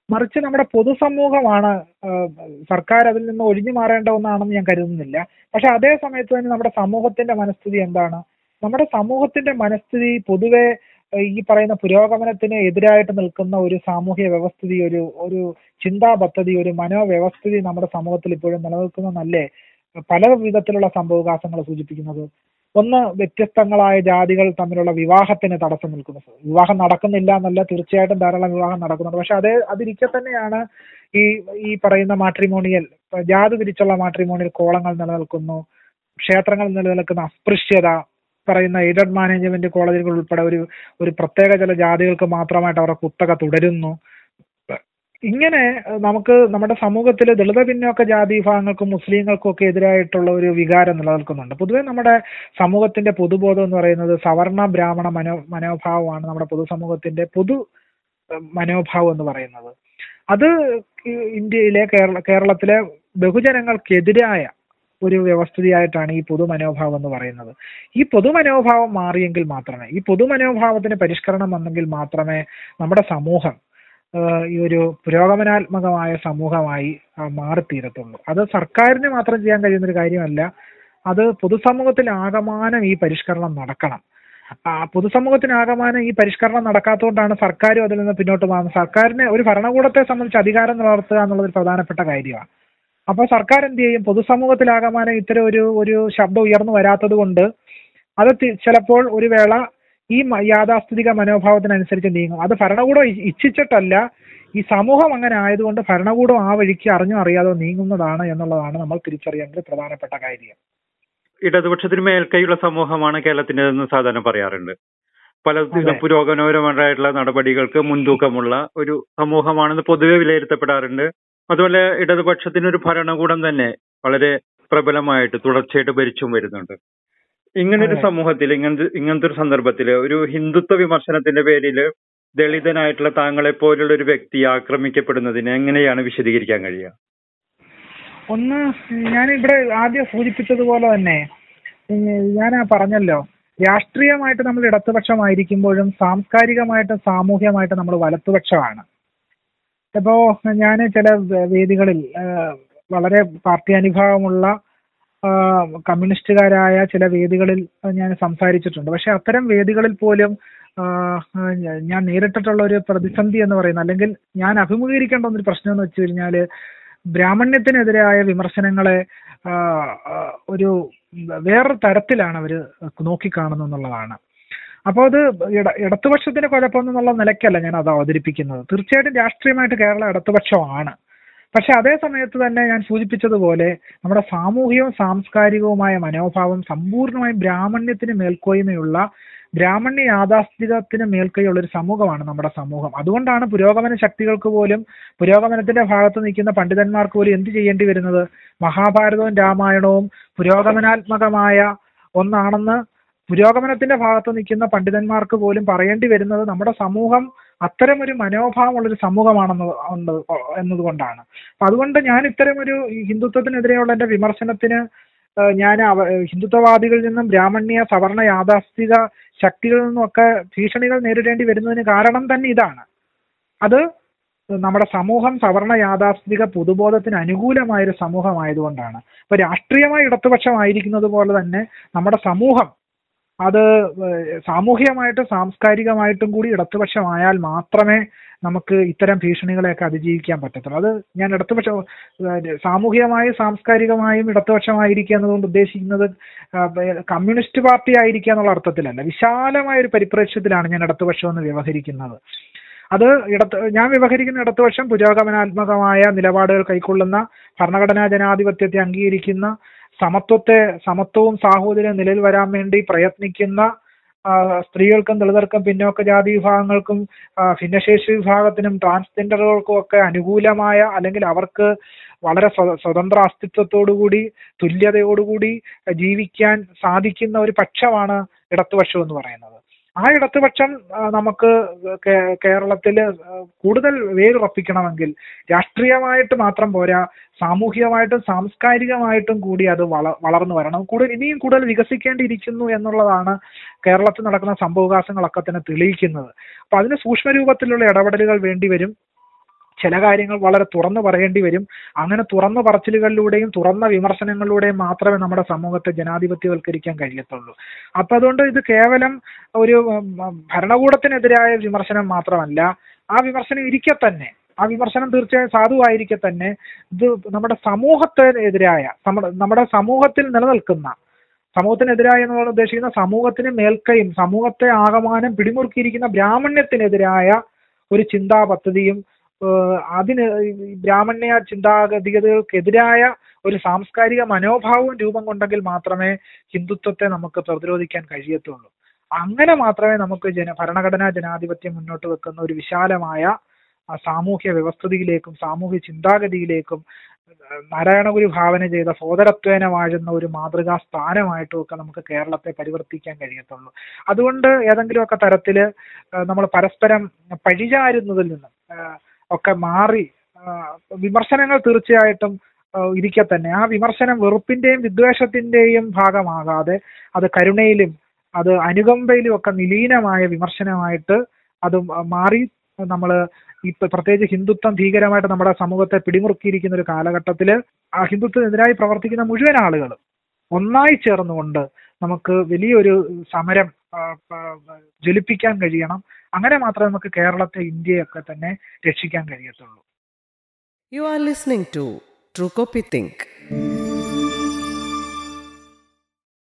മറിച്ച് നമ്മുടെ പൊതുസമൂഹമാണ് സർക്കാർ അതിൽ നിന്ന് ഒഴിഞ്ഞു മാറേണ്ട ഒന്നാണെന്ന് ഞാൻ കരുതുന്നില്ല. പക്ഷെ അതേ സമയത്ത് തന്നെ നമ്മുടെ സമൂഹത്തിന്റെ മനസ്ഥിതി എന്താണ്? നമ്മുടെ സമൂഹത്തിന്റെ മനസ്ഥിതി പൊതുവെ ഈ പറയുന്ന പുരോഗമനത്തിന് എതിരായിട്ട് നിൽക്കുന്ന ഒരു സാമൂഹ്യ വ്യവസ്ഥിതി ഒരു ഒരു ചിന്താ പദ്ധതി ഒരു മനോവ്യവസ്ഥിതി നമ്മുടെ സമൂഹത്തിൽ ഇപ്പോഴും നിലനിൽക്കുന്നതല്ലേ? പല വിധത്തിലുള്ള സംഭവവികാസങ്ങൾ സൂചിപ്പിക്കുന്നത്. ഒന്ന് വ്യത്യസ്തങ്ങളായ ജാതികൾ തമ്മിലുള്ള വിവാഹത്തിന് തടസ്സം നിൽക്കുന്നു. വിവാഹം നടക്കുന്നില്ല എന്നല്ല തീർച്ചയായിട്ടും ധാരാളം വിവാഹം നടക്കുന്നുണ്ട്. പക്ഷെ അതേ അതിരിക്കെ തന്നെയാണ് ഈ ഈ പറയുന്ന മാട്രിമോണിയൽ ജാതി തിരിച്ചുള്ള മാട്രിമോണിയൽ കോളങ്ങൾ നിലനിൽക്കുന്നു. ക്ഷേത്രങ്ങൾ നിലനിൽക്കുന്ന അസ്പൃശ്യത പറയുന്ന എയ്ഡഡ് മാനേജ്മെന്റ് കോളേജുകൾ ഉൾപ്പെടെ ഒരു ഒരു പ്രത്യേക ചില ജാതികൾക്ക് മാത്രമായിട്ട് അവരുടെ കുത്തക തുടരുന്നു. ഇങ്ങനെ നമുക്ക് നമ്മുടെ സമൂഹത്തിൽ ദളിത പിന്നോക്ക ജാതി വിഭാഗങ്ങൾക്കും മുസ്ലിങ്ങൾക്കും ഒക്കെ എതിരായിട്ടുള്ള ഒരു വികാരം നിലനിൽക്കുന്നുണ്ട്. പൊതുവെ നമ്മുടെ സമൂഹത്തിന്റെ പൊതുബോധം എന്ന് പറയുന്നത് സവർണ ബ്രാഹ്മണ മനോ മനോഭാവമാണ് നമ്മുടെ പൊതുസമൂഹത്തിന്റെ പൊതു മനോഭാവം എന്ന് പറയുന്നത്. അത് ഇന്ത്യയിലെ കേരള കേരളത്തിലെ ബഹുജനങ്ങൾക്കെതിരായ ഒരു വ്യവസ്ഥിതിയായിട്ടാണ് ഈ പൊതുമനോഭാവം എന്ന് പറയുന്നത്. ഈ പൊതുമനോഭാവം മാറിയെങ്കിൽ മാത്രമേ ഈ പൊതുമനോഭാവത്തിന് പരിഷ്കരണം വന്നെങ്കിൽ മാത്രമേ നമ്മുടെ സമൂഹം ഈ ഒരു പുരോഗമനാത്മകമായ സമൂഹമായി മാറിത്തീരത്തുള്ളൂ. അത് സർക്കാരിന് മാത്രം ചെയ്യാൻ കഴിയുന്ന ഒരു കാര്യമല്ല അത് പൊതുസമൂഹത്തിൽ ആകമാനം ഈ പരിഷ്കരണം നടക്കണം. ആ പൊതുസമൂഹത്തിന് ആകമാനം ഈ പരിഷ്കരണം നടക്കാത്തതുകൊണ്ടാണ് സർക്കാരും അതിൽ നിന്ന് പിന്നോട്ട് പോകുന്നത് സർക്കാരിനെ ഒരു ഭരണകൂടത്തെ സംബന്ധിച്ച് അധികാരം നിലനിർത്തുക എന്നുള്ളത് ഒരു പ്രധാനപ്പെട്ട കാര്യമാണ്. അപ്പോൾ സർക്കാർ എന്ത് ചെയ്യും പൊതുസമൂഹത്തിലാകമാനം ഇത്തരം ഒരു ഒരു ശബ്ദം ഉയർന്നു വരാത്തത് കൊണ്ട് അത് ചിലപ്പോൾ ഒരു വേള ഈ യാഥാസ്ഥിതിക മനോഭാവത്തിനനുസരിച്ച് നീങ്ങും അത് ഭരണകൂടം ഇച്ഛിച്ചിട്ടല്ല. ഈ സമൂഹം അങ്ങനെ ആയതുകൊണ്ട് ഭരണകൂടം ആ വഴിക്ക് അറിഞ്ഞോ അറിയാതോ നീങ്ങുന്നതാണ് എന്നുള്ളതാണ് നമ്മൾ തിരിച്ചറിയേണ്ട പ്രധാനപ്പെട്ട കാര്യം. ഇടതുപക്ഷത്തിന് മേൽക്കൈയുള്ള സമൂഹമാണ് കേരളത്തിന്റെതെന്ന് സാധാരണ പറയാറുണ്ട്. പല. പുരോഗമനപരമായിട്ടുള്ള നടപടികൾക്ക് മുൻതൂക്കമുള്ള ഒരു സമൂഹമാണെന്ന് പൊതുവെ വിലയിരുത്തപ്പെടാറുണ്ട്. അതുപോലെ ഇടതുപക്ഷത്തിന് ഒരു ഭരണകൂടം തന്നെ വളരെ പ്രബലമായിട്ട് തുടർച്ചയായിട്ട് ഭരിച്ചും വരുന്നുണ്ട്. ഇങ്ങനെ ഒരു സമൂഹത്തിൽ ഇങ്ങനത്തെ ഇങ്ങനത്തെ ഒരു സന്ദർഭത്തിൽ ഒരു ഹിന്ദുത്വ വിമർശനത്തിന്റെ പേരിൽ ദളിതനായിട്ടുള്ള താങ്കളെ പോലുള്ള ഒരു വ്യക്തി ആക്രമിക്കപ്പെടുന്നതിനെ എങ്ങനെയാണ് വിശദീകരിക്കാൻ കഴിയുക? ഒന്ന് ഞാൻ ഇവിടെ ആദ്യം സൂചിപ്പിച്ചതുപോലെ തന്നെ ഞാൻ പറഞ്ഞല്ലോ രാഷ്ട്രീയമായിട്ട് നമ്മൾ ഇടതുപക്ഷമായിരിക്കുമ്പോഴും സാംസ്കാരികമായിട്ടും സാമൂഹ്യമായിട്ടും നമ്മൾ വലത്തുപക്ഷമാണ് ഇപ്പോ ഞാൻ ചില വേദികളിൽ വളരെ പാർട്ടി അനുഭാവമുള്ള കമ്മ്യൂണിസ്റ്റുകാരായ ചില വേദികളിൽ ഞാൻ സംസാരിച്ചിട്ടുണ്ട്. പക്ഷെ അത്തരം വേദികളിൽ പോലും ഞാൻ നേരിട്ടിട്ടുള്ള ഒരു പ്രതിസന്ധി എന്ന് പറയുന്നത് അല്ലെങ്കിൽ ഞാൻ അഭിമുഖീകരിക്കേണ്ട ഒരു പ്രശ്നം എന്ന് വെച്ച് കഴിഞ്ഞാൽ ബ്രാഹ്മണ്യത്തിനെതിരായ വിമർശനങ്ങളെ ഒരു വേറൊരു തരത്തിലാണ് അവർ നോക്കിക്കാണുന്നത് എന്നുള്ളതാണ്. അപ്പോൾ അത് ഇട കുഴപ്പം എന്നുള്ള നിലയ്ക്കല്ല ഞാൻ അത് അവതരിപ്പിക്കുന്നത്. തീർച്ചയായിട്ടും രാഷ്ട്രീയമായിട്ട് കേരളം ഇടതുപക്ഷമാണ്. പക്ഷെ അതേ സമയത്ത് തന്നെ ഞാൻ സൂചിപ്പിച്ചതുപോലെ നമ്മുടെ സാമൂഹികവും സാംസ്കാരികവുമായ മനോഭാവം സമ്പൂർണമായും ബ്രാഹ്മണ്യത്തിന് മേൽക്കോയ്മയുള്ള ബ്രാഹ്മണ്യ യാഥാസ്ഥികത്തിന് മേൽക്കൈയുള്ള ഒരു സമൂഹമാണ് നമ്മുടെ സമൂഹം. അതുകൊണ്ടാണ് പുരോഗമന ശക്തികൾക്ക് പോലും പുരോഗമനത്തിന്റെ ഭാഗത്ത് നിൽക്കുന്ന പണ്ഡിതന്മാർക്ക് പോലും എന്ത് ചെയ്യേണ്ടി വരുന്നത്? മഹാഭാരതവും രാമായണവും പുരോഗമനാത്മകമായ ഒന്നാണെന്ന് പുരോഗമനത്തിന്റെ ഭാഗത്ത് നിൽക്കുന്ന പണ്ഡിതന്മാർക്ക് പോലും പറയേണ്ടി വരുന്നത് നമ്മുടെ സമൂഹം മനോഭാവമുള്ള ഒരു സമൂഹമാണെന്ന് എന്നതുകൊണ്ടാണ്. അപ്പൊ അതുകൊണ്ട് ഞാൻ ഇത്തരം ഒരു ഹിന്ദുത്വത്തിനെതിരെയുള്ള എന്റെ വിമർശനത്തിന് ഞാൻ ഹിന്ദുത്വവാദികളിൽ നിന്നും ബ്രാഹ്മണ്യ സവർണ യാഥാസ്ഥിക ശക്തികളിൽ നിന്നുമൊക്കെ ഭീഷണികൾ നേരിടേണ്ടി വരുന്നതിന് കാരണം തന്നെ ഇതാണ്. അത് നമ്മുടെ സമൂഹം സവർണ യാഥാസ്ഥിക പൊതുബോധത്തിന് അനുകൂലമായ ഒരു സമൂഹമായതുകൊണ്ടാണ്. അപ്പൊ രാഷ്ട്രീയമായ ഇടതുപക്ഷമായിരിക്കുന്നത് പോലെ തന്നെ നമ്മുടെ സമൂഹം അത് സാമൂഹികമായിട്ട് സാംസ്കാരികമായിട്ടും കൂടി ഇടതുപക്ഷമായാൽ മാത്രമേ നമുക്ക് ഇത്തരം ഭീഷണികളെയൊക്കെ അതിജീവിക്കാൻ പറ്റത്തുള്ളൂ. അത് ഞാൻ ഇടതുപക്ഷ സാമൂഹികമായും സാംസ്കാരികമായും ഇടതുപക്ഷമായിരിക്കുക എന്നതുകൊണ്ട് ഉദ്ദേശിക്കുന്നത് കമ്മ്യൂണിസ്റ്റ് പാർട്ടി ആയിരിക്കുക എന്നുള്ള അർത്ഥത്തിലല്ല. വിശാലമായ ഒരു പരിപ്രേക്ഷ്യത്തിലാണ് ഞാൻ ഇടതുപക്ഷം എന്ന് വ്യവഹരിക്കുന്നത്. അത് ഇടത്ത് ഞാൻ വ്യവഹരിക്കുന്ന ഇടതുപക്ഷം പുരോഗമനാത്മകമായ നിലപാടുകൾ കൈക്കൊള്ളുന്ന ഭരണഘടനാ ജനാധിപത്യത്തെ അംഗീകരിക്കുന്ന സമത്വത്തെ സമത്വവും സാഹോദര്യവും നിലയിൽ വരാൻ വേണ്ടി പ്രയത്നിക്കുന്ന സ്ത്രീകൾക്കും ദളിതർക്കും പിന്നോക്ക ജാതി വിഭാഗങ്ങൾക്കും ഭിന്നശേഷി വിഭാഗത്തിനും ട്രാൻസ്ജെൻഡറുകൾക്കും ഒക്കെ അനുകൂലമായ അല്ലെങ്കിൽ അവർക്ക് വളരെ സ്വ- സ്വതന്ത്ര അസ്തിത്വത്തോടുകൂടി തുല്യതയോടുകൂടി ജീവിക്കാൻ സാധിക്കുന്ന ഒരു പക്ഷമാണ് ഇടതുപക്ഷം എന്ന് പറയുന്നത്. ആ ഇടതുപക്ഷം നമുക്ക് കേരളത്തിൽ കൂടുതൽ വേരുറപ്പിക്കണമെങ്കിൽ രാഷ്ട്രീയമായിട്ട് മാത്രം പോരാ സാമൂഹികമായിട്ടും സാംസ്കാരികമായിട്ടും കൂടി അത് വള വളർന്നു വരണം. കൂടുതൽ ഇനിയും കൂടുതൽ വികസിക്കേണ്ടിയിരിക്കുന്നു എന്നുള്ളതാണ് കേരളത്തിൽ നടക്കുന്ന സംഭവവികാസങ്ങളൊക്കെ തന്നെ തെളിയിക്കുന്നത്. അപ്പൊ അതിന് സൂക്ഷ്മ രൂപത്തിലുള്ള ഇടപെടലുകൾ വേണ്ടിവരും ചില കാര്യങ്ങൾ വളരെ തുറന്നു പറയേണ്ടി വരും. അങ്ങനെ തുറന്ന പറച്ചിലുകളിലൂടെയും തുറന്ന വിമർശനങ്ങളിലൂടെയും മാത്രമേ നമ്മുടെ സമൂഹത്തെ ജനാധിപത്യവൽക്കരിക്കാൻ കഴിയത്തുള്ളൂ. അപ്പൊ അതുകൊണ്ട് ഇത് കേവലം ഒരു ഭരണകൂടത്തിനെതിരായ വിമർശനം മാത്രമല്ല ആ വിമർശനം ഇരിക്കെ തന്നെ. ആ വിമർശനം തീർച്ചയായും സാധുവായിരിക്കെ തന്നെ. ഇത് നമ്മുടെ സമൂഹത്തിനെതിരായ നമ്മുടെ സമൂഹത്തിൽ നിലനിൽക്കുന്ന സമൂഹത്തിനെതിരായ എന്ന് എന്നുള്ള ഉദ്ദേശിക്കുന്ന സമൂഹത്തിന് മേൽക്കയും സമൂഹത്തെ ആകമാനം പിടിമുറുക്കിയിരിക്കുന്ന ബ്രാഹ്മണ്യത്തിനെതിരായ ഒരു ചിന്താ പദ്ധതിയും അതിന് ബ്രാഹ്മണ്യ ചിന്താഗതികൾക്കെതിരായ ഒരു സാംസ്കാരിക മനോഭാവം രൂപം കൊണ്ടെങ്കിൽ മാത്രമേ ഹിന്ദുത്വത്തെ നമുക്ക് പ്രതിരോധിക്കാൻ കഴിയത്തുള്ളൂ. അങ്ങനെ മാത്രമേ നമുക്ക് ജന ഭരണഘടനാ ജനാധിപത്യം മുന്നോട്ട് വെക്കുന്ന ഒരു വിശാലമായ സാമൂഹ്യ വ്യവസ്ഥിതിയിലേക്കും സാമൂഹ്യ ചിന്താഗതിയിലേക്കും നാരായണഗുരു ഭാവന ചെയ്ത സോദരത്വേന വാഴുന്ന ഒരു മാതൃകാ സ്ഥാനമായിട്ടും ഒക്കെ നമുക്ക് കേരളത്തെ പരിവർത്തിക്കാൻ കഴിയത്തുള്ളൂ. അതുകൊണ്ട് ഏതെങ്കിലുമൊക്കെ തരത്തിൽ നമ്മൾ പരസ്പരം പഴിചാരുന്നതിൽ നിന്നും ഒക്കെ മാറി വിമർശനങ്ങൾ തീർച്ചയായിട്ടും ഇരിക്കെ തന്നെ. ആ വിമർശനം വെറുപ്പിന്റെയും വിദ്വേഷത്തിന്റെയും ഭാഗമാകാതെ അത് കരുണയിലും അത് അനുകമ്പയിലും ഒക്കെ നിലീനമായ വിമർശനമായിട്ട് അത് മാറി. നമ്മൾ ഈ പ്രത്യേകിച്ച് ഹിന്ദുത്വം ഭീകരമായിട്ട് നമ്മുടെ സമൂഹത്തെ പിടിമുറുക്കിയിരിക്കുന്ന ഒരു കാലഘട്ടത്തിൽ ആ ഹിന്ദുത്വത്തിനെതിരായി പ്രവർത്തിക്കുന്ന മുഴുവൻ ആളുകളും ഒന്നായി ചേർന്നുകൊണ്ട് നമുക്ക് വലിയൊരു സമരം ജ്വലിപ്പിക്കാൻ കഴിയണം. അങ്ങനെ മാത്രമേ നമുക്ക് കേരളത്തെ ഇന്ത്യയൊക്കെ തന്നെ രക്ഷിക്കാൻ കഴിയത്തുള്ളൂ you are listening to True Copy Think.